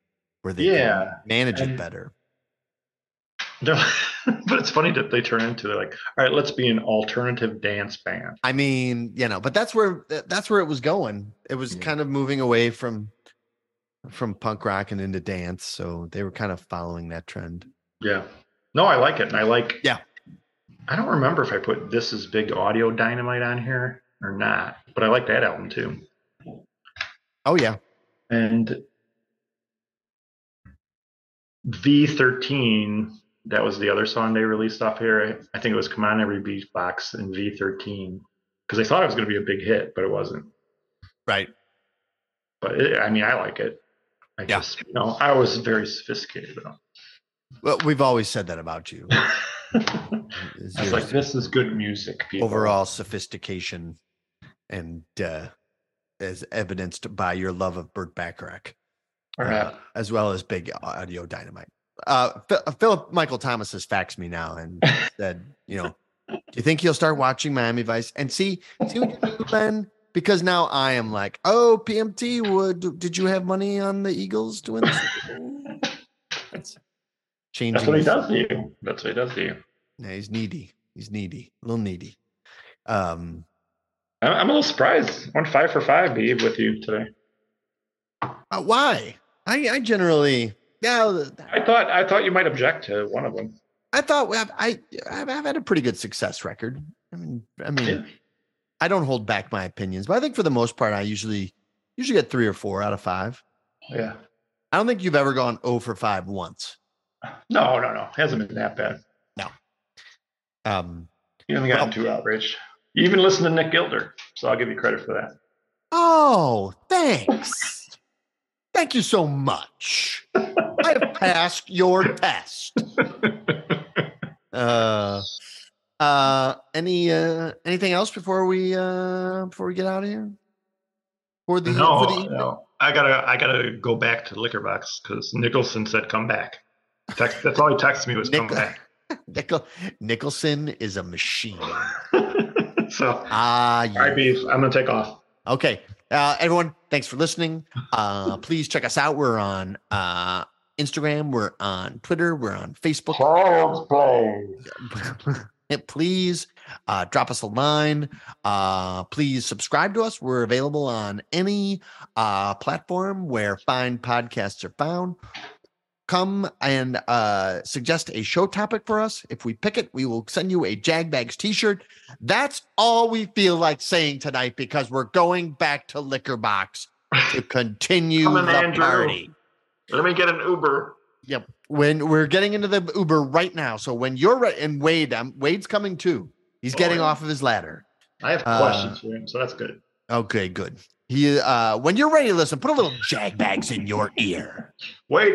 Speaker 1: where they
Speaker 2: Yeah,
Speaker 1: manage it better.
Speaker 2: They're, but it's funny that they turn into like, all right, let's be an alternative dance band.
Speaker 1: I mean, you know, but that's where that's where it was going. It was
Speaker 2: Yeah.
Speaker 1: kind of moving away from from punk rock and into dance, so they were kind of following that trend.
Speaker 2: Yeah. No, I like it. And I like
Speaker 1: Yeah.
Speaker 2: I don't remember if I put This Is Big Audio Dynamite on here or not, but I like that album too.
Speaker 1: Oh yeah,
Speaker 2: And V13 that was the other song they released off here. I think it was "Come On Every Beatbox" and V13 because they thought it was going to be a big hit, but it wasn't.
Speaker 1: Right.
Speaker 2: But it, I mean, I like it. I
Speaker 1: Yeah.
Speaker 2: just, you know, I was very sophisticated though.
Speaker 1: Well, we've always said that about you.
Speaker 2: I was like, this is good music. People.
Speaker 1: overall sophistication and uh, as evidenced by your love of Burt Bacharach, uh, as well as Big Audio Dynamite. Uh, Philip Michael Thomas has faxed me now and said, you know, do you think he'll start watching Miami Vice and see see what you do, Ben? Because now I am like, oh, PMT, would did you have money on the Eagles to win? the Super Bowl?" That's changing.
Speaker 2: That's what he does to you. That's what he does to you.
Speaker 1: Yeah, he's needy. He's needy, a little needy. Um,
Speaker 2: I'm, I'm a little surprised. I went five for five, Beeb, with you today.
Speaker 1: uh, why? I, I generally, yeah,
Speaker 2: I thought I thought you might object to one of them.
Speaker 1: I thought I I've, had a pretty good success record. I mean, I mean,
Speaker 2: Yeah.
Speaker 1: I don't hold back my opinions, but I think for the most part, I usually usually get three or four out of five.
Speaker 2: Yeah.
Speaker 1: I don't think you've ever gone 0 for five once.
Speaker 2: No, no, no. it Hasn't been that bad.
Speaker 1: Um,
Speaker 2: You haven't gotten
Speaker 1: Well-
Speaker 2: too outraged. You even listened to Nick Gilder, so I'll give you credit for that.
Speaker 1: oh, thanks. Thank you so much. I have passed your test. Uh, uh, any uh, anything else before we uh before we get out of here? For the
Speaker 2: no,
Speaker 1: for the
Speaker 2: no. I gotta I gotta go back to Liquor Box because Nicholson said come back. Text, that's all he texted me was come back.
Speaker 1: Nichol- Nicholson is a machine.
Speaker 2: so
Speaker 1: Ah,
Speaker 2: all right,
Speaker 1: yeah.
Speaker 2: beef. I'm gonna take off.
Speaker 1: Okay. Uh, everyone, thanks for listening. Uh, please check us out. We're on uh, Instagram. We're on Twitter. We're on Facebook.
Speaker 2: Play.
Speaker 1: please uh, drop us a line. Uh, please subscribe to us. We're available on any uh, platform where fine podcasts are found. Come and uh, suggest a show topic for us. If we pick it, we will send you a Jagbags t shirt. That's all we feel like saying tonight because we're going back to Liquor Box to continue the
Speaker 2: Andrew.
Speaker 1: party.
Speaker 2: Let me get an Uber.
Speaker 1: Yep. When we're getting into the Uber right now. So when you're ready, and Wade, um, Wade's coming too. He's
Speaker 2: Oh,
Speaker 1: getting off of his ladder.
Speaker 2: I have
Speaker 1: Uh,
Speaker 2: questions for him, so that's good.
Speaker 1: Okay, good. He uh when you're ready to listen, put a little jag bags in your ear.
Speaker 2: Wait.